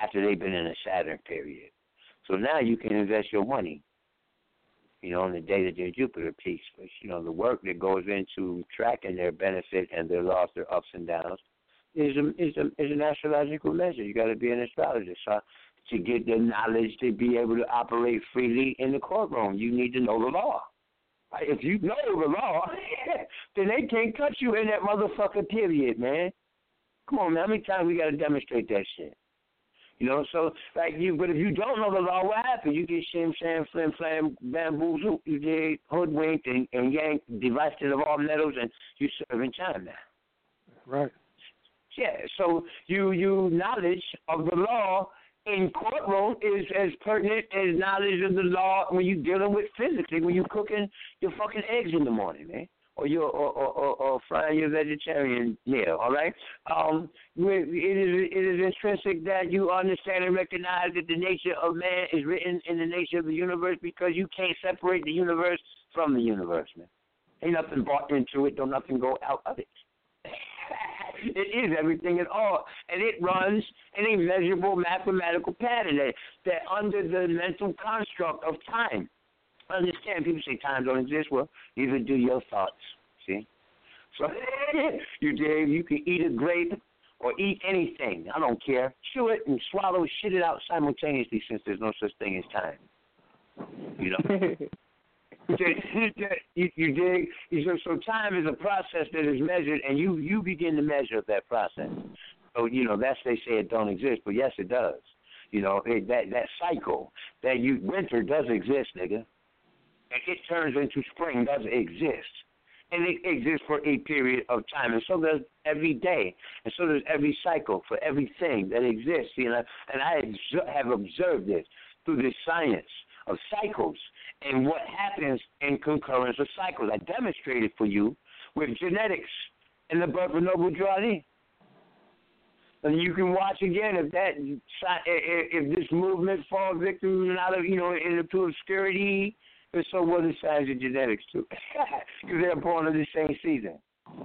after they've been in a Saturn period. So now you can invest your money, you know, on the day that their Jupiter peaks. But you know, the work that goes into tracking their benefit and their loss, their ups and downs, is a is a is an astrological measure. You got to be an astrologist. So to get the knowledge to be able to operate freely in the courtroom. You need to know the law. If you know the law, then they can't cut you in that motherfucker period, man. Come on, man. How many times we got to demonstrate that shit? You know, so like you, but if you don't know the law, what happens? You get shim sham flim flam bamboozled, you get hoodwinked and, and yanked, divested of all metals, and you serving time now. Right. Yeah. So you you knowledge of the law in courtroom is as pertinent as knowledge of the law when you're dealing with physically when you're cooking your fucking eggs in the morning, man. Or your or, or, or, or frying your vegetarian meal, all right? Um, it is it is intrinsic that you understand and recognize that the nature of man is written in the nature of the universe because you can't separate the universe from the universe, man. Ain't nothing brought into it, don't nothing go out of it. It is everything at all. And it runs an immeasurable mathematical pattern that, that under the mental construct of time. Understand, people say time don't exist. Well, neither do your thoughts. See? So you did you can eat a grape or eat anything. I don't care. Chew it and swallow, shit it out simultaneously since there's no such thing as time. You know? you, you dig? So, so time is a process that is measured, and you you begin to measure that process. So you know that's they say it don't exist, but yes, it does. You know it, that that cycle that you winter does exist, nigga. And it turns into spring does exist, and it exists for a period of time, and so does every day, and so does every cycle for everything that exists. You know, and I have observed this through this science of cycles and what happens in concurrence of cycles. I demonstrated for you with genetics and the birth of Noble Ali. And you can watch again if that if this movement falls victim out of you know into obscurity, and so will the signs of genetics too, because they're born in the same season.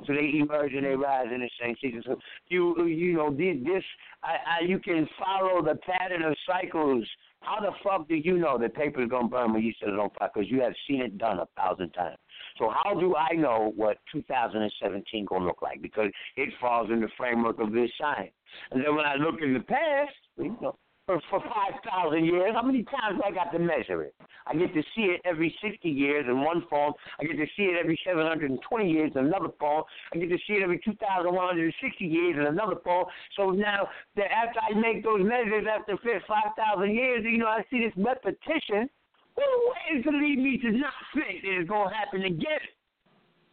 So they emerge and they rise in the same season. So you you know this I, I you can follow the pattern of cycles how the fuck do you know that paper is gonna burn when you set it on fire? Because you have seen it done a thousand times. So how do I know what 2017 gonna look like? Because it falls in the framework of this science. And then when I look in the past, you know, for, for 5,000 years. How many times I got to measure it? I get to see it every 60 years in one form. I get to see it every 720 years in another form. I get to see it every 2,160 years in another form. So now, that after I make those measures after 5,000 years, you know, I see this repetition. What is going to lead me to not think that it's going to happen again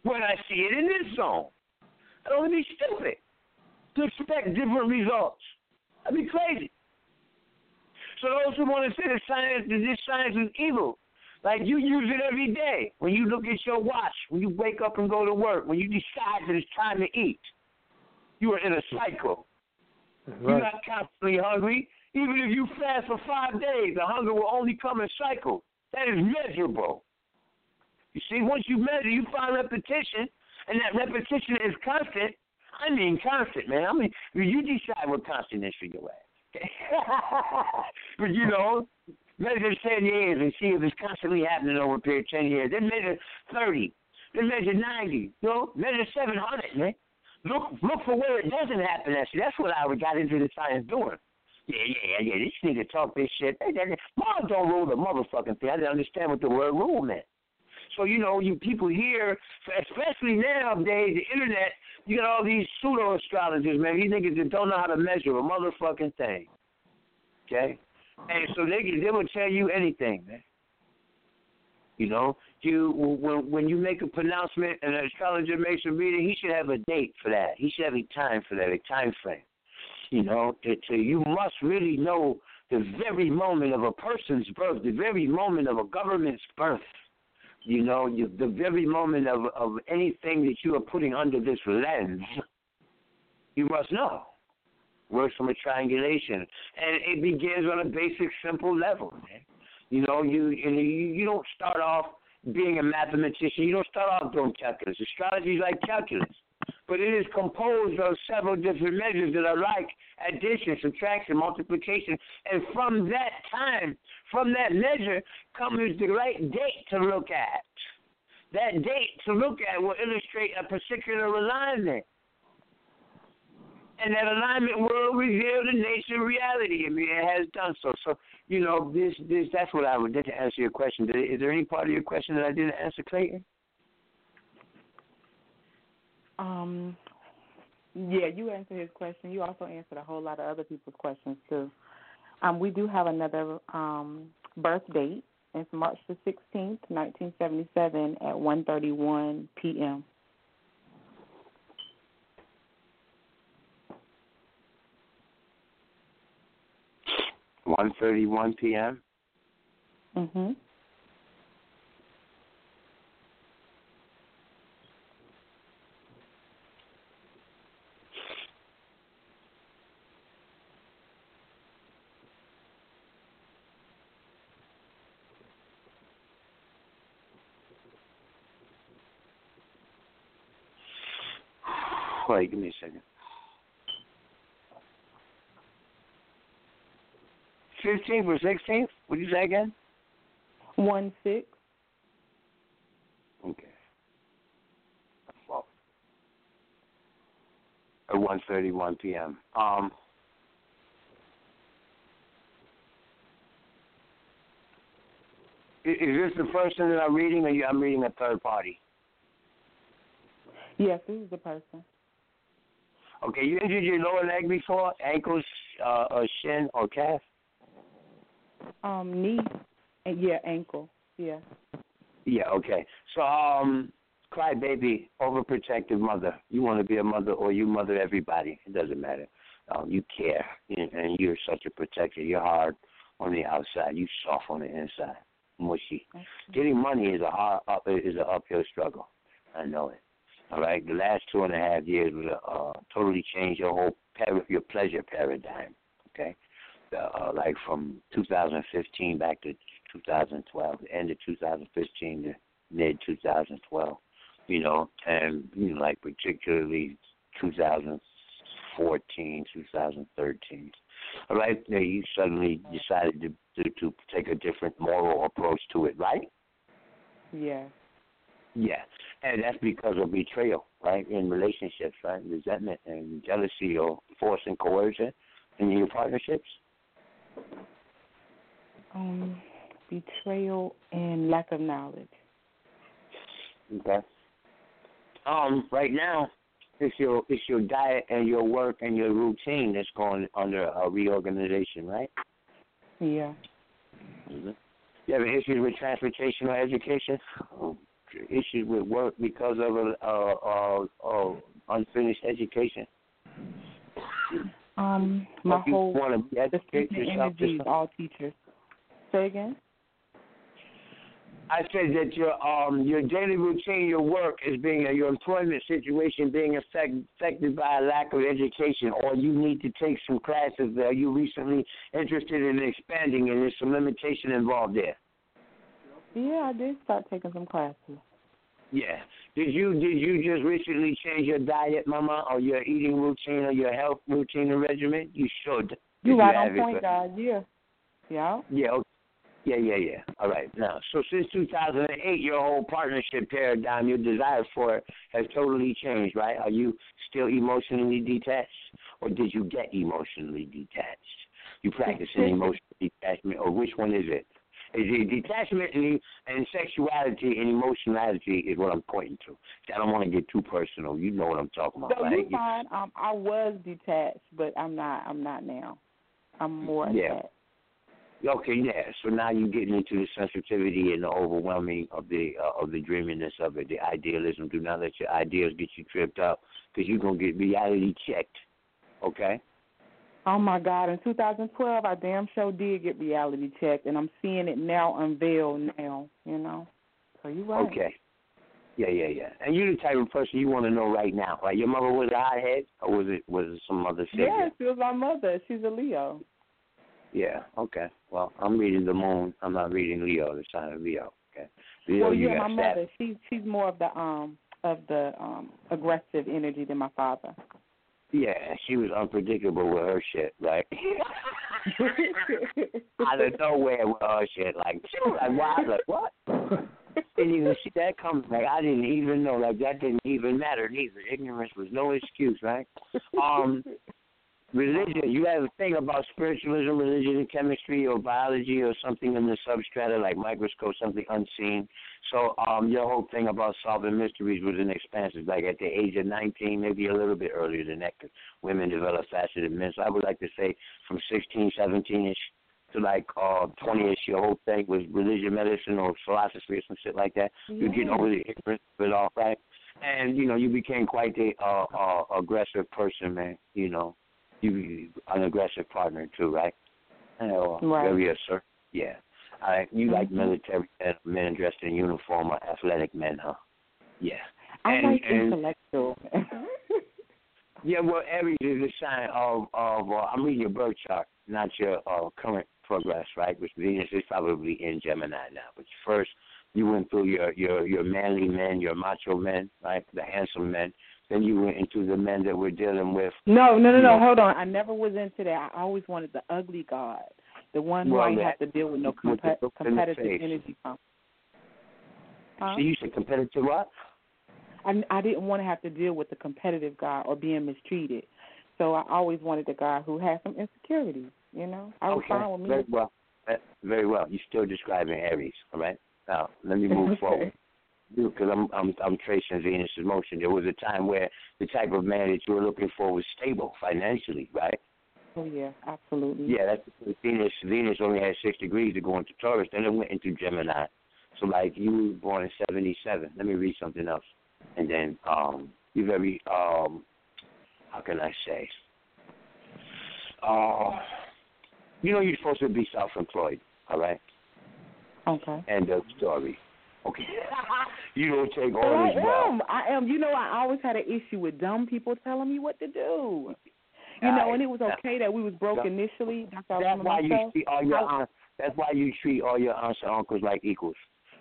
when I see it in this zone? I don't want to be stupid to expect different results. I'd be crazy. So those who want to say that science that this science is evil, like you use it every day. When you look at your watch, when you wake up and go to work, when you decide that it's time to eat, you are in a cycle. Right. You're not constantly hungry. Even if you fast for five days, the hunger will only come in cycles. That is measurable. You see, once you measure, you find repetition, and that repetition is constant. I mean constant, man. I mean, you decide what constant is for your ass. but you know, measure ten years and see if it's constantly happening over a period of ten years. Then measure thirty. Then measure ninety. You know, measure seven hundred, man. Look look for where it doesn't happen. That's that's what I got into the science doing. Yeah, yeah, yeah. This nigga talk this shit. Mom don't rule the motherfucking thing. I didn't understand what the word rule meant. So you know, you people here, especially nowadays, the internet, you got all these pseudo astrologers, man. These niggas that don't know how to measure a motherfucking thing. Okay, and so they they will tell you anything, man. You know, you when when you make a pronouncement and an astrologer makes a reading, he should have a date for that. He should have a time for that, a time frame. You know, it, uh, you must really know the very moment of a person's birth, the very moment of a government's birth. You know, you, the very moment of of anything that you are putting under this lens, you must know. Works from a triangulation, and it begins on a basic, simple level. You know, you you, you don't start off being a mathematician. You don't start off doing calculus. Astrology is like calculus, but it is composed of several different measures that are like addition, subtraction, multiplication, and from that time, from that measure, comes the right date to look at. That date to look at will illustrate a particular alignment and that alignment will reveal the nature of reality. I mean, it has done so. So, you know, this, this, that's what I would did to answer your question. Is there any part of your question that I didn't answer, Clayton? Um, yeah, you answered his question. You also answered a whole lot of other people's questions too. Um, we do have another um, birth date. It's March the 16th, 1977 at 1:31 p.m. One thirty-one p.m. Mhm. Give me a second. Fifteenth or sixteenth? What did you say again? One six. Okay. Well, at one thirty-one p.m. Um. Is this the person that I'm reading, or I'm reading a third party? Yes, this is the person. Okay, you injured your lower leg before, ankles, uh, or shin, or calf? Um, knee. Yeah, ankle. Yeah. Yeah, okay. So, um, cry crybaby, overprotective mother. You want to be a mother, or you mother everybody. It doesn't matter. Um, you care, and and you're such a protector. You're hard on the outside. You soft on the inside, mushy. Getting money is a hard up is an uphill struggle. I know it. All right. The last two and a half years will uh, totally change your whole par- your pleasure paradigm. Okay. Uh, like from 2015 back to 2012, end of 2015 to mid 2012. You know, and you know, like particularly 2014, 2013. All right. Now you suddenly decided to, to to take a different moral approach to it, right? Yeah. Yeah, and that's because of betrayal, right? In relationships, right? Resentment and jealousy or force and coercion in your partnerships. Um, betrayal and lack of knowledge. Okay. Um, right now, it's your it's your diet and your work and your routine that's going under a reorganization, right? Yeah. Mm-hmm. You have issues with transportation or education? Issues with work because of a uh, uh, uh, unfinished education? Um, my Like whole want to educate yourself. energy is all teachers. Say again. I said that your um your daily routine, your work is being your employment situation being affect, affected by a lack of education, or you need to take some classes. Are you recently interested in expanding, and there's some limitation involved there? Yeah, I did start taking some classes. Yeah. Did you did you just recently change your diet, Mama, or your eating routine, or your health routine and regimen? You should. You right on point, guys. Yeah. Yeah. Yeah. Okay. Yeah, yeah, yeah. All right. Now, so since 2008, your whole partnership paradigm, your desire for it, has totally changed, right? Are you still emotionally detached, or did you get emotionally detached? You practicing emotional detachment, or which one is it? Detachment and, and sexuality and emotionality is what I'm pointing to. I don't want to get too personal. You know what I'm talking about, So right? you. Um, I was detached, but I'm not. I'm not now. I'm more Yeah. attached. Okay, yeah. So now you're getting into the sensitivity and the overwhelming of the uh, of the dreaminess of it, the idealism. Do not let your ideas get you tripped up, because you're gonna get reality checked. Okay. Oh my God! In 2012, I damn sure did get reality checked, and I'm seeing it now unveiled now. You know, so you right. Okay. Yeah, yeah, yeah. And you're the type of person you want to know right now, right? Your mother was a hothead, or was it was it some other shit? Yeah, she was my mother. She's a Leo. Yeah. Okay. Well, I'm reading the moon. I'm not reading Leo. The sign of Leo. Okay. Leo, well, you yeah, my mother. She's she's more of the um of the um aggressive energy than my father. Yeah, she was unpredictable with her shit, right? Out of nowhere with her shit, like like, "Wow, like what?" Didn't even see that coming. Like I didn't even know. Like that didn't even matter neither. Ignorance was no excuse, right? Um, religion. You have a thing about spiritualism, religion, and chemistry, or biology, or something in the substrata, like microscope, something unseen. So, um, your whole thing about solving mysteries was an expansive. Like at the age of 19, maybe a little bit earlier than that, 'cause women develop faster than men. So I would like to say from 16, 17ish to like uh 20ish, your whole thing was religion, medicine, or philosophy, or some shit like that. You're getting over the ignorance of it all, right? And you know, you became quite a uh, uh, aggressive person, man. You know, you an aggressive partner too, right? You know, Right. very assert. Yeah. I, you like Mhm. military men, men dressed in uniform or athletic men, huh? Yeah. I and, like and intellectual. yeah, well, every is a sign of of. Uh, I'm reading your birth chart, not your uh, current progress, right? Which Venus is probably in Gemini now. But first, you went through your your your manly men, your macho men, right? The handsome men. Then you went into the men that we're dealing with. No, no, no, no. know, Hold on. I never was into that. I always wanted the ugly god, the one who Well, I have to deal with no with the compe- look in the competitive energy from. Huh? So you said competitive what? I I didn't want to have to deal with the competitive guy or being mistreated. So I always wanted the guy who had some insecurities. You know, I was okay. fine with me. Very well. Very well. You're still describing Aries, all right? Now let me move Okay. forward. Because I'm I'm I'm tracing Venus's motion. There was a time where the type of man that you were looking for was stable financially, right? Oh yeah, absolutely. Yeah, that's Venus Venus only had six degrees to go into Taurus, then it went into Gemini. So like you were born in seventy seven. Let me read something else. And then um you're very um how can I say? Uh you know you're supposed to be self employed, all right? Okay. End of story. Okay. you don't take But all I this well. am. I am. You know, I always had an issue with dumb people telling me what to do. You know, and it was okay that we was broke initially. That's, how I was That's why you treat all your aunts. That's why you treat all your aunts and uncles like equals,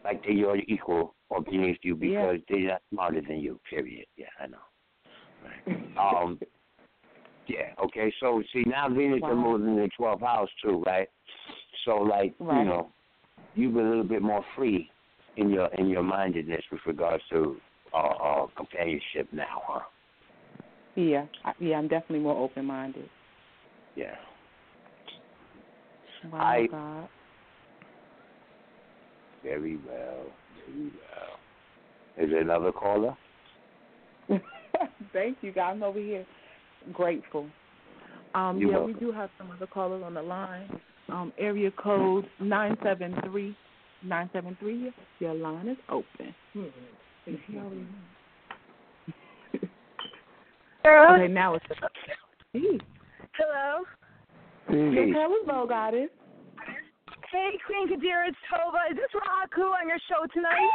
like they are equal or beneath you Yeah. because they're not smarter than you. Period. Yeah, I know. Right. um. Yeah. Okay. So see now Venus Wow. moving in the 12th house too, right? So like you know, you've been a little bit more free in your in your mindedness with regards to uh, uh companionship now, huh? Yeah, I, yeah, I'm definitely more open minded. Yeah. Wow, I- God. Very well. Very well. Is there another caller? Thank you, God. I'm over here grateful. Um, You're yeah, welcome. we do have some other callers on the line. Um, area code nine seven three nine seven three. Your line is open. Hello. Okay, now it's Hey, Hello. Yes, hello, goddess. Hey, Queen Kadira, it's Tova. Is this Rahaku on your show tonight?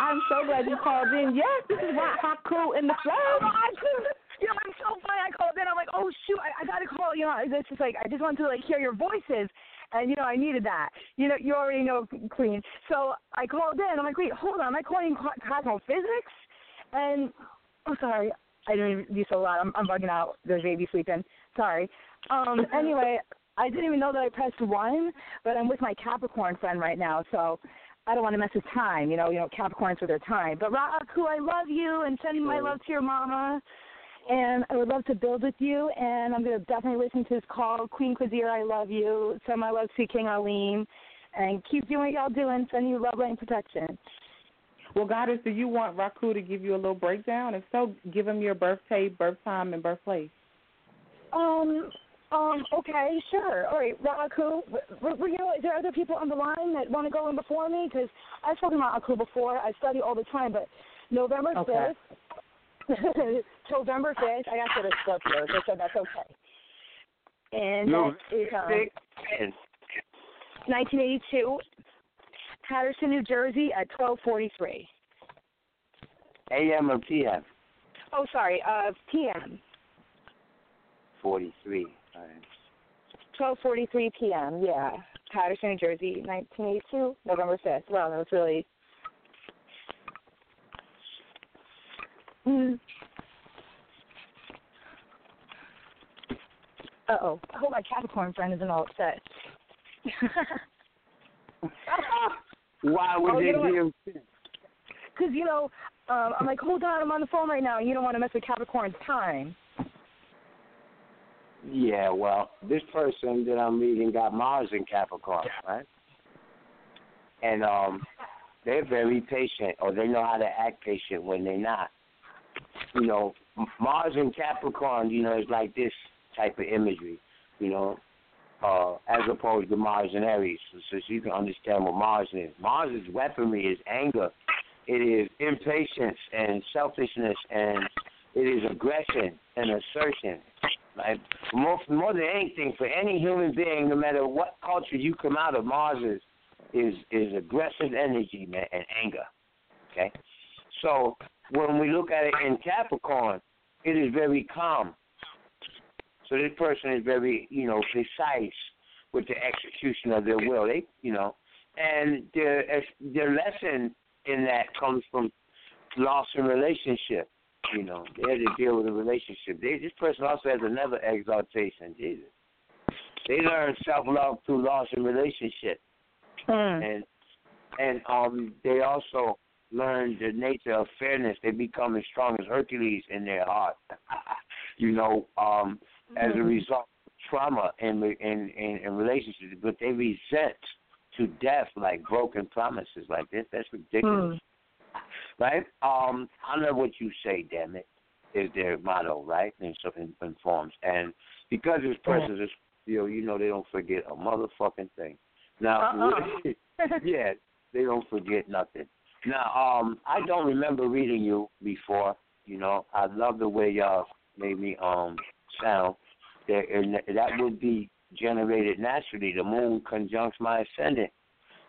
I'm so glad you called in. Yes, this is Rock Haku in the Oh, flesh. I just- you know, I'm so funny. I called in. I'm like, oh shoot, I, I got to call. You know, it's just like I just wanted to like hear your voices, and you know, I needed that. You know, you already know, Queen. So I called in. I'm like, wait, hold on. Am I calling co- cosmophysics? And I'm sorry, I didn't do so loud. I'm, I'm bugging out. There's baby sleeping. Sorry. Um. Anyway, I didn't even know that I pressed one, but I'm with my Capricorn friend right now, so. I don't want to mess his time, you know. You know, Capricorns with their time. But Raku, I love you, and sending my love to your mama and I would love to build with you. And I'm going to definitely listen to this call. Queen Quazir, I love you. Send my love to King Arlene. And keep doing what y'all doing. Send you love, light, and protection. Well, goddess, do you want Raku to give you a little breakdown? If so, give him your birthday, birth time, and birthplace. Um, Um, okay, sure. All right, Raku. w- w- You is there other people on the line that want to go in before me? Because I've spoken about Aku before. I study all the time, but November Okay. 5th, November 5th, I got to the Scorpios. They said that's okay. And No, that is um, 1982, Paterson, New Jersey at 1243. AM or PM? Oh, sorry, uh, PM, 43. All right. 1243 p.m., yeah. Paterson, New Jersey, 1982, November 5th. Wow, that was really Mm. Uh oh. I hope my Capricorn friend isn't all upset. Why would Oh, they you? Because, you know, um, I'm like, hold on, I'm on the phone right now, and you don't want to mess with Capricorn's time. Yeah, well, this person that I'm reading got Mars in Capricorn, right? And um, they're very patient, or they know how to act patient when they're not. You know, Mars in Capricorn, you know, is like this type of imagery, you know, uh, as opposed to Mars in Aries, so, so you can understand what Mars is. Mars' weaponry is anger. It is impatience and selfishness, and it is aggression and assertion. Like more, more than anything, for any human being, no matter what culture you come out of, Mars is is, is aggressive energy, man, and anger. Okay, so when we look at it in Capricorn, it is very calm. So this person is very, you know, precise with the execution of their will. They, you know, and their their lesson in that comes from loss in relationship. You know, they had to deal with a relationship. They, this person also has another exaltation. Jesus, they learn self love through loss in relationship, and and um they also learn the nature of fairness. They become as strong as Hercules in their heart. you know, um, as a result of trauma in in in, in relationships, but they resent to death like broken promises like this. That's ridiculous right? Um, I know what you say, damn it, is their motto, right? In so in, in forms, and because this person is, you know, you know, they don't forget a motherfucking thing. Now, Uh-uh. yeah, they don't forget nothing. Now, um, I don't remember reading you before. You know, I love the way y'all made me um sound. That and that would be generated naturally. The moon conjuncts my ascendant.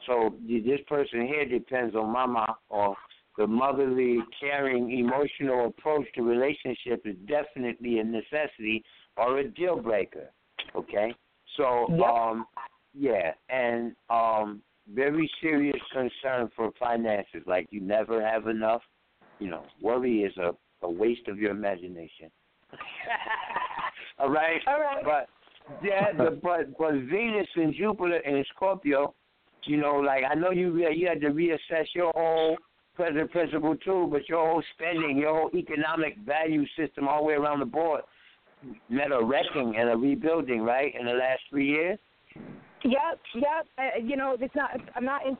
So this person here depends on mama or the motherly, caring, emotional approach to relationship is definitely a necessity or a deal breaker. Okay? So Yep. um yeah, and um very serious concern for finances, like you never have enough. You know, worry is a, a waste of your imagination. All right? All right. But yeah, the, but but Venus and Jupiter and Scorpio, you know, like I know you re- you had to reassess your whole present principle too, but your whole spending, your whole economic value system all the way around the board met a wrecking and a rebuilding, right, in the last three years. Yep, yep. Uh, you know, it's not. I'm not in.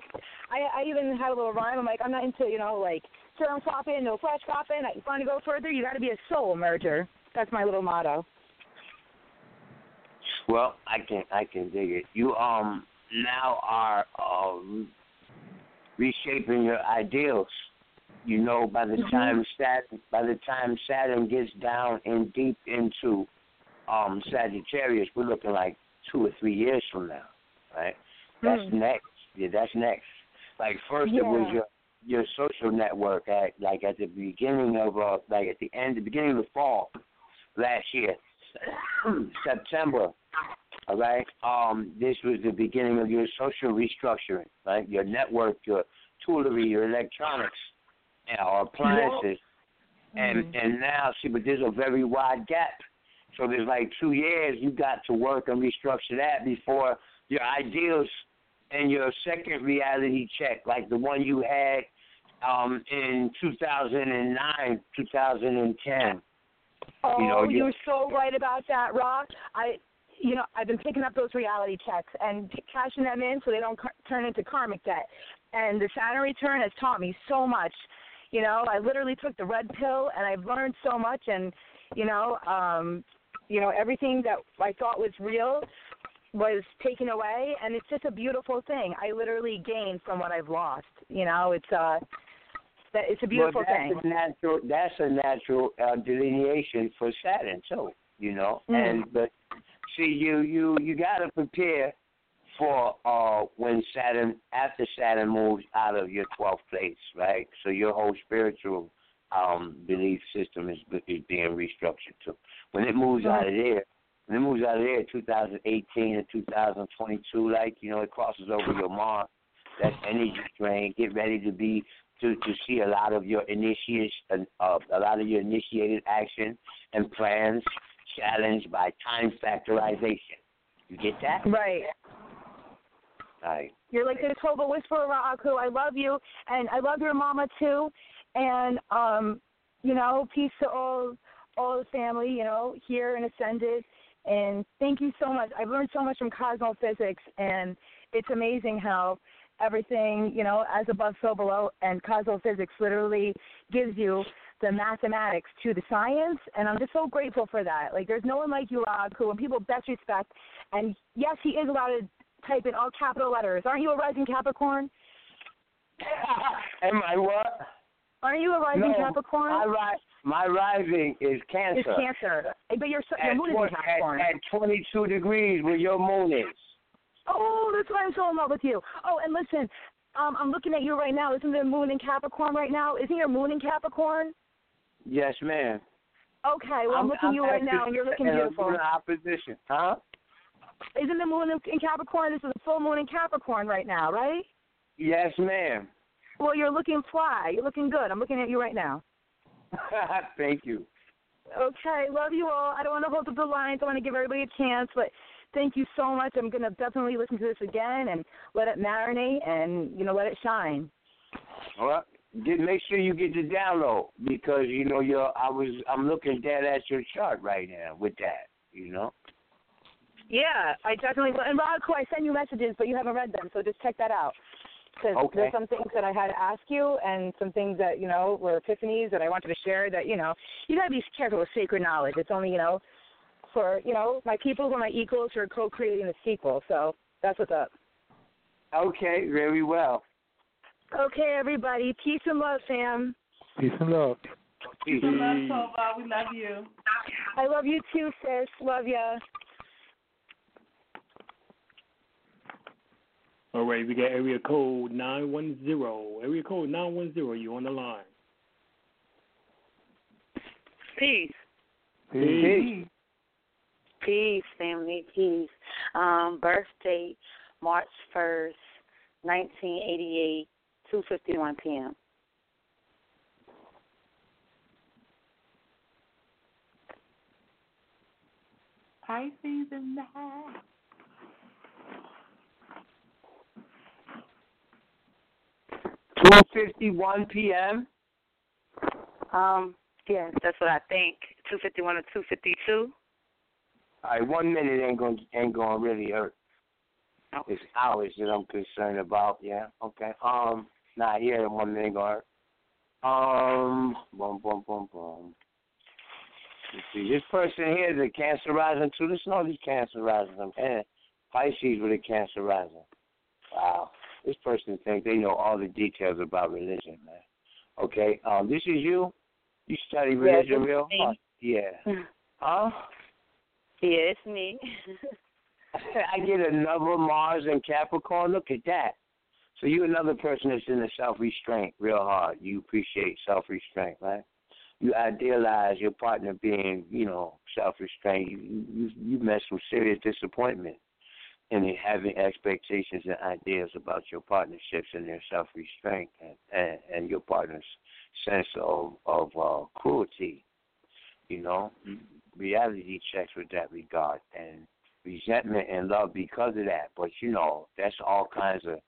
I I even had a little rhyme. I'm like, I'm not into you know like term swapping, no flash swapping. If you want to go further, you got to be a soul merger. That's my little motto. Well, I can I can dig it. You um now are um reshaping your ideals. You know, by the Mhm. time Saturn by the time Saturn gets down and deep into um Sagittarius, we're looking like two or three years from now, right? That's Mm. next. Yeah, that's next. Like first it was your your social network at like at the beginning of uh like at the end the beginning of the fall last year. September. All right. Um, this was the beginning of your social restructuring, right? Your network, your toolery, your electronics, know, appliances, and and now see, but there's a very wide gap. So there's like two years you got to work and restructure that before your ideals and your second reality check, like the one you had um, in 2009, 2010. Oh, You know, you- you're so right about that, Rock. I, you know, I've been picking up those reality checks and cashing them in so they don't car- turn into karmic debt. And the Saturn return has taught me so much. You know, I literally took the red pill and I've learned so much. And you know, um, you know, everything that I thought was real was taken away, and it's just a beautiful thing. I literally gained from what I've lost. You know, it's uh, that it's a beautiful well, that's thing. A natural, that's a natural uh, delineation for Saturn too. You know, Mm. and but see, you you you got to prepare for uh when Saturn after Saturn moves out of your twelfth place, right? So your whole spiritual um belief system is is being restructured too. When it moves out of there, when it moves out of there, 2018 and 2022, like you know, it crosses over your Mars. That's energy drain. Get ready to be to to see a lot of your initiation, uh, a lot of your initiated action and plans challenged by time factorization. You get that? Right. Right. You're like the Toba Whisperer, Aku. I love you, and I love your mama too. And um, you know, peace to all all the family. You know, here and Ascended. And thank you so much. I've learned so much from Cosmophysics, and it's amazing how everything, you know, as above, so below, and Cosmophysics literally gives you the mathematics to the science, and I'm just so grateful for that. Like, there's no one like you, Aku, and people best respect. And yes, he is allowed to type in all capital letters. Aren't you a rising Capricorn? Am I what? Aren't you a rising no, Capricorn? My, ri- my rising is Cancer. It's Cancer. But your, your moon is in Capricorn. at, at 22 degrees where your moon is. Oh, that's why I'm so in love with you. Oh, and listen, um, I'm looking at you right now. Isn't the moon in Capricorn right now? Isn't your moon in Capricorn? Yes, ma'am. Okay, well, I'm, looking at you right now, and you're looking beautiful. In opposition, huh? Isn't the moon in Capricorn? This is a full moon in Capricorn right now, right? Yes, ma'am. Well, you're looking fly. You're looking good. I'm looking at you right now. Thank you. Okay, love you all. I don't want to hold up the lines. I want to give everybody a chance, but thank you so much. I'm going to definitely listen to this again and let it marinate and, you know, let it shine. Well, get, make sure you get the download because you know you're. I was. I'm looking dead at your chart right now with that. You know. Yeah, I definitely will. And Rod, I send you messages, but you haven't read them, so just check that out. Because Okay. there's some things that I had to ask you, and some things that you know were epiphanies that I wanted to share. That you know, you gotta be careful with sacred knowledge. It's only you know, for you know my people who are my equals who are co-creating the sequel. So that's what's up. Okay. Very well. Okay, everybody, peace and love, fam. Peace and love. Peace. and love Toba. We love you. I love you too, sis. Love ya. All right, we got area code 910. Area code 910, you on the line. Peace. Peace. Peace, family. Peace. Um, birth date March first, nineteen eighty eight, two fifty one PM. Pisces in the house. Two fifty one p.m. Um, yes, that's what I think. Two fifty one or two fifty two. All right. One minute ain't gonna ain't gonna really hurt. Oh. It's hours that I'm concerned about. Yeah. Okay. Um. Not here. One minute ain't. Um. Boom. Boom. Boom. Boom. Let's see. This person here is a Cancer rising too. Listen, all these Cancer rising. Man, Pisces with a Cancer rising. Wow. This person thinks they know all the details about religion, man. Okay. Um. This is you. You study religion real hard. Yeah. Huh? Yeah, it's me. I get another Mars and Capricorn. Look at that. So you another person that's in the self restraint real hard. You appreciate self restraint, right? You idealize your partner being, you know, self restraint. You you you mess with serious disappointment in having expectations and ideas about your partnerships and their self restraint and, and and your partner's sense of of uh, cruelty. You know, reality checks with that regard and resentment and love because of that. But you know, that's all kinds of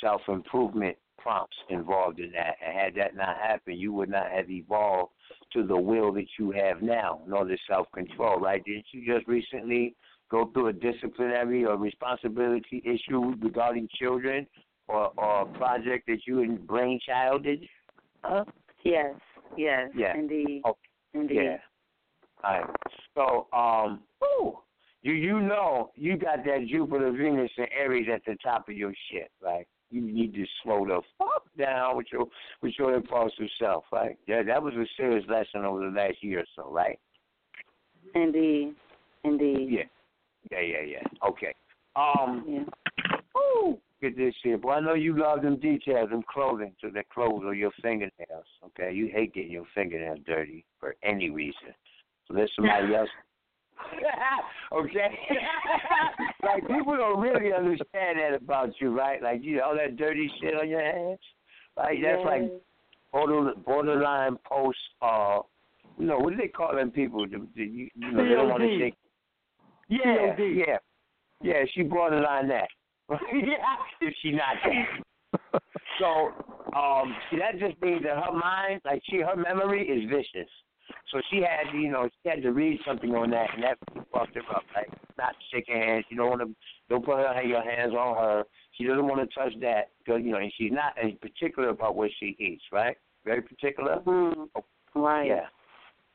self improvement prompts involved in that. And had that not happened, you would not have evolved to the will that you have now, nor the self control, right? Didn't you just recently go through a disciplinary or responsibility issue regarding children or, or a project that you and brainchilded? Huh? yes, yes, Yeah. indeed, Oh, indeed. Yeah. Right. So, um, ooh, you you know you got that Jupiter, Venus, and Aries at the top of your shit, right? You need to slow the fuck down with your with your impulsive self, right? Yeah, that was a serious lesson over the last year or so, right? Indeed. Indeed. Yeah. Yeah, yeah, yeah. Okay. Um Yeah. Ooh, get this shit. Boy, I know you love them details, them clothing, so that clothes or your fingernails. Okay, you hate getting your fingernails dirty for any reason. So let somebody else. okay. like people don't really understand that about you, right? Like you know all that dirty shit on your hands. Like that's like border, borderline post. Uh, you know what do they call them people? The, the, you, you know they don't want to think. Yeah, yeah, yeah. She borderline that. yeah, if she not that. so, um, see, that just means that her mind, like she, her memory is vicious. So she had, to, you know, she had to read something on that, and that fucked her up. Like not shaking hands. You don't want to, don't put her, your hands on her. She doesn't want to touch that because you know, and she's not as particular about what she eats, right? Very particular. Mm, right. Yeah.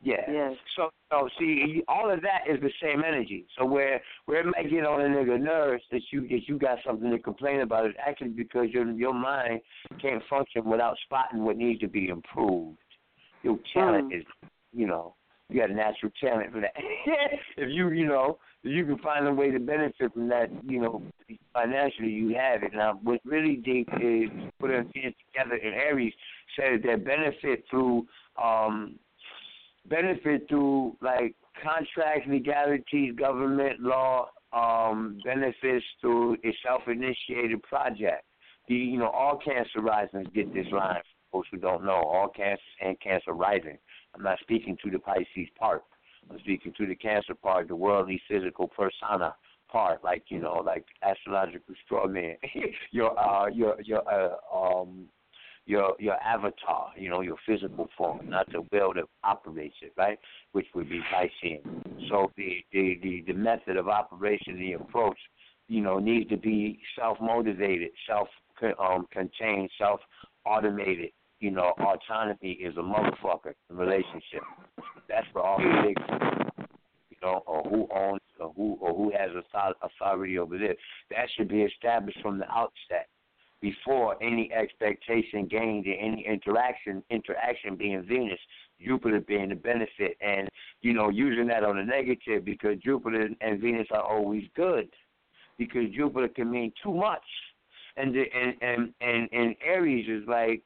Yeah. Yes. So, so see, all of that is the same energy. So where where it might get on a nigga nerves that you that you got something to complain about is actually because your your mind can't function without spotting what needs to be improved. Your talent is, you know, you got a natural talent for that. if you you know if you can find a way to benefit from that, you know, financially you have it. Now, what really deep is put them together in Aries says that benefit through um benefit through like contracts, legalities, government law, um, benefits through a self-initiated project. The, you know, all cancer risings get this line. For those who don't know, all cancers and cancer rising. I'm not speaking to the Pisces part. I'm speaking to the cancer part, the worldly physical persona part, like you know, like astrological straw man. your uh, your your uh, um your your avatar, you know, your physical form, not the will that operates it, right? Which would be Piscean. So the the the, the method of operation, the approach, you know, needs to be self motivated, self um contained, self automated. You know, autonomy is a motherfucker in relationship. That's for all the big you know, or who owns or who or who has author- authority over this. That should be established from the outset before any expectation gained in any interaction interaction being Venus, Jupiter being the benefit and, you know, using that on the negative because Jupiter and Venus are always good. Because Jupiter can mean too much. And the, and, and, and, and Aries is like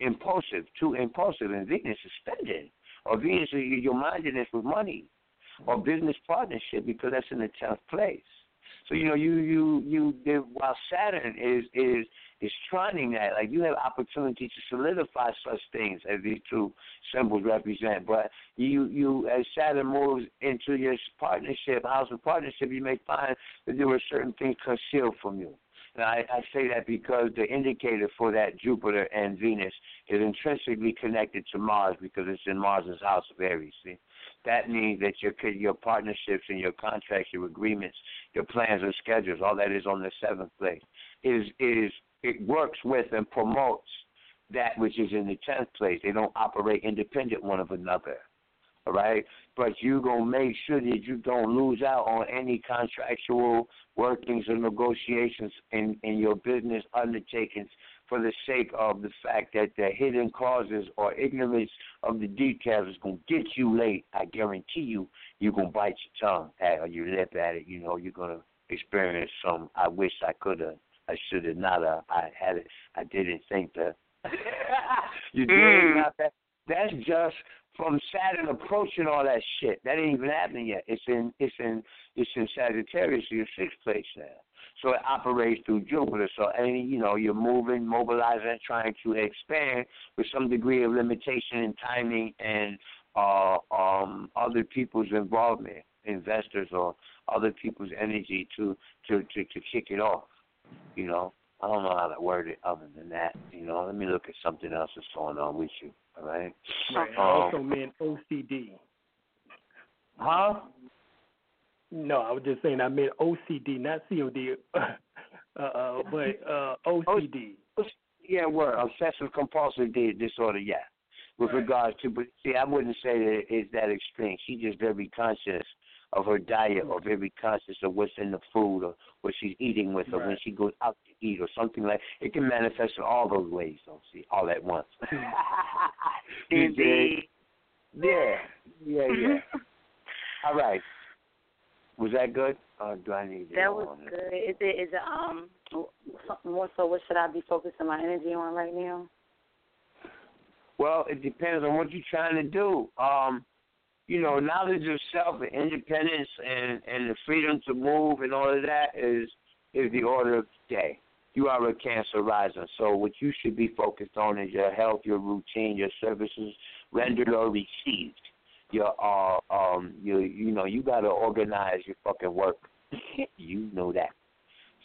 impulsive, too impulsive and is spending. Or Venus is your mindedness with money. Or business partnership because that's in the tenth place. So you know, you you you while Saturn is is is trining that, like you have opportunity to solidify such things as these two symbols represent. But you you as Saturn moves into your partnership, house of partnership, you may find that there were certain things concealed from you. And I, I say that because the indicator for that Jupiter and Venus is intrinsically connected to Mars because it's in Mars's house of Aries. See? That means that your your partnerships and your contracts, your agreements, your plans and schedules, all that is on the seventh place. Is is it works with and promotes that which is in the tenth place. They don't operate independent one of another. Right? But you're gonna make sure that you don't lose out on any contractual workings or negotiations in, in your business undertakings for the sake of the fact that the hidden causes or ignorance of the details is going to get you late. I guarantee you, you're going to bite your tongue at, or your lip at it. You know, you're going to experience some, I wish I could have, I should have not have, I had it, I didn't think that. you did Mm. not that. That's just from Saturn approaching all that shit. That ain't even happening yet. It's in it's in it's in Sagittarius, your sixth place now. So it operates through Jupiter. So any you know, you're moving, mobilizing, trying to expand with some degree of limitation in timing and uh um other people's involvement, investors or other people's energy to to to, to kick it off. You know. I don't know how to word it other than that. You know, let me look at something else that's going on with you. All right. Right. I Um, also meant OCD. Huh? No, I was just saying I meant OCD, not COD. uh, uh, but uh, OCD. Yeah, word. Obsessive compulsive disorder. Yeah, with regards to. But see, I wouldn't say that it's that extreme. She's just very conscious of her diet, or very conscious of what's in the food, or what she's eating with, or when she goes out to eat, or something like. It can manifest in all those ways. Don't see all at once. Indeed. Yeah, yeah, Mm-hmm. yeah. All right. Was that good? Or do I need to That was on? good. Is it is it um more so what should I be focusing my energy on right now? Well, it depends on what you're trying to do. Um, you know, knowledge of self and independence and, and the freedom to move and all of that is is the order of the day. You are a cancer rising, so what you should be focused on is your health, your routine, your services rendered or received. Your uh um you you know, you gotta organize your fucking work. you know that.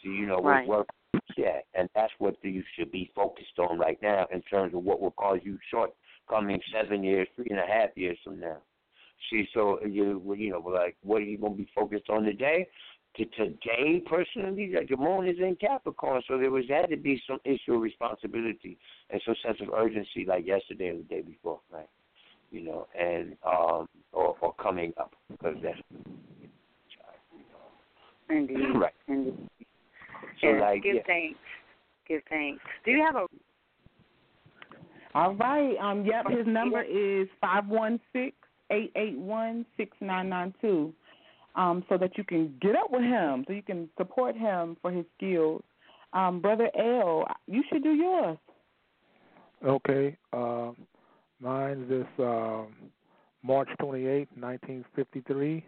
So you know Right. what work yeah, and that's what you should be focused on right now in terms of what will cause you shortcomings seven years, three and a half years from now. See, so you you know, like what are you gonna be focused on today? To today, personally, like the moon is in Capricorn, so there was had to be some issue of responsibility and some sense of urgency, like yesterday or the day before, right? You know, and um, or, or coming up because that's Indeed. right. Indeed. So, Yes, like, give yeah. thanks. Give thanks. Do you have a All right. Um. Yep. His number is five one six eight eight one six nine nine two. Um. So that you can get up with him, so you can support him for his skills. Um. Brother El, you should do yours. Okay. Um, mine is um, March twenty eighth, 1953.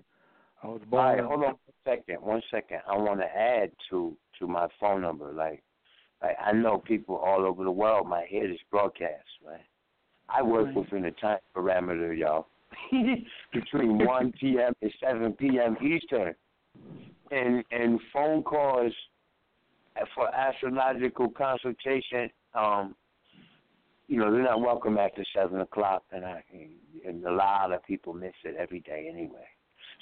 I was All born. right, hold on one second. One second. I want to add to to my phone number. Like, like I know people all over the world My head is broadcast. Right. I work Right. within the time parameter, y'all, between 1 p.m. and 7 p.m. Eastern, and and phone calls for astrological consultation. Um, you know, they're not welcome after seven o'clock, and I and a lot of people miss it every day anyway.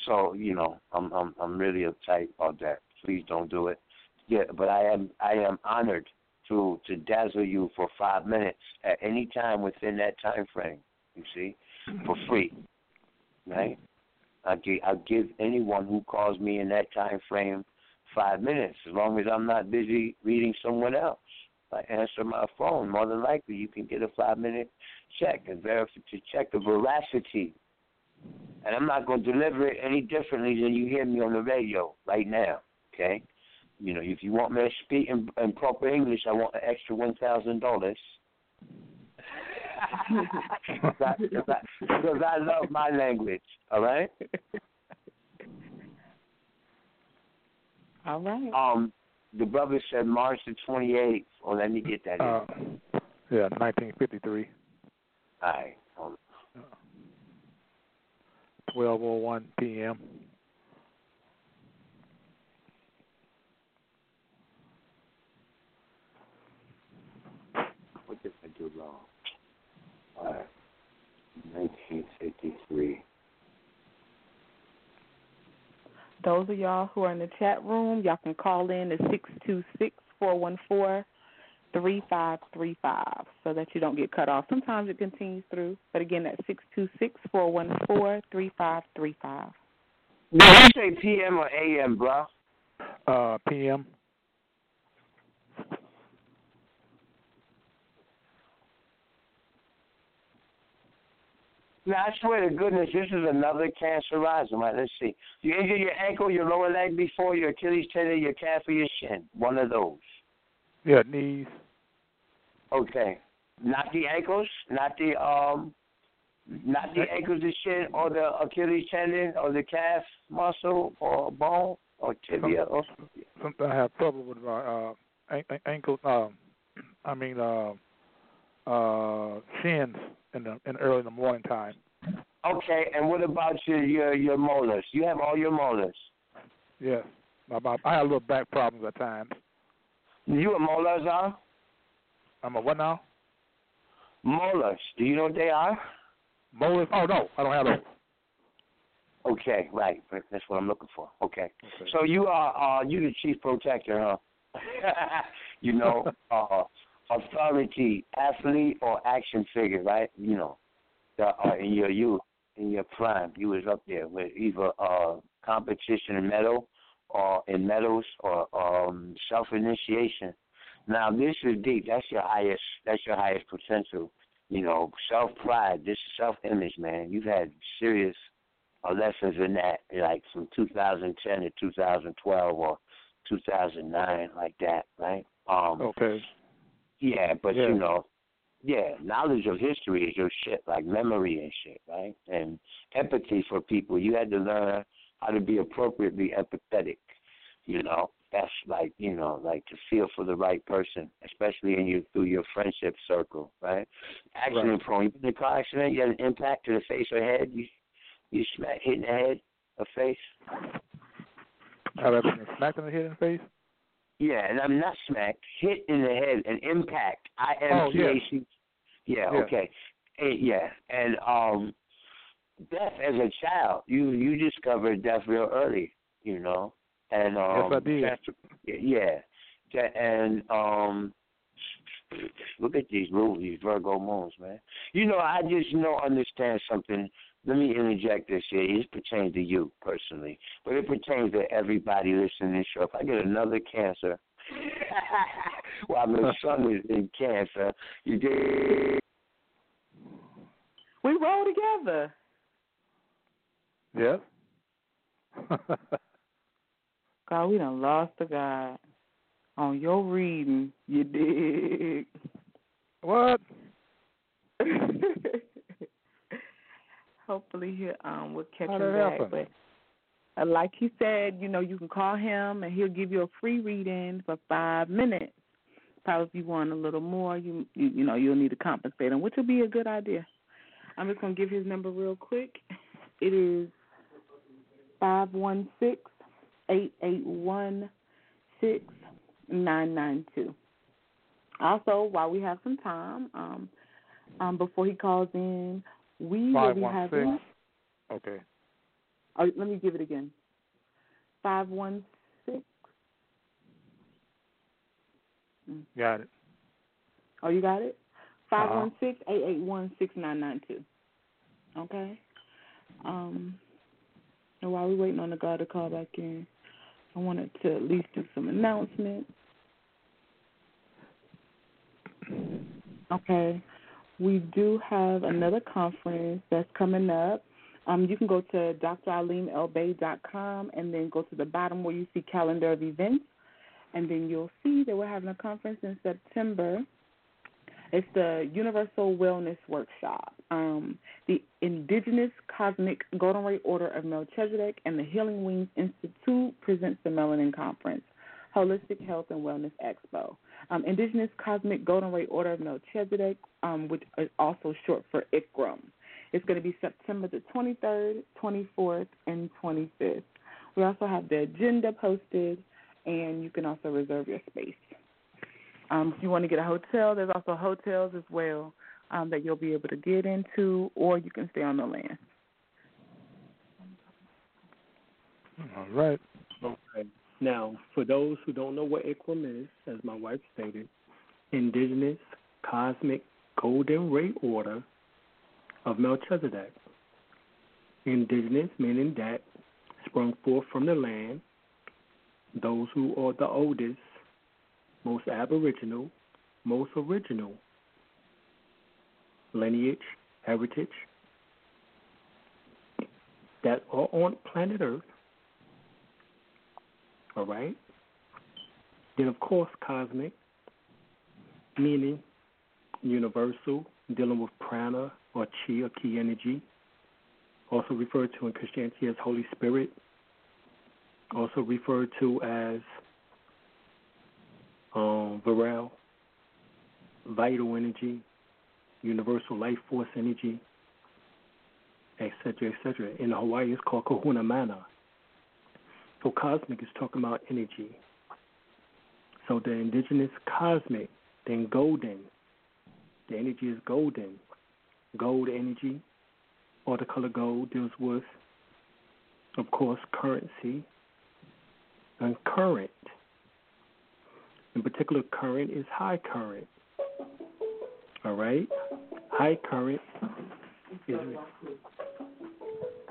So you know, I'm I'm I'm really uptight about that. Please don't do it. Yeah, but I am I am honored to to dazzle you for five minutes at any time within that time frame. You see, for free, right? I give I give anyone who calls me in that time frame five minutes, as long as I'm not busy reading someone else. I answer my phone. More than likely, you can get a five minute check and verify to check the veracity and I'm not going to deliver it any differently than you hear me on the radio right now. Okay, you know, if you want me to speak in, in proper English, I want an extra one thousand dollars. Because I love my language. All right. All right. Um, the brother said March the twenty eighth. Oh, let me get that. in. Uh, yeah, 1953, All right. Hold on. 12:01 p.m. What did I do wrong? All right. 1953. Those of y'all who are in the chat room, y'all can call in to six two six four one four three five three five so that you don't get cut off. Sometimes it continues through, but again, that's six two six four one four three five three five. Did you say PM or AM, bro? Uh, p.m. Now, I swear to goodness, this is another cancer rising. Right, let's see. You injured your ankle, your lower leg before, your Achilles tendon, your calf, or your shin. One of those. Yeah, knees. Okay. Not the ankles, not the um, not the ankles, the shin, or the Achilles tendon, or the calf muscle, or bone, or tibia, or Sometimes I have trouble with my uh, an- an- ankle. Um, I mean, uh, uh, shins in the in early in the morning time. Okay, and what about your your your molars? You have all your molars. Yes, my, my, I have a little back problems at times. You a molars are? I'm a what now? Molars. Do you know what they are? Molars? Oh no, I don't have those. Okay, right. That's what I'm looking for. Okay. So you are uh you the chief protector, huh? you know, uh authority, athlete or action figure, right? You know. the, uh, in your youth, in your prime, you was up there with either uh, competition in medal or in medals or um, self initiation. Now this is deep. That's your highest. That's your highest potential. You know, self pride. This self image, man. You've had serious uh, lessons in that, like from 2010 to 2012 or 2009, like that, right? Um, okay. Yeah, but Yeah. you know, yeah, knowledge of history is your shit, like memory and shit, right? And empathy for people. You had to learn how to be appropriately empathetic. You know, that's like you know, like to feel for the right person, especially in you through your friendship circle, right? Accident Right. prone. You been in a car accident, you had an impact to the face or head, you you smack hitting the head or face. Have I been smacked in the head and face? Yeah, and I'm not smacked, hit in the head, an impact. I M Oh, yeah. Yeah, Yeah. okay. Eh, yeah, and um, death as a child, you you discovered death real early, you know, and um, Yes, I did. that's- yeah, That- and um, look at these movies, Virgo moons, man. You know, I just don't understand something. Let me interject this here. This pertains to you personally, but it pertains to everybody listening to this show. If I get another cancer, while my son is in cancer, you did. We roll together. Yep. God, we done lost a God. On your reading, you dig. What? Hopefully he um will catch him back. happen? But uh, like he said, you know, you can call him and he'll give you a free reading for five minutes. Probably if you want a little more, you you, you know, you'll need to compensate him, which will be a good idea. I'm just gonna give his number real quick. It is five one six eight eight one six nine nine two. Also, while we have some time, um, um, before he calls in, we will Five be one having. six. Okay. Oh, let me give it again. Five one six. Got it. Oh, you got it. Five Uh-huh. one six eight eight one six nine nine two. Okay. Um. And while we're waiting on the guy to call back in, I wanted to at least do some announcements. Okay. We do have another conference that's coming up. Um, you can go to dralimelbey.com and then go to the bottom where you see calendar of events, and then you'll see that we're having a conference in September. It's the Universal Wellness Workshop. Um, the Indigenous Cosmic Golden Ray Order of Melchizedek and the Healing Wings Institute presents the Melanin Conference, Holistic Health and Wellness Expo. Um, Indigenous Cosmic Golden Ray Order of Melchizedek, um, which is also short for ICROM. It's going to be September the 23rd, 24th, and 25th. We also have the agenda posted, and you can also reserve your space. Um, if you want to get a hotel, there's also hotels as well um, that you'll be able to get into, or you can stay on the land. All right. Now, for those who don't know what ICROM is, as my wife stated, Indigenous Cosmic Golden Ray Order of Melchizedek. Indigenous meaning that sprung forth from the land, those who are the oldest, most aboriginal, most original lineage, heritage that are on planet Earth. All right? Then, of course, cosmic, meaning universal, dealing with prana or chi or key energy, also referred to in Christianity as Holy Spirit, also referred to as um, virile, vital energy, universal life force energy, etc., etc. In Hawaii, it's called Kahuna Mana. So cosmic is talking about energy. So the indigenous cosmic, then golden. The energy is golden. Gold energy, or the color gold, deals with, of course, currency and current. In particular, current is high current. All right? High current is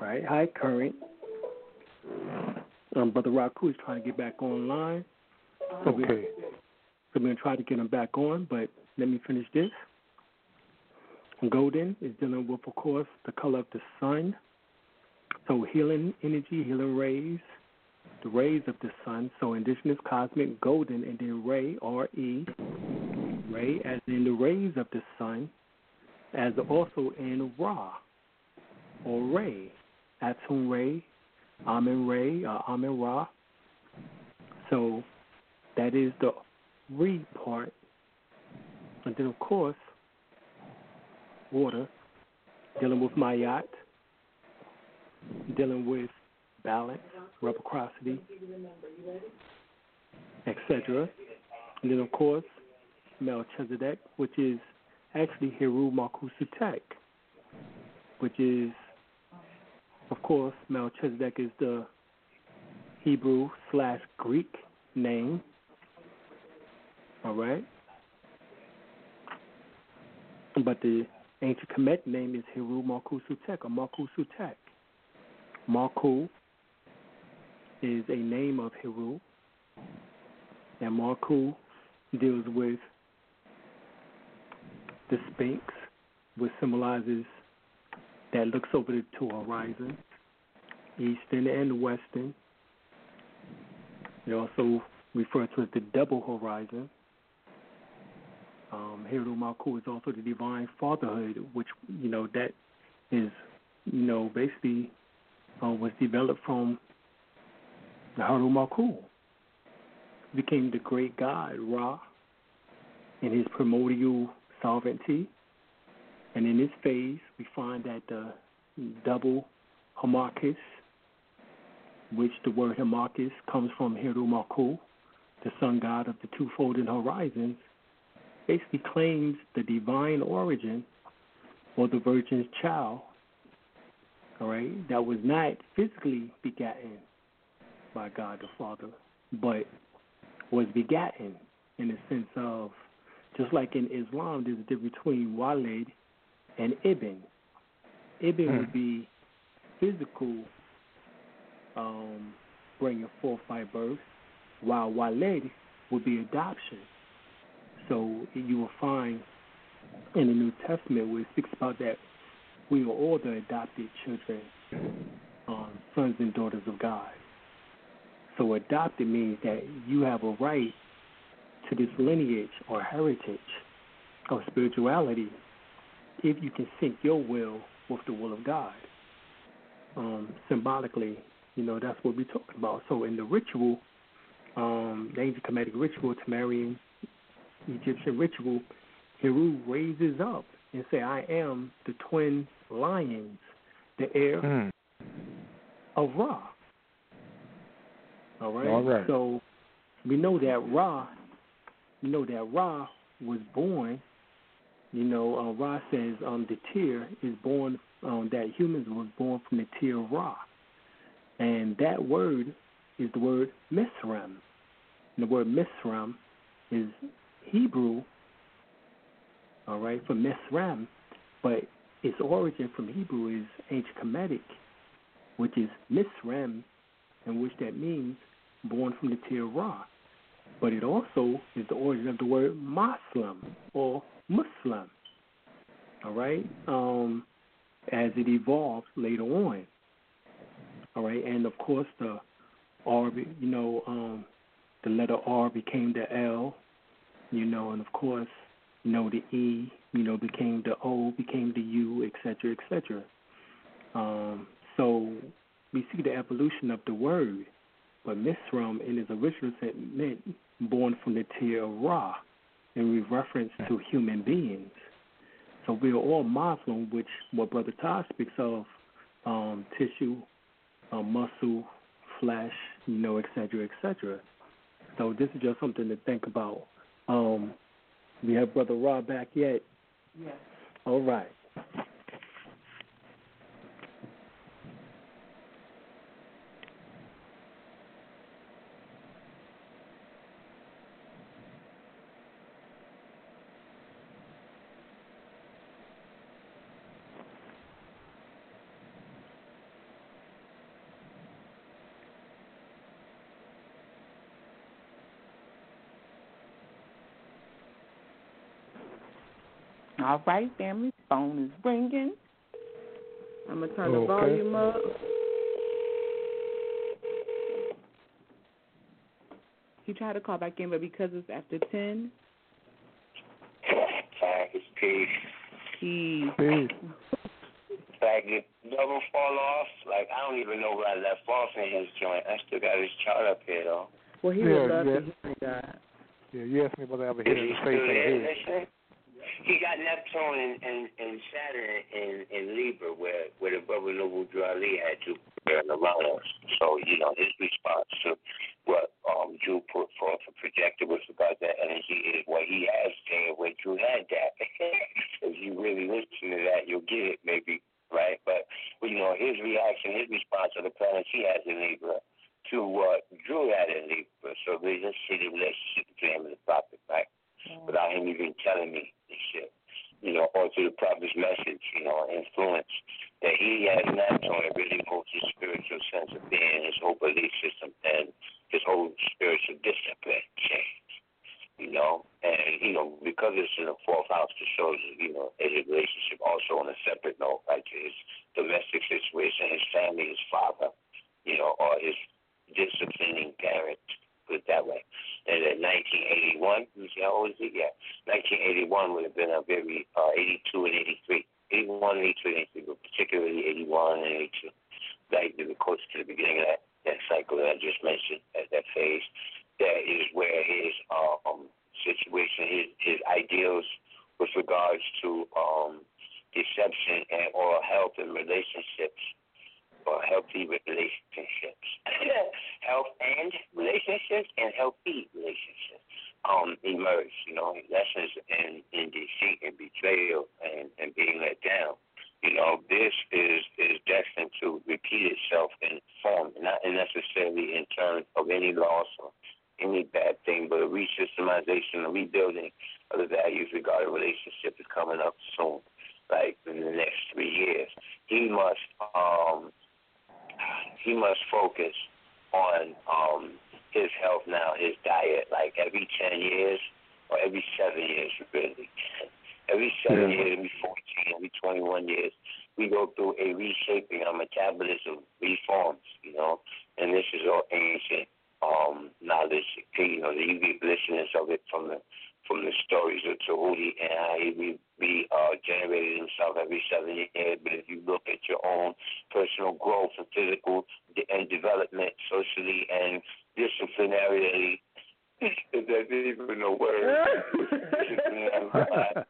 right. High current. Um, Brother Raku is trying to get back online. So Okay. So we're gonna try to get him back on, but let me finish this. Golden is dealing with, of course, the color of the sun. So healing energy, healing rays, the rays of the sun. So indigenous cosmic golden and then ray, R E, ray as in the rays of the sun, as also in Ra or Ray, Atum Ray, Amen Ray, uh, Amen Ra. So that is the re part. And then, of course, water, dealing with Mayat, dealing with balance, reciprocity, etc. And then, of course, Melchizedek, which is actually Heru Malkusutek, which is, of course, Melchizedek is the Hebrew slash Greek name. All right. But the ancient Kemet name is Heru Malkusutek or Malkusutek. Marku is a name of Heru, and Marku deals with the Sphinx, which symbolizes that looks over the two horizons, eastern and western. They also refer to as the double horizon. Um, Heru Malku is also the divine fatherhood, which you know that is you know basically uh, was developed from the Heru Malku. Became the great god Ra in his primordial sovereignty, and in this phase we find that the double Harmachis, which the word Harmachis comes from Heru Malku, the sun god of the two-folded horizons, basically claims the divine origin or the virgin's child, all right, that was not physically begotten by God the Father, but was begotten in the sense of, just like in Islam, there's a difference between Walid and Ibn. Ibn Hmm. would be physical um, bringing forth by birth, while Walid would be adoption. So you will find in the New Testament where it speaks about that we are all the adopted children, um, sons and daughters of God. So adopted means that you have a right to this lineage or heritage of spirituality if you can sync your will with the will of God. Um, symbolically, you know, that's what we're talking about. So in the ritual, um, the ancient Kemetic ritual, Tamarian Egyptian ritual, Heru raises up and say, I am the twin lions, the heir Hmm. of Ra. All right? All right. So we know that Ra, we know that Ra was born, you know, uh, Ra says um, the tear is born, um, that humans was born from the tear of Ra. And that word is the word Misram. And the word Misram is Hebrew, all right, for Misram, but its origin from Hebrew is ancient Kemetic, which is Misram, and which that means born from the tear of Ra. But it also is the origin of the word Muslim or Muslim, all right, um, as it evolved later on. All right, and of course the R, you know, um, the letter R became the L, you know, and of course, you know, the E, you know, became the O, became the U, et cetera, et cetera. Um, so we see the evolution of the word, but Misram in its original sense meant born from the tear of Ra, in with reference to human beings. So we are all Muslim, which what Brother Todd speaks of, um, tissue, um, muscle, flesh, you know, et cetera, et cetera. So this is just something to think about. Um, we have Brother Rob back yet? Yes. All right. All right, family. Phone is ringing. I'm gonna turn the volume up. He tried to call back in, but because it's after ten, It's peace. he Peace. Like it double fall off. Like I don't even know where I left off in his joint. I still got his chart up here though. well he Yeah, would love yeah. to hear that. Yeah, you asked me whether I ever Is hit he in the still face He got Neptune and, and, and Saturn in, in Libra where where the brother Noble Drew had Jupiter and Uranus. So, you know, his response to what um Drew put forth and projected with to that energy is what he has said where Drew had that. if you really listen to that you'll get it maybe, right? But you know, his reaction, his response to the planets he has in Libra to what Drew had in Libra. So they just see the relationship between him and the prophet, right? Mm-hmm. Without him even telling me this shit. You know, or through the prophet's message, you know, influence that he has Neptune it really moves his spiritual sense of being, his whole belief system and his whole spiritual discipline change. You know, and you know, because it's in the fourth house to show you know, his relationship also on a separate note, like his domestic situation, his family, his father, you know, or his disciplining parent, put it that way. And in 1981, you see how old is he? Yeah. 1981 would have been a very, uh, 82 and 83. 81, 82, and 83, but particularly 81 and 82. Like, the close to the beginning of that, that cycle that I just mentioned, at that phase, that is where his um, situation, his, his ideals with regards to um, deception and or health and relationships or healthy relationships. Health and relationships and healthy relationships um emerge, you know, lessons in, in deceit and betrayal and, and being let down. You know, this is is destined to repeat itself in form, not necessarily in terms of any loss or any bad thing, but a resystemization, a rebuilding of the values regarding relationships is coming up soon, like in the next three years. He must um he must focus on um his health now, his diet, like every ten years or every seven years really. Every seven Yeah. years, every fourteen, every twenty one years, we go through a reshaping, our metabolism reforms, you know, and this is all ancient um knowledge, you know, the evolutionist of it from the from the stories of Tahuti and how he re, re, uh, generated himself every seven years. But if you look at your own personal growth and physical de- and development, socially and disciplinarily, that's even a word, disciplinary,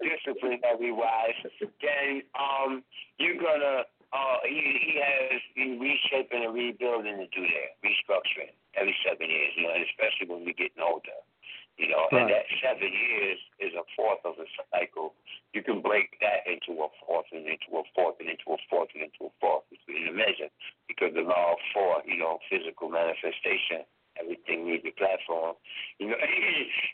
disciplinary wise, then um, you're gonna. Uh, he he has been reshaping and rebuilding to do that, restructuring every seven years. You know, and especially when we're getting older. You know, and that seven years is a fourth of a cycle. You can break that into a fourth and into a fourth and into a fourth and into a fourth between the measure because the law of four, you know, physical manifestation, everything needs a platform. You know,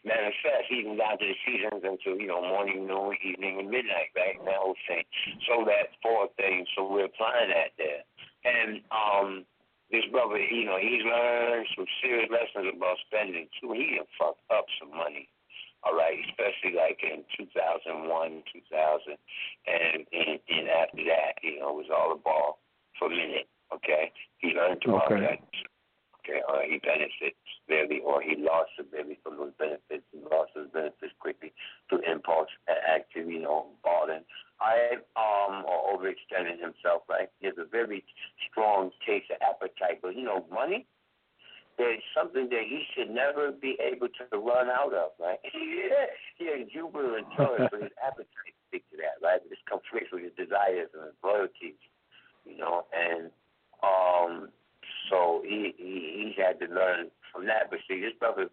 manifest even down to the seasons until you know morning, noon, evening, and midnight, right? That whole thing. So that four thing. So we're applying that there, and um this brother, you know, he's learned some serious lessons about spending too. He done fucked up some money. All right, especially like in 2001, 2000, and and, and after that, you know, it was all a ball for a minute. Okay, he learned about Okay. that. Okay, or he benefits severely, or he lost severely from those benefits. He lost those benefits quickly through impulse and activity, you know, balling. I um or overextending himself, right? He has a very strong taste of appetite, but you know, money there's something that he should never be able to run out of, right? has Jupiter and Taurus, but his appetite speaks to that, right? This conflicts with his desires and his loyalties, you know, and um so he, he he's had to learn from that. But see, this brother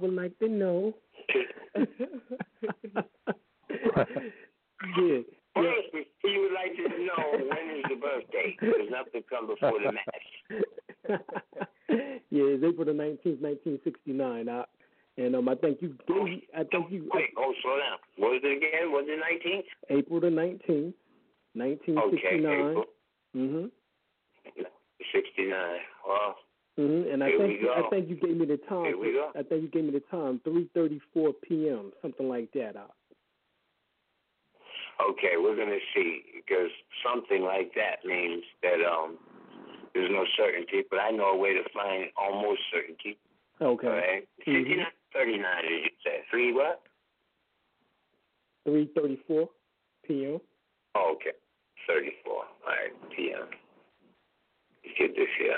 would like to know. Yeah. Yeah. He would like to know when is the birthday because nothing comes before the match. yeah, it's April the nineteenth, nineteen sixty nine. And um, I think you gave. I thank you. Wait, oh, slow down. What was it again? Was it nineteenth? April the nineteenth, nineteen sixty nine. Okay, mhm. Sixty nine. Well, Mm-hmm. And I Here think I think you gave me the time. I think you gave me the time, three thirty-four p.m. something like that. Uh. Okay, we're gonna see because something like that means that um there's no certainty, but I know a way to find almost certainty. Okay. All right. Mm-hmm. thirty-nine. Did you say three what? Three thirty-four p.m. Oh, okay, thirty-four. All right, p.m. Let's get this here.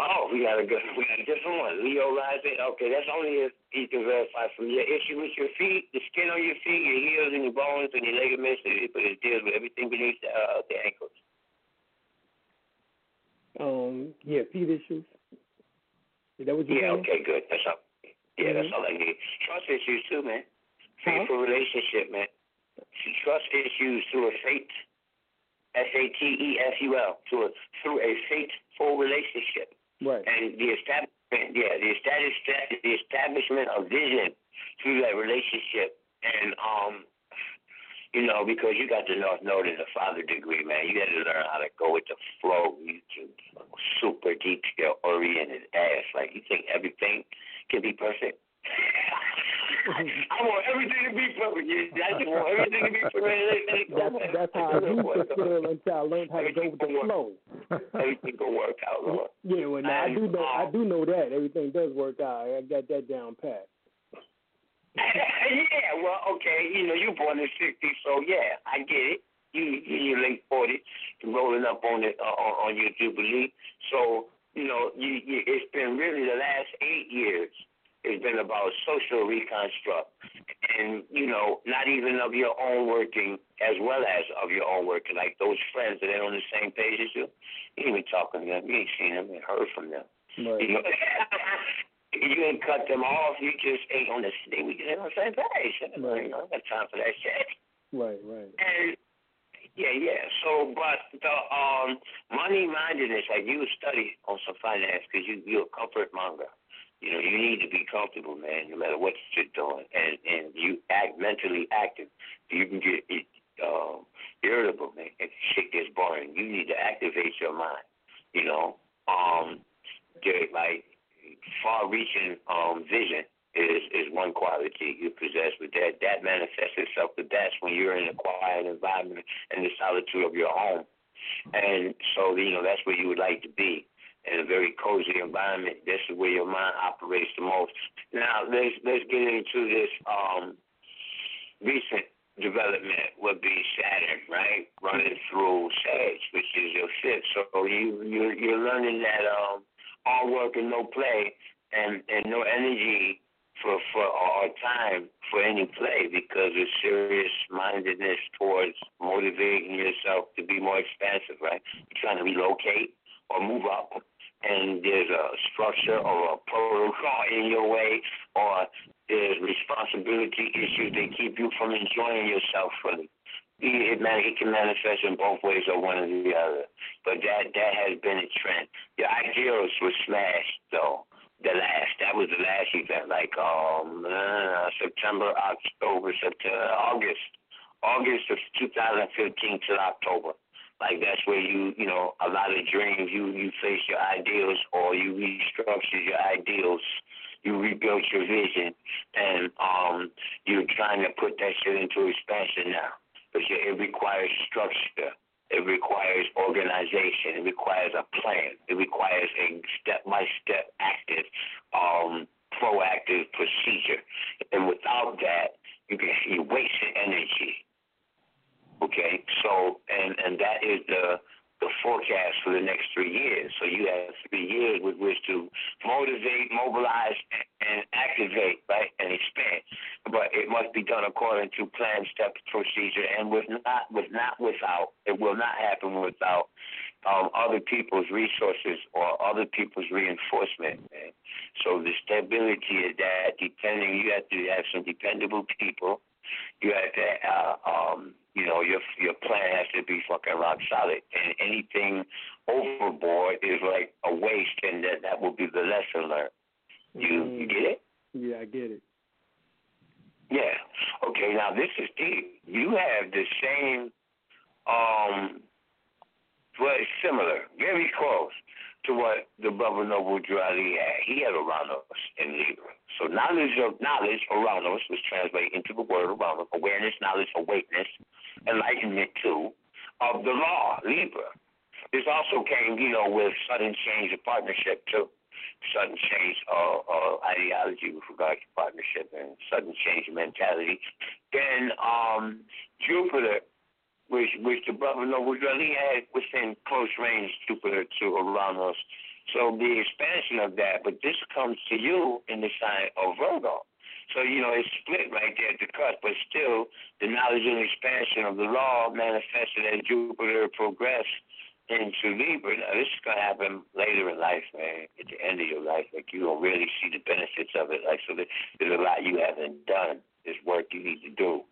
Oh, we got a good, we got a different one. Leo Rising. Okay, that's only if you can verify from your issue with your feet, the skin on your feet, your heels, and your bones, and your ligaments. But it deals with everything beneath the, uh, the ankles. Um, yeah, feet issues. Is that what you? Yeah. Okay. Good. That's all. Yeah, mm-hmm. that's all I need. Trust issues too, man. Faithful uh-huh. relationship, man. Trust issues through a faith, S A T E F U L, through a through a faithful relationship. Right. And the establishment, yeah, the establish the establishment of vision through that relationship, and um, you know, because you got the North Node and the Father degree, man, you got to learn how to go with the flow. You can super detail oriented ass. Like you think everything can be perfect. I want everything to be perfect. I just want everything to be perfect. That's, that's how I used to feel until I learned how to go with the flow. Everything will work out, Lord. Yeah, well, now I And, do know I do know that everything does work out. I got that down pat. yeah, well, okay, you know, you born in '60s, so yeah, I get it. You you in your late 40s, rolling up on it uh, on, on your jubilee. So you know, you, you it's been really the last eight years. It's been about social reconstruct, and you know, not even of your own working as well as of your own working. Like those friends that ain't on the same page as you, you ain't even talking to them. You ain't seen them, you ain't heard from them. Right. You know, you ain't cut them off. You just ain't on the they we ain't on the same page. You know, I got time for that shit. Right, right. And yeah, yeah. So, but the um money mindedness, like you study on some finance because you you're a comfort monger. You know, you need to be comfortable, man, no matter what you're doing, and and you act mentally active. You can get um, irritable, man. If shit gets boring, you need to activate your mind. You know, um, get like far-reaching um vision is is one quality you possess, but that that manifests itself the best when you're in a quiet environment and the solitude of your home. And so, you know, that's where you would like to be in a very cozy environment. This is where your mind operates the most. Now, let's let's get into this um, recent development would be Saturn, right, running through Sag, which is your fifth. So you you're you're learning that um, all work and no play, and and no energy for for or time for any play because of serious mindedness towards motivating yourself to be more expansive, right? You're trying to relocate or move up and there's a structure or a protocol in your way or there's responsibility issues that keep you from enjoying yourself fully. It, man, it can manifest in both ways or one or the other. But that that has been a trend. Your ideals were smashed though the last that was the last event like um uh, September, October, September, August, August of 2015 till October. Like that's where you you know a lot of dreams you you face your ideals or you restructure your ideals. You rebuild your vision, and um, you're trying to put that shit into expansion now. But it requires structure. It requires organization. It requires a plan. It requires a step-by-step active, um, proactive procedure. And without that, you can you wasting energy. Okay, so and and that is the the forecast for the next three years. So you have three years with which to motivate, mobilize, and activate, right, and expand. But it must be done according to plan, step, procedure, and with not with not without. It will not happen without um, other people's resources or other people's reinforcement. Man. So the stability is that depending, you have to have some dependable people. You have to, uh, um, you know, your your plan has to be fucking rock solid, and anything overboard is like a waste, and that that will be the lesson learned. You you get it? Yeah, I get it. Yeah. Okay. Now this is deep. You have the same, um, well, it's similar, very close to what the brother Noble Drew had. He had Uranus in Libra. So knowledge of knowledge, Uranus, was translated into the word Uranus, awareness, knowledge, awakeness, enlightenment too, of the law, Libra. This also came, you know, with sudden change of partnership too. Sudden change of ideology with regard to partnership and sudden change of mentality. Then um, Jupiter which which the brother Noble he had within close range Jupiter to uh, Uranus. So the expansion of that, but this comes to you in the sign of Virgo. So, you know, it's split right there at the cut, but still the knowledge and expansion of the law manifested as Jupiter progressed into Libra. Now this is gonna happen later in life, man. At the end of your life, like you don't really see the benefits of it. Like so, there's a lot you haven't done. There's work you need to do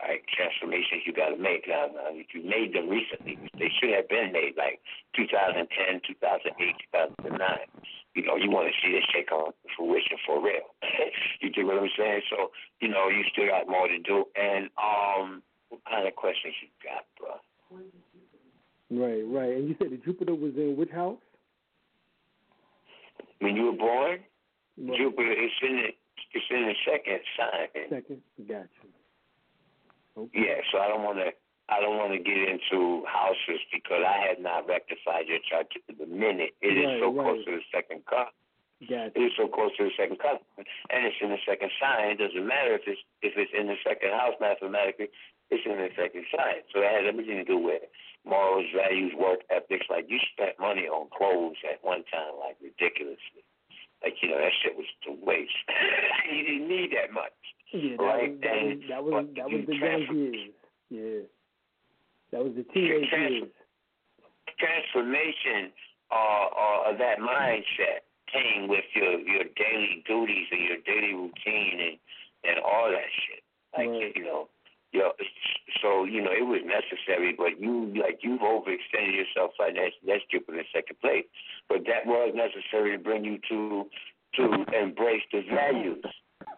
right? Transformations you got to make. Now, now, if you made them recently, they should have been made like 2010, 2008, 2009. You know, you want to see this shit come to fruition for real. you get what I'm saying? So, you know, you still got more to do. And um, what kind of questions you got, bro? Right, right. And you said that Jupiter was in which house? When you were born, Right. Jupiter is in the it's in the second sign. Second. Gotcha. Okay. Yeah, so I don't want to. I don't want to get into houses because I have not rectified your chart to the minute. It is Right, so right. close to the second cut. Gotcha. It is so close to the second cut, and it's in the second sign. It doesn't matter if it's if it's in the second house mathematically. It's in the second sign, so it has everything to do with morals, values, work ethics. Like you spent money on clothes at one time, like ridiculously. Like you know that shit was to waste. you didn't need that much. Yeah, that Right, was that was that was that was the young transfer- years. Yeah. That was the teenage Transfer- years. transformation uh, uh, of that mindset came with your your daily duties and your daily routine and and all that shit. Like Right. you know, yo, so you know it was necessary, but you like you've overextended yourself financially. That's Jupiter in second place, but that was necessary to bring you to to embrace the values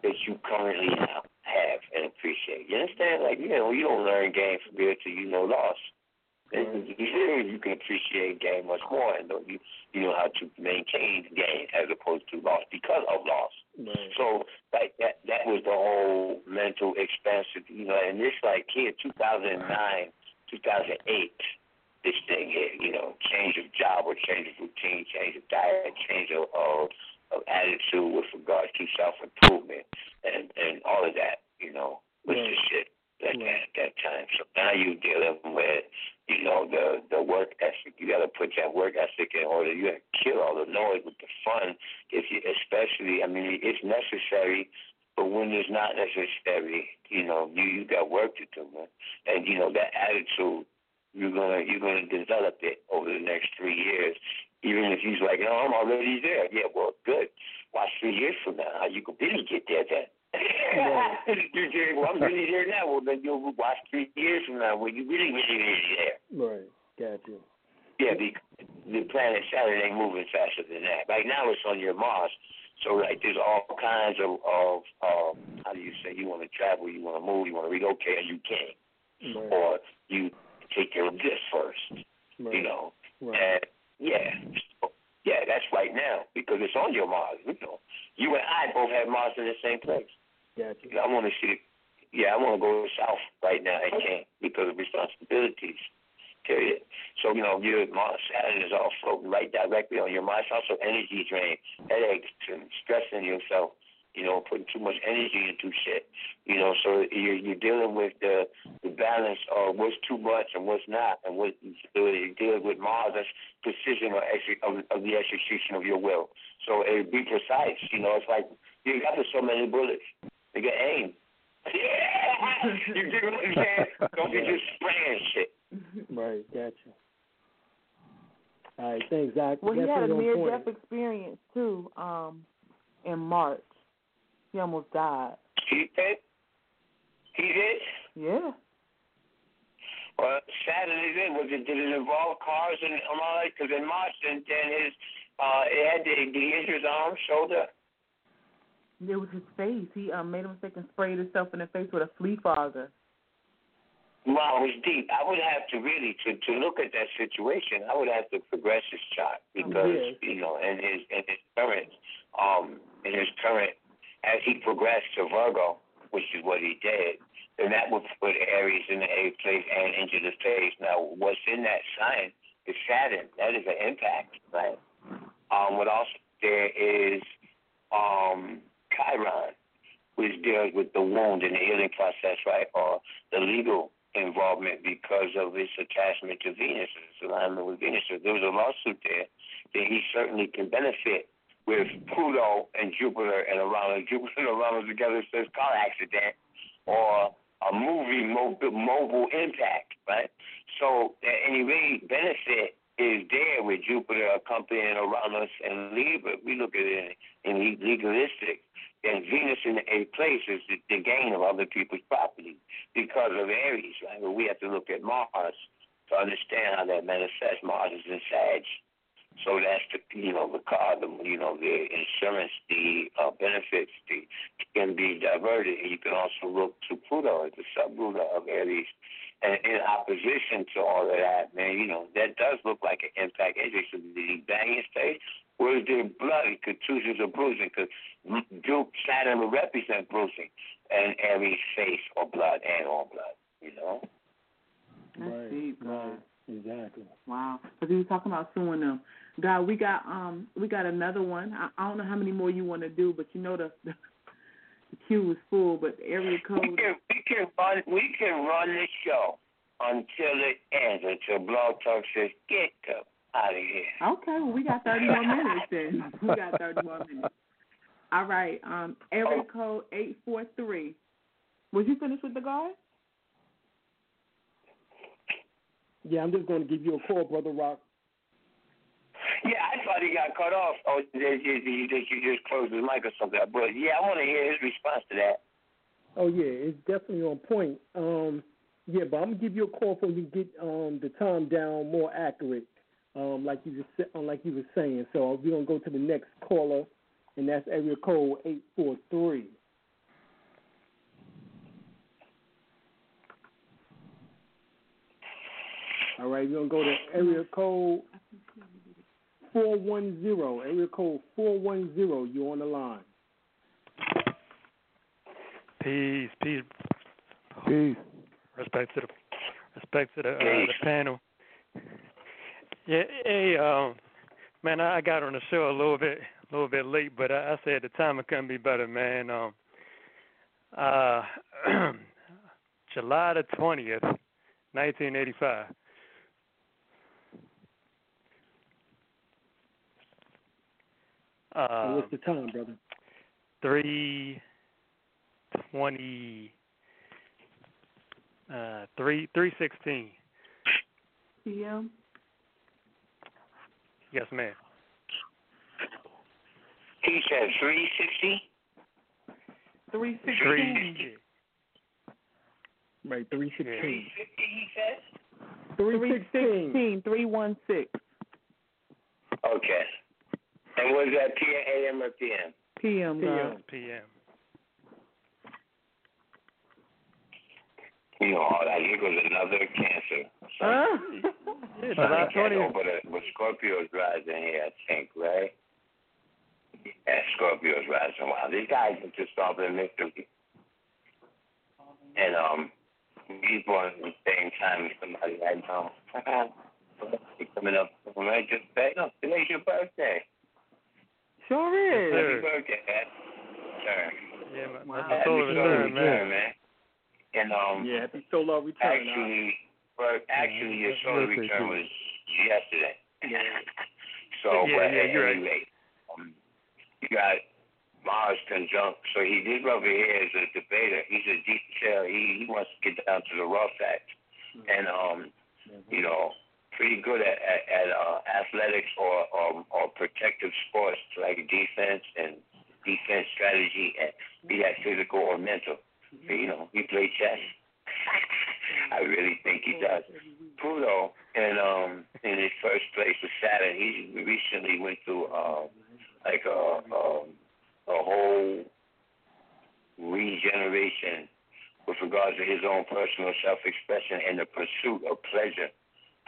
that you currently now have and appreciate. You understand? Like you know, you don't learn game from good till you know loss. And you can appreciate game much more, and you you know how to maintain game as opposed to loss because of loss. Right. So like that that was the whole mental expansive, you know, and this like here, 2009, 2008, this thing here, you know, change of job or change of routine, change of diet, change of of, of attitude with regards to self improvement and and all of that, you know, was Right. the shit at that that time. So now you dealing with, you know, the the work ethic. You got to put that work ethic in order. You got to kill all the noise with the fun. If you, especially, I mean, it's necessary, but when it's not necessary, you know, you you got work to do, man. And you know that attitude, you're gonna you're gonna develop it over the next three years. Even if you're like, no, I'm already there. Yeah, well, good. Watch three years from now you can really get there then. you say, well, I'm really there now. Well, then you'll watch three years from now when you really, really, really there. Right. Gotcha. Yeah, the the planet Saturn ain't moving faster than that. Right now, it's on your Mars. So like, there's all kinds of of um, how do you say? You want to travel, you want to move, you want to relocate, and you can, Right. or you take care of this first. Right. You know, Right. and yeah, yeah, that's right now because it's on your Mars. You know, you and I both have Mars in the same place. Gotcha. I want to see. Yeah, I want to go south right now. I can't because of responsibilities. Period. So you know, your Mars Saturn is all floating right directly on your mind. It's also energy drain, headaches, and stressing yourself. You know, putting too much energy into shit. You know, so you're you're dealing with the the balance of what's too much and what's not, and what you're dealing with Mars as precision or exe- of, of the execution of your will. So it be precise. You know, it's like you got so many bullets. You got aim. Yeah, you get what I'm saying? Don't be just spraying shit. Right. Gotcha. All right. Thanks, Zach. Well, he had a on near-death experience too. Um, in March, he almost died. He did. He did. Yeah. Well, Saturn is it. Was it? Did it involve cars and and all that? Because in March, then, then his uh, it had the the injured arm, shoulder. It was his face. He um, made a mistake and sprayed himself in the face with a flea fogger. Wow, it was deep. I would have to really to to look at that situation. I would have to progress his chart because yes. you know, in his in his current um in his current as he progressed to Virgo, which is what he did, then that would put Aries in the eighth place and into the face. Now, what's in that sign is Saturn. That is an impact, right? Um, what also there is um Chiron, which deals with the wound and the healing process, right, or the legal involvement because of his attachment to Venus, his alignment with Venus. So there was a lawsuit there that he certainly can benefit with Pluto and Jupiter and Uranus. Jupiter and Uranus together says car accident or a movie mobile, mobile impact, right? So, and he really benefit is there with Jupiter accompanying Uranus and Libra. We look at it in, in legalistic. And Venus in a place is the, the gain of other people's property because of Aries, right? But we have to look at Mars to understand how that manifests. Mars is in Sag. So that's the you know the car, the you know the insurance, the uh, benefits, the can be diverted, and you can also look to Pluto as the sub ruler of Aries, and in opposition to all of that, man, you know that does look like an impact injury. So did he bang his face? Where's there blood, contusions, or bruising? Because Duke Saturn will represent bruising, and Aries face or blood and all blood. You know. That's right, deep, right, exactly. Wow. Because he was talking about suing them. God, we got um we got another one. I, I don't know how many more you want to do, but you know the the, the queue is full. But area code. We can we can run we can run the show until it ends until Blog Talk says get up out of here. Okay, well we got thirty more minutes then. We got thirty more minutes. All right. Um, area code eight four three. Was you finished with the guard? Yeah, I'm just going to give you a call, brother Rock. Thought he got cut off. Oh, did you, did you just closed his mic or something? But yeah, I want to hear his response to that. Oh yeah, it's definitely on point. Um, yeah, but I'm gonna give you a call for you get um the time down more accurate, um like you just um, like you were saying. So we're gonna go to the next caller, and that's area code eight four three. All right, we're gonna go to area code four one zero. Area code four one zero. You're on the line. Peace, peace. Peace. Respect to the respect to the uh, the panel. Yeah, hey, um, man, I got on the show a little bit, a little bit late, but I, I said the timing couldn't be better, man. Um, uh, July the twentieth, nineteen eighty-five. And Uh, what's the time, brother? three twenty uh three three sixteen. PM. Yes, ma'am. He said three sixty. Three Three Right, three sixteen. fifty. He said. Three sixteen. sixteen. Three one six. Okay. And was that PM, AM, or PM? PM. God. PM. You know, like here goes another cancer. So, Huh? Yeah, July July 20th. But, uh, but Scorpio's rising here, I think, right? Yeah, Scorpio's rising. Wow, these guys are just solving mystery. And um, he's born at the same time as somebody I know. coming up from my just say, no, today's your birthday. Sure is. Happy birthday, man. Sure. Yeah, my, Wow. my Happy solar solar return, return, man. man. And um, Yeah, happy solar return. actually, well, actually, your that's solar birthday, return too. was yesterday. so, Yeah, but yeah, at you're any right. um, you got Mars conjunct. So he did rub his hair as a debater. He's a detail. He he wants to get down to the raw facts, and um, you know, pretty good at at, at uh, athletics or, or or protective sports like defense and defense strategy, and be that physical or mental. So, you know, he played chess. I really think he does. Pluto, and um, in his first place with Saturn, he recently went through um, like a um, a whole regeneration with regards to his own personal self-expression and the pursuit of pleasure,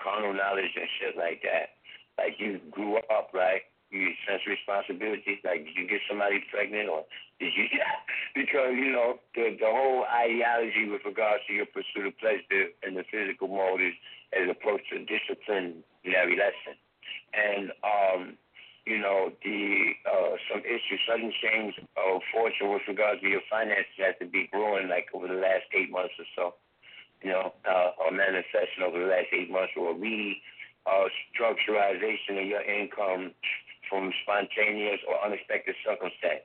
carnal knowledge, and shit like that. Like you grew up, right? You sense responsibility. Like, did you get somebody pregnant, or did you? because you know the the whole ideology with regards to your pursuit of pleasure in the physical mode is as opposed to disciplinary lesson, and um, you know the uh, some issues, sudden change of fortune with regards to your finances has to be growing like over the last eight months or so. You know, uh, or manifesting over the last eight months, or re uh, structuralization of your income from spontaneous or unexpected circumstance.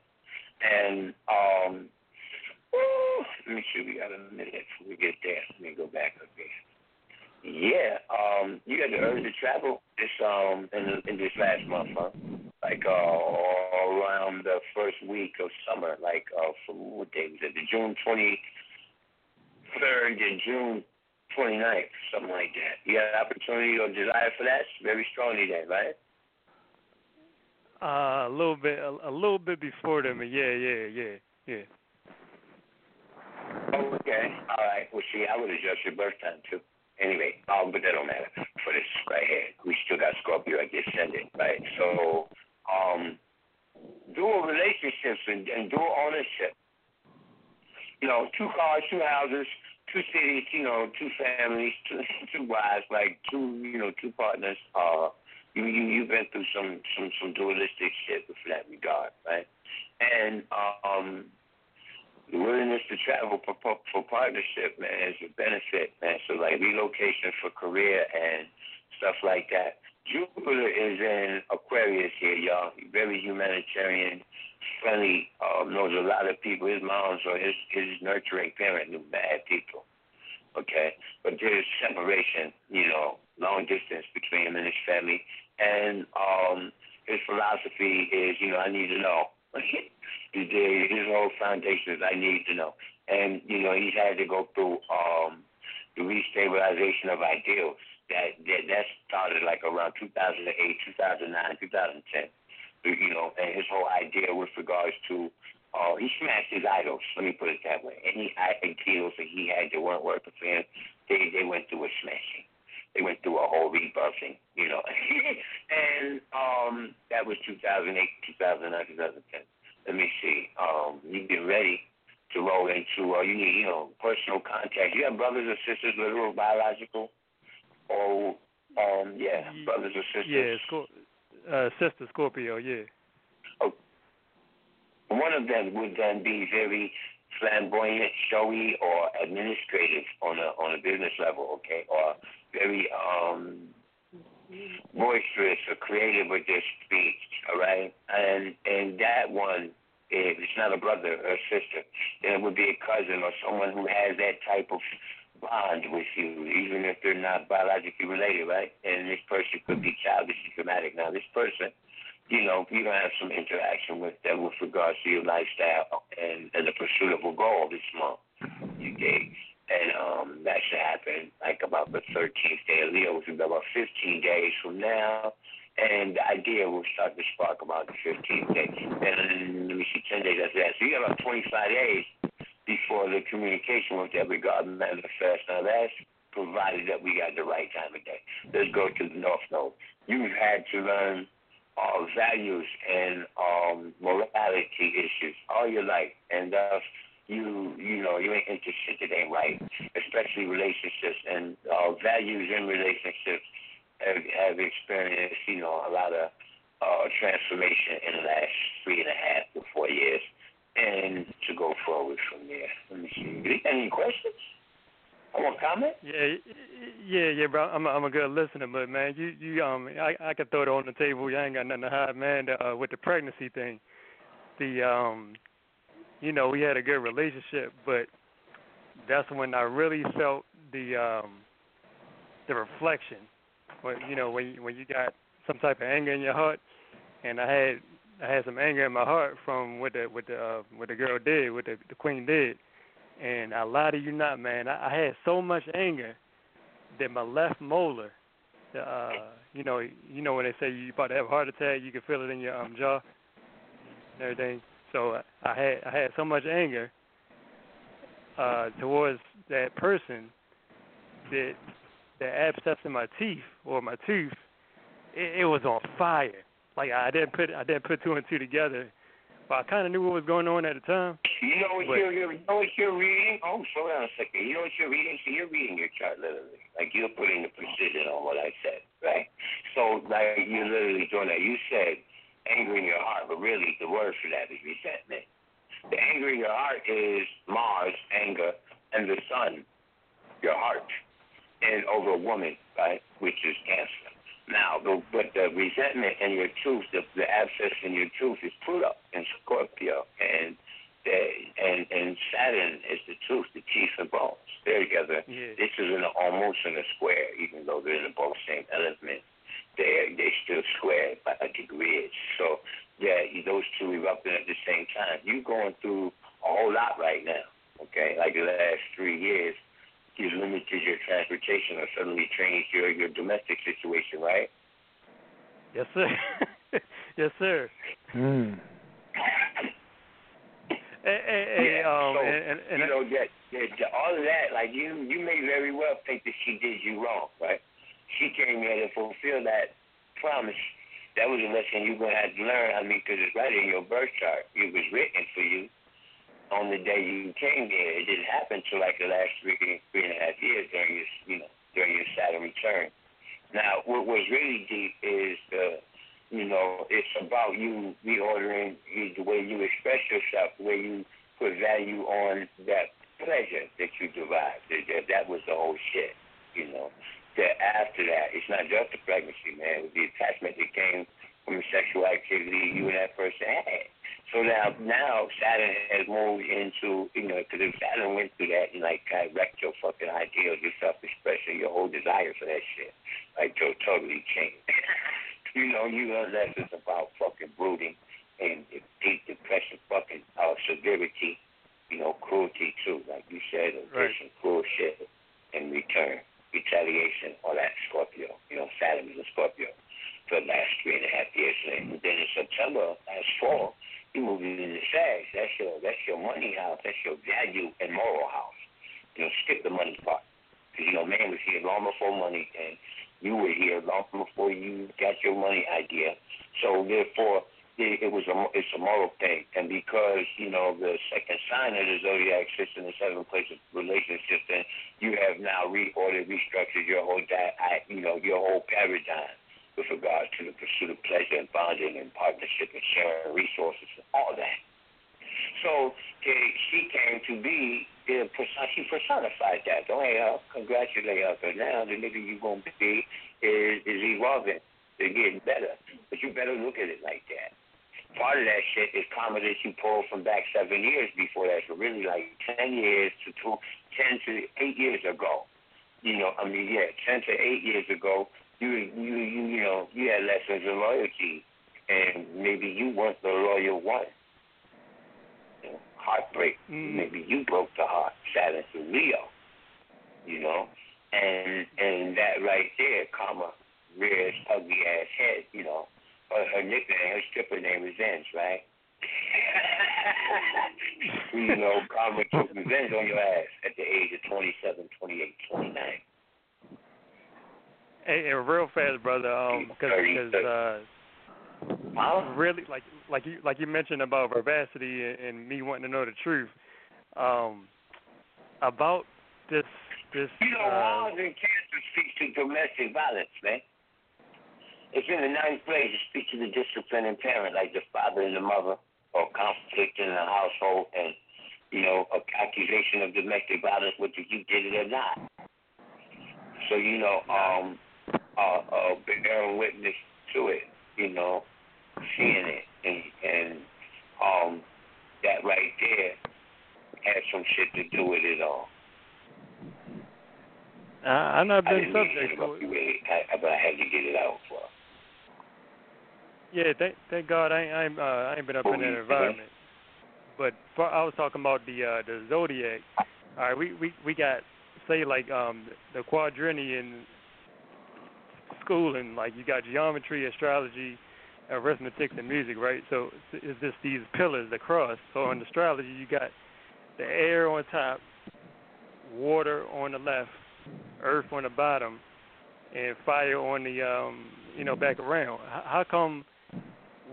And um, let me see, we got a minute before we get there. Let me go back again. Yeah, um, you got the urge to travel this um in, in this last month, huh? Like uh, all around the first week of summer, like uh, from what day was it? The June twenty third to June 29th, something like that. You got opportunity or desire for that? Very strongly then, right? Uh, a little bit, a, a little bit before them. Yeah, yeah, yeah, yeah. Okay. All right. Well, see, I would adjust your birth time too. Anyway, um, but that don't matter for this right here. We still got Scorpio ascendant, right? So, um, dual relationships and, and dual ownership. You know, two cars, two houses, two cities. You know, two families, two, two wives, like two, you know, two partners. Uh, you you you've been through some some some dualistic shit with that regard, right? And um, the willingness to travel for, for partnership, man, is a benefit, man. So like relocation for career and stuff like that. Jupiter is in Aquarius here, y'all. Very humanitarian, friendly. Um, knows a lot of people. His moms or his his nurturing parent knew bad people. Okay, but there's separation, you know, long distance between him and his family, and um, his philosophy is, you know, I need to know. his whole foundation is I need to know. And, you know, he's had to go through um, the restabilization of ideals. That, that that started like around 2008, 2009, 2010. You know, and his whole idea with regards to uh, he smashed his idols. Let me put it that way. Any ideals that he had that weren't working for him, they they went through a smashing. They went through a whole rebuffing, you know. and um, that was 2008, 2009, 2010 let me see. Um, you get ready to roll into, uh, you need, you know, personal contact. You have brothers or sisters, literal, biological, or, um, yeah, brothers or sisters. Yeah, Scor- uh, sister Scorpio, yeah. Oh. One of them would then be very flamboyant, showy, or administrative on a on a business level, okay, or very um boisterous or creative with their speech, all right? And and that one, if it's not a brother or a sister, then it would be a cousin or someone who has that type of bond with you, even if they're not biologically related, right? And this person could be childishly dramatic. Now, this person, you know, you're gonna have some interaction with them with regards to your lifestyle and, and the pursuit of a goal this month. You dig? and um, that should happen like about the 13th day of Leo, which be about 15 days from now. And the idea will start to spark about the 15th day. And let me see, 10 days after that. So you got about 25 days before the communication with that regard manifests. Now that's provided that we got the right time of day. Let's go to the North Node. You've had to learn values and um, morality issues all your life, and thus you you know you ain't interested it ain't right especially relationships and uh values in relationships have, have experienced you know a lot of uh transformation in the last three and a half to four years and to go forward from there let me see any questions I want comment? Yeah, yeah, yeah, bro. I'm a, I'm a good listener, but man, you you um, I I could throw it on the table. You ain't got nothing to hide, man. Uh, with the pregnancy thing, the um, you know, we had a good relationship, but that's when I really felt the um the reflection. When you know, when you, when you got some type of anger in your heart, and I had I had some anger in my heart from what the what the uh, what the girl did, what the the queen did, and I lie to you not, man. I, I had so much anger that my left molar, uh, you know, you know when they say you about to have a heart attack, you can feel it in your um jaw and everything. So I had I had so much anger uh, towards that person that the abscess in my teeth or my tooth, it, it was on fire. Like I didn't put I didn't put two and two together, but I kind of knew what was going on at the time. You know what but, you're, you know what you're reading? Oh, slow down a second. You know what you're reading? So you're reading your chart literally. Like you're putting the precision on what I said, right? So like you're literally doing that. You said anger in your heart, but really the word for that is resentment. The anger in your heart is Mars, anger, and the sun, your heart, and over a woman, right, which is Cancer. Now, the, but the resentment in your truth, the, the abscess in your truth is Pluto and Scorpio, and the, and and Saturn is the truth, the teeth and bones. They're together. Yeah. This is in a, almost in a square, even though they're in the both same element. They they still square by a degree. So yeah, those two erupting at the same time. You're going through a whole lot right now. Okay, like the last three years, you limited your transportation or suddenly changed your your domestic situation, right? Yes, sir. yes, sir. Mm. Hey, hey, hey, yeah. um, so, and, and, and you know that, that, that all of that, like you, you may very well think that she did you wrong, right? She came here to fulfill that promise. That was a lesson you're gonna have to learn. I mean, because it's right in your birth chart. It was written for you on the day you came here. It didn't happen till like the last three, three and a half years during your, you know, during your Saturn return. Now, what was really deep is the you know, it's about you reordering the way you express yourself, the way you put value on that pleasure that you derive. That, that, that was the whole shit, you know. That after that, it's not just the pregnancy, man. It was the attachment that came from the sexual activity you and that person had. So now, now Saturn has moved into, you know, because if Saturn went through that and like kind of wrecked your fucking ideals, your self-expression, your whole desire for that shit, like to totally changed. you know, you learn lessons about fucking brooding and deep depression, fucking uh, severity, you know, cruelty too, like you said, aggression, right. cruel shit, in return, retaliation, all that Scorpio. You know, Saturn is a Scorpio for the last three and a half years. And then in September, last fall, you moved into Sag. That's your that's your money house. That's your value and moral house. You know, skip the money part. Because, you know, man was here long before money, and you were here long before you got your money idea. So therefore, it, it was a it's a moral thing, and because you know the second sign of the zodiac sits in the seventh place of relationships, then you have now reordered, restructured your whole di- you know your whole paradigm with regard to the pursuit of pleasure and bonding and partnership and sharing resources and all that. So she came to be she personified that. Don't hey, uh, congratulate her, because now the nigga you gonna be is is evolving, they're getting better. But you better look at it like that. Part of that shit is karma that you pulled from back seven years before that. So really, like ten years to two, ten to eight years ago. You know, I mean, yeah, ten to eight years ago, you you you you know you had lessons in loyalty, and maybe you weren't the loyal one heartbreak. Mm. Maybe you broke the heart, Saturn to Leo. You know, and and that right there, karma rears ugly ass head. You know, her, her nickname, her stripper name is Zenz, right? you know, karma took revenge on your ass at the age of 27, 28, 29. Hey, and real fast, brother, um, because uh, Huh? Really, like like you like you mentioned about vivacity and, and me wanting to know the truth. Um, about this this. You know, uh, Mars and Cancer speaks to domestic violence, man. It's in the ninth place. It speaks to the disciplined parent, like the father and the mother, or conflict in the household, and you know, accusation of domestic violence, whether you did it or not. So you know, um, uh, uh, bearing witness to it you know, seeing it and and um that right there had some shit to do with it all. I, I've not been subject to it. really, I, but I had to get it out for. Yeah, thank thank God I I ain't, uh, I ain't been up in that environment. But for, I was talking about the uh the zodiac. All right, we we we got say like um the quadrennian schooling, like you got geometry, astrology, arithmetic, and music, right? So it's just these pillars, the cross. So in astrology, you got the air on top, water on the left, earth on the bottom, and fire on the um you know back around. How come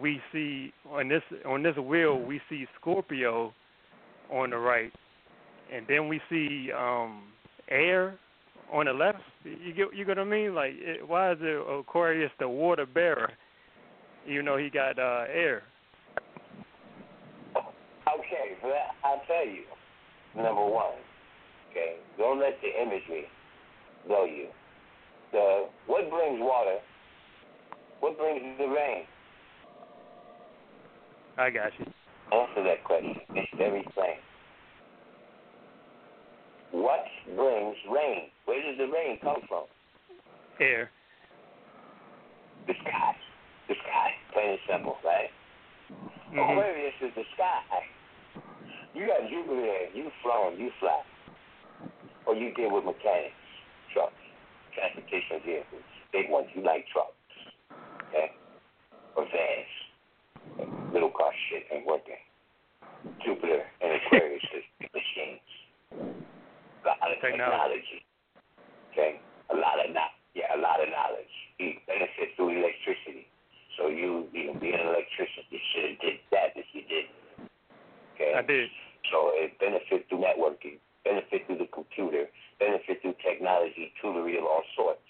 we see on this on this wheel we see Scorpio on the right, and then we see um air on the left. You get you get what I mean? Like, it, why is it Aquarius the water bearer, even though he got uh, air? Okay, well, I'll tell you. Number one, okay, don't let the imagery blow you. The what brings water? What brings the rain? I got you. Answer that question. It's very plain. What brings rain? Where does the rain come from? Air. The sky. The sky. Plain and simple, right? Mm-hmm. Aquarius is the sky. You got Jupiter. You flown. You fly. Or you deal with mechanics, trucks, transportation vehicles, big ones. You like trucks, okay? Or vans. Little car shit ain't working. Jupiter and Aquarius is machines. Lot of technology. Okay? A lot of not yeah, a lot of knowledge. Mm, you benefit through electricity. So you you know, being an electrician, you should have did that if you did. Okay? I did. So it benefit through networking, benefit through the computer, benefit through technology, toolery of all sorts.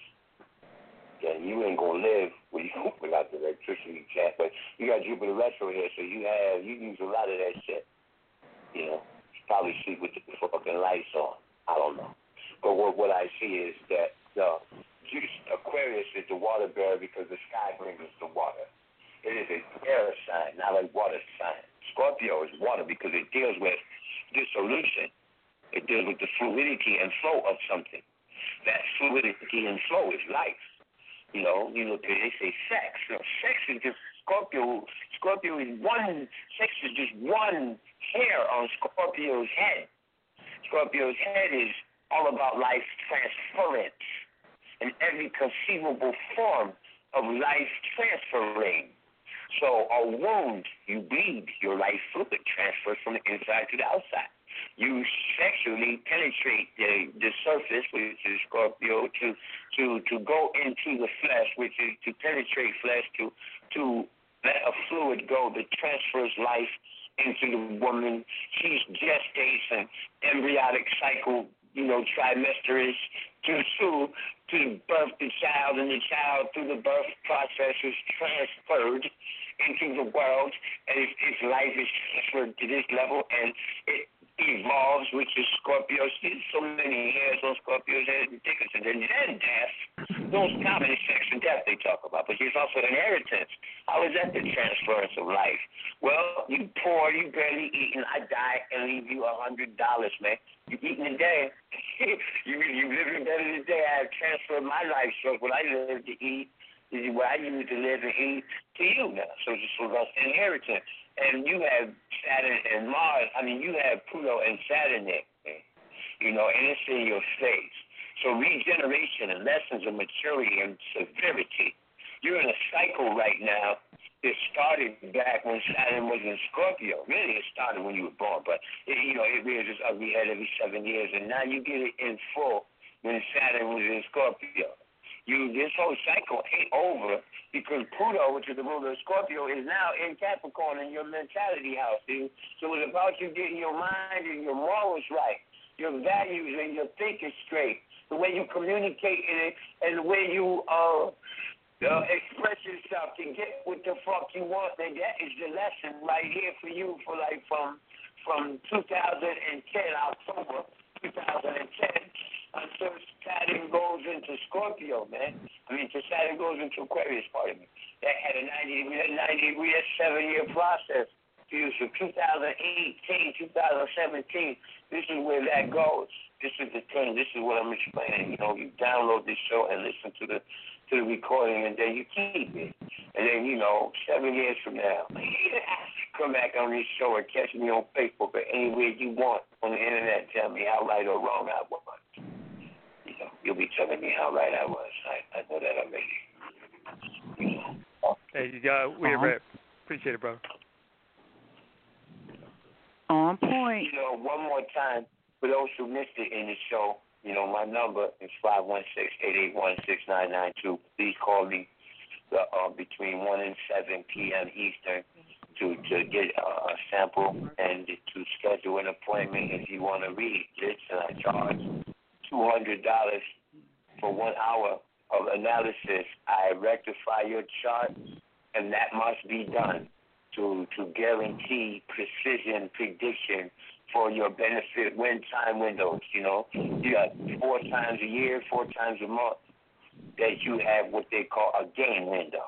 Okay, you ain't gonna live with you without the electricity, you can't. But you got Jupiter retro here, so you have you use a lot of that shit. You know, you probably sleep with the fucking lights on. I don't know. But what what I see is that the Aquarius is the water bearer because the sky brings us the water. It is an air sign, not a water sign. Scorpio is water because it deals with dissolution. It deals with the fluidity and flow of something. That fluidity and flow is life. You know, you know, they say sex. You know, sex is just Scorpio. Scorpio is one. Sex is just one hair on Scorpio's head. Scorpio's head is all about life transference in every conceivable form of life transferring. So a wound, you bleed, your life fluid transfers from the inside to the outside. You sexually penetrate the, the surface, which is Scorpio, to to to go into the flesh, which is to penetrate flesh, to to let a fluid go that transfers life into the woman. She's gestation, embryonic cycle, you know, trimesters to to to birth the child, and the child through the birth process is transferred into the world, and its life is transferred to this level, and it evolves, which is Scorpio. See, so many hairs on Scorpio's head, ridiculous. And then, death, those common sex and death they talk about, but there's also an inheritance. How is that the transference of life? Well, you poor, you barely eating. I die and leave you a hundred dollars, man. You eating today. you you living better today. I have transferred my life so what I live to eat what I used to live and eat to you now. So for us inheritance and you have Saturn and Mars. I mean, you have Pluto and Saturn there, you know, and it's in your face. So regeneration and lessons of maturity and severity. You're in a cycle right now. It started back when Saturn was in Scorpio. Really, it started when you were born, but it, you know it rears its ugly head every seven years, and now you get it in full when Saturn was in Scorpio. You this whole cycle ain't over because Pluto, which is the ruler of Scorpio, is now in Capricorn in your mentality house. See? So it's about you getting your mind and your morals right, your values and your thinking straight, the way you communicate it, and the way you uh, uh express yourself to get what the fuck you want. And that is the lesson right here for you for like from from 2010 October 2010 until Saturn goes into Scorpio, man. I mean, until Saturn goes into Aquarius, pardon me. That had a 90 degree, 90 degree, seven year process. So 2018, 2017, this is where that goes. This is the thing. This is what I'm explaining. You know, you download this show and listen to the to the recording, and then you keep it. And then, you know, seven years from now, come back on this show or catch me on Facebook or anywhere you want on the internet. Tell me how right or wrong I was. You'll be telling me how right I was. I, I know that already. Hey, you got we uh-huh. Appreciate it, bro. On point. You know, one more time for those who missed it in the show. You know, my number is five one six eight eight one six nine nine two. Please call me the, uh, between one and seven p.m. Eastern to to get uh, a sample and to schedule an appointment if you want to read this. And I charge two hundred dollars for one hour of analysis. I rectify your chart, and that must be done to to guarantee precision prediction for your benefit when time windows. You know, you got four times a year, four times a month that you have what they call a gain window.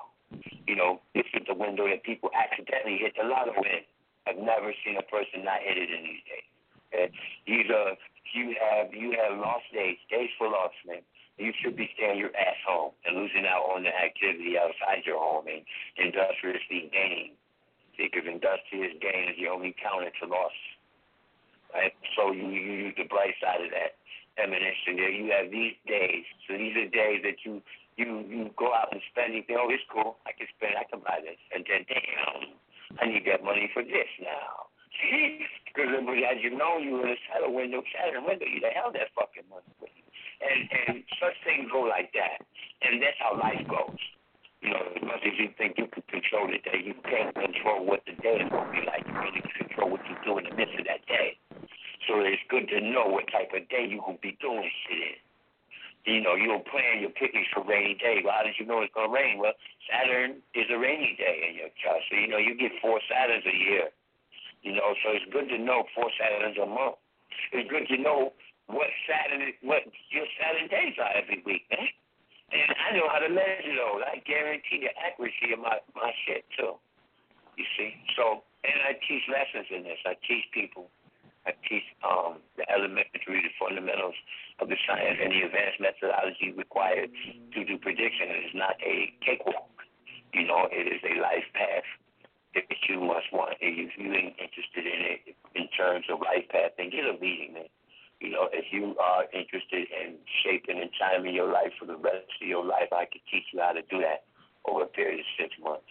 You know, this is the window that people accidentally hit the lotto in. I've never seen a person not hit it in these days. And these are you have you have lost days, days for loss, man. You should be staying your ass home and losing out on the activity outside your home and industriously gaining. Because industrious gain is the only counter to loss. Right? So you, you use the bright side of that emanation there. You have these days. So these are days that you you you go out and spend. You think, oh, it's cool. I can spend. I can buy this. And then, damn, I need that money for this now. Because as you know, you in a shadow window, shadow window. You held that fucking money with. And and such things go like that. And that's how life goes. You know, as much as you think you can control the day, you can't control what the day is going to be like. You really can control what you do in the midst of that day. So it's good to know what type of day you will be doing shit in. You know, you'll plan your picnics for rainy day. Well, how did you know it's going to rain? Well, Saturn is a rainy day in your chart. So, you know, you get four Saturns a year. You know, so it's good to know four Saturns a month. It's good to know what Saturn, what your Saturn days are every week, man. And I know how to measure those. I guarantee the accuracy of my, my shit, too. You see? So, and I teach lessons in this. I teach people. I teach um, the elementary, the fundamentals of the science and the advanced methodology required to do prediction. It is not a cakewalk. You know, it is a life path you must want. If you ain't interested in it in terms of life path, then get a reading, man. You know, if you are interested in shaping and timing your life for the rest of your life, I could teach you how to do that over a period of six months,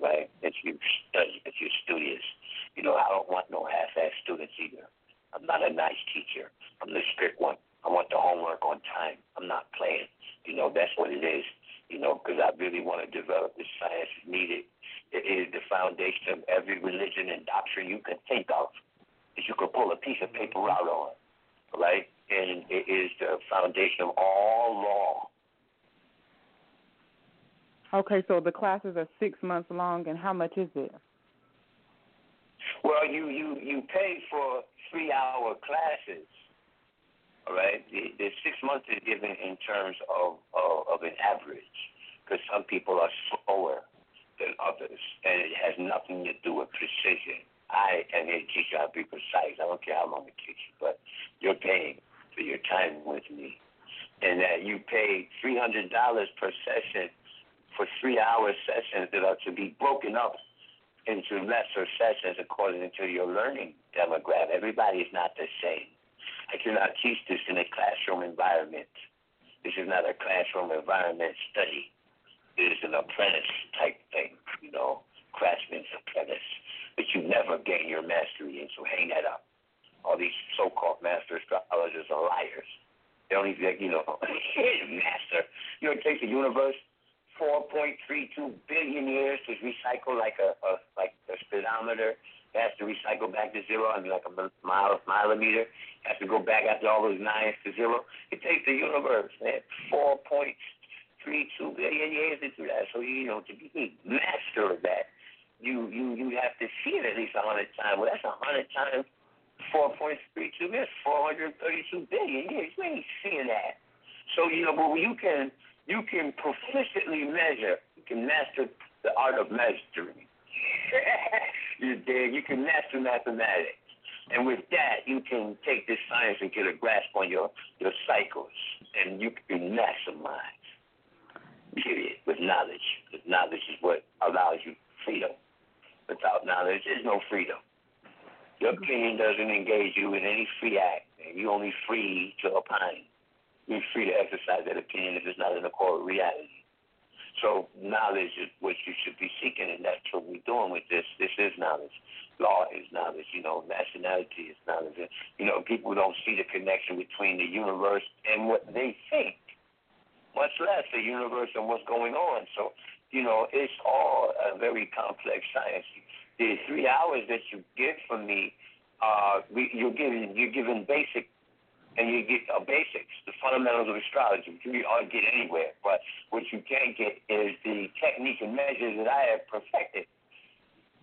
right? If you study, if you're studious. You know, I don't want no half-ass students either. I'm not a nice teacher. I'm the strict one. I want the homework on time. I'm not playing. You know, that's what it is. You know, because I really want to develop the science needed. It is the foundation of every religion and doctrine you can think of. That you could pull a piece of paper out on right? And it is the foundation of all law. Okay, so the classes are six months long, and how much is it? Well, you you you pay for three-hour classes. All right, the, the six months is given in terms of of, of an average, because some people are slower than others, and it has nothing to do with precision. I am here to teach you how to be precise. I don't care how long it takes you, but you're paying for your time with me. And that you pay $300 per session for three hour sessions that are to be broken up into lesser sessions according to your learning demographic. Everybody is not the same. I cannot teach this in a classroom environment. This is not a classroom environment study. Is an apprentice type thing, you know, craftsman's apprentice but you never gain your mastery in. So hang that up. All these so-called master astrologers are liars. They don't even, you know, master. You know, it takes the universe 4.32 billion years to recycle like a, a like a speedometer. It has to recycle back to zero. I mean, like a mile millimeter. It has to go back after all those nines to zero. It takes the universe, man, 4.32 billion years to do that. So you know, to be master of that you you you have to see it at least a hundred times. Well, that's a hundred times four point three two minutes, four hundred thirty two billion years. You ain't seeing that. So you know, but you can you can proficiently measure. You can master the art of measuring. you did. You can master mathematics. And with that, you can take this science and get a grasp on your, your cycles, and you can maximize. Period. With knowledge, because knowledge is what allows you freedom. Without knowledge, there's no freedom. Your opinion doesn't engage you in any free act, and you're only free to opine. You're free to exercise that opinion if it's not in accord with reality. So knowledge is what you should be seeking, and that's what we're doing with this. This is knowledge. Law is knowledge. You know, nationality is knowledge. You know, people don't see the connection between the universe and what they think, much less the universe and what's going on. So you know, it's all a very complex science. The three hours that you get from me, uh, you're given you're given basic, and you get uh, basics, the fundamentals of astrology, you ought get anywhere. But what you can't get is the technique and measures that I have perfected,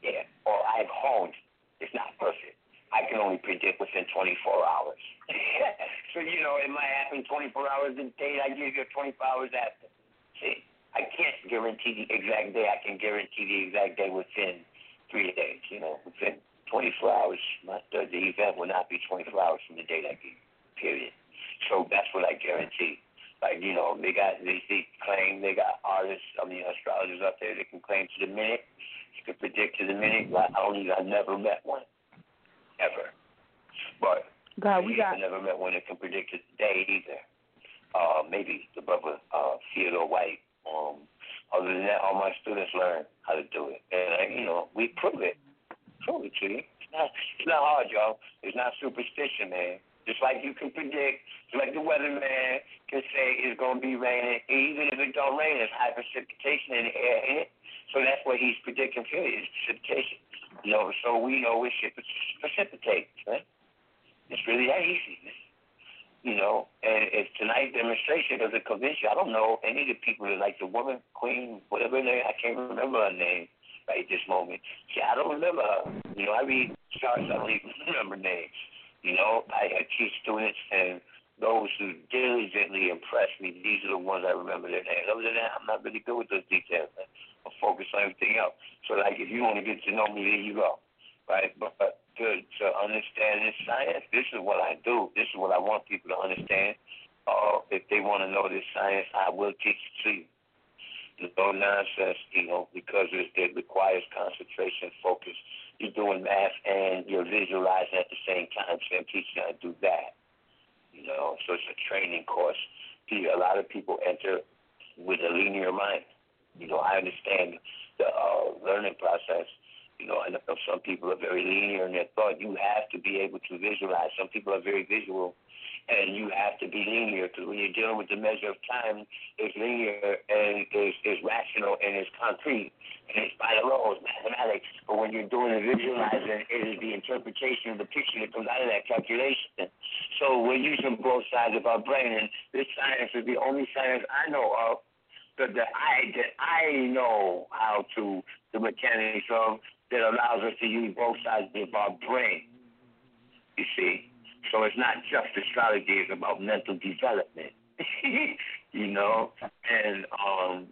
yeah, or I've honed. It's not perfect. I can only predict within 24 hours. so you know, it might happen 24 hours a day. I give you 24 hours after. See. I can't guarantee the exact day. I can guarantee the exact day within three days. You know, within 24 hours. My, the, the event will not be 24 hours from the date I give. Period. So that's what I guarantee. Like you know, they got they, they claim they got artists, I mean astrologers up there that can claim to the minute, can predict to the minute. Like, I don't even, I never met one, ever. But God, we got. I never met one that can predict the day either. Uh, maybe the brother uh, Theodore White. Um, other than that, all my students learn how to do it, and uh, you know we prove it. Prove it to you. It's not, it's not hard, y'all. It's not superstition, man. Just like you can predict, just like the weatherman can say it's going to be raining, even if it don't rain, there's high precipitation in the air in it. So that's what he's predicting, period, is precipitation. You know, so we know it should precipitate, right? It's really that easy. You know, and if tonight's demonstration doesn't convince you, I don't know any of the people that like the woman, queen, whatever name, I can't remember her name right this moment. See, I don't remember her. You know, I read charts, I don't even remember names. You know, I, I teach students and those who diligently impress me, these are the ones I remember their names. Other than that, I'm not really good with those details. Man. I'm focused on everything else. So, like, if you want to get to know me, there you go. Right? But, but to, to understand this science, this is what I do. This is what I want people to understand. Uh, if they want to know this science, I will teach it to you. No nonsense, you know, because it, it requires concentration, focus, you're doing math and you're visualizing at the same time. So I'm teaching how to do that. You know, so it's a training course. A lot of people enter with a linear mind. You know, I understand the uh, learning process. You know, I some people are very linear in their thought. You have to be able to visualize. Some people are very visual and you have to be linear because when you're dealing with the measure of time, it's linear and it's, it's rational and it's concrete and it's by the laws, mathematics. But when you're doing the visualizing, it is the interpretation of the picture that comes out of that calculation. So we're using both sides of our brain, and this science is the only science I know of that, that I that I know how to the mechanics of that allows us to use both sides of our brain. You see. So it's not just astrology; it's about mental development. you know, and um,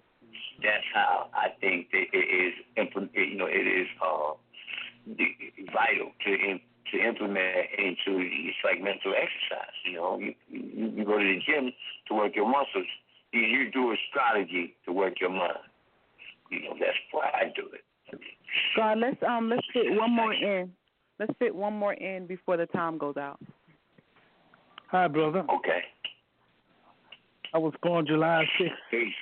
that's how I think that it is. You know, it is uh, vital to to implement into it's like mental exercise. You know, you, you you go to the gym to work your muscles. You, you do astrology to work your mind. You know, that's why I do it. God, let's um let's fit one more in. Let's fit one more in before the time goes out. Hi, brother. Okay. I was born July 6th. Peace.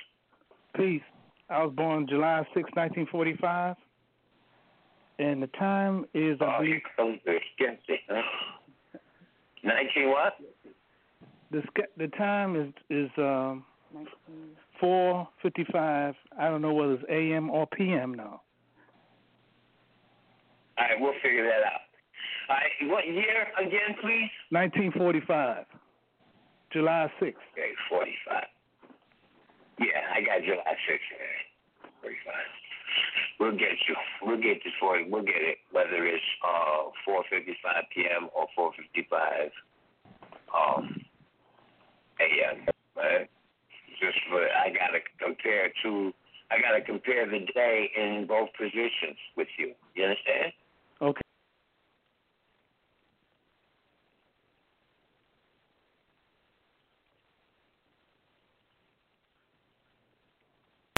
Peace. I was born July 6, 1945. And the time is, I oh, believe. Huh? 19 what? The the time is is um, 4:55. I don't know whether it's a.m. or p.m. now. All right, we'll figure that out. All right, what year again, please? 1945, July 6th. Okay, 45. Yeah, I got July 6th. 45. We'll get you. We'll get this for you. We'll get it, whether it's uh 4:55 p.m. or 4:55 um a.m. Right? just for I gotta compare to I gotta compare the day in both positions with you. You understand?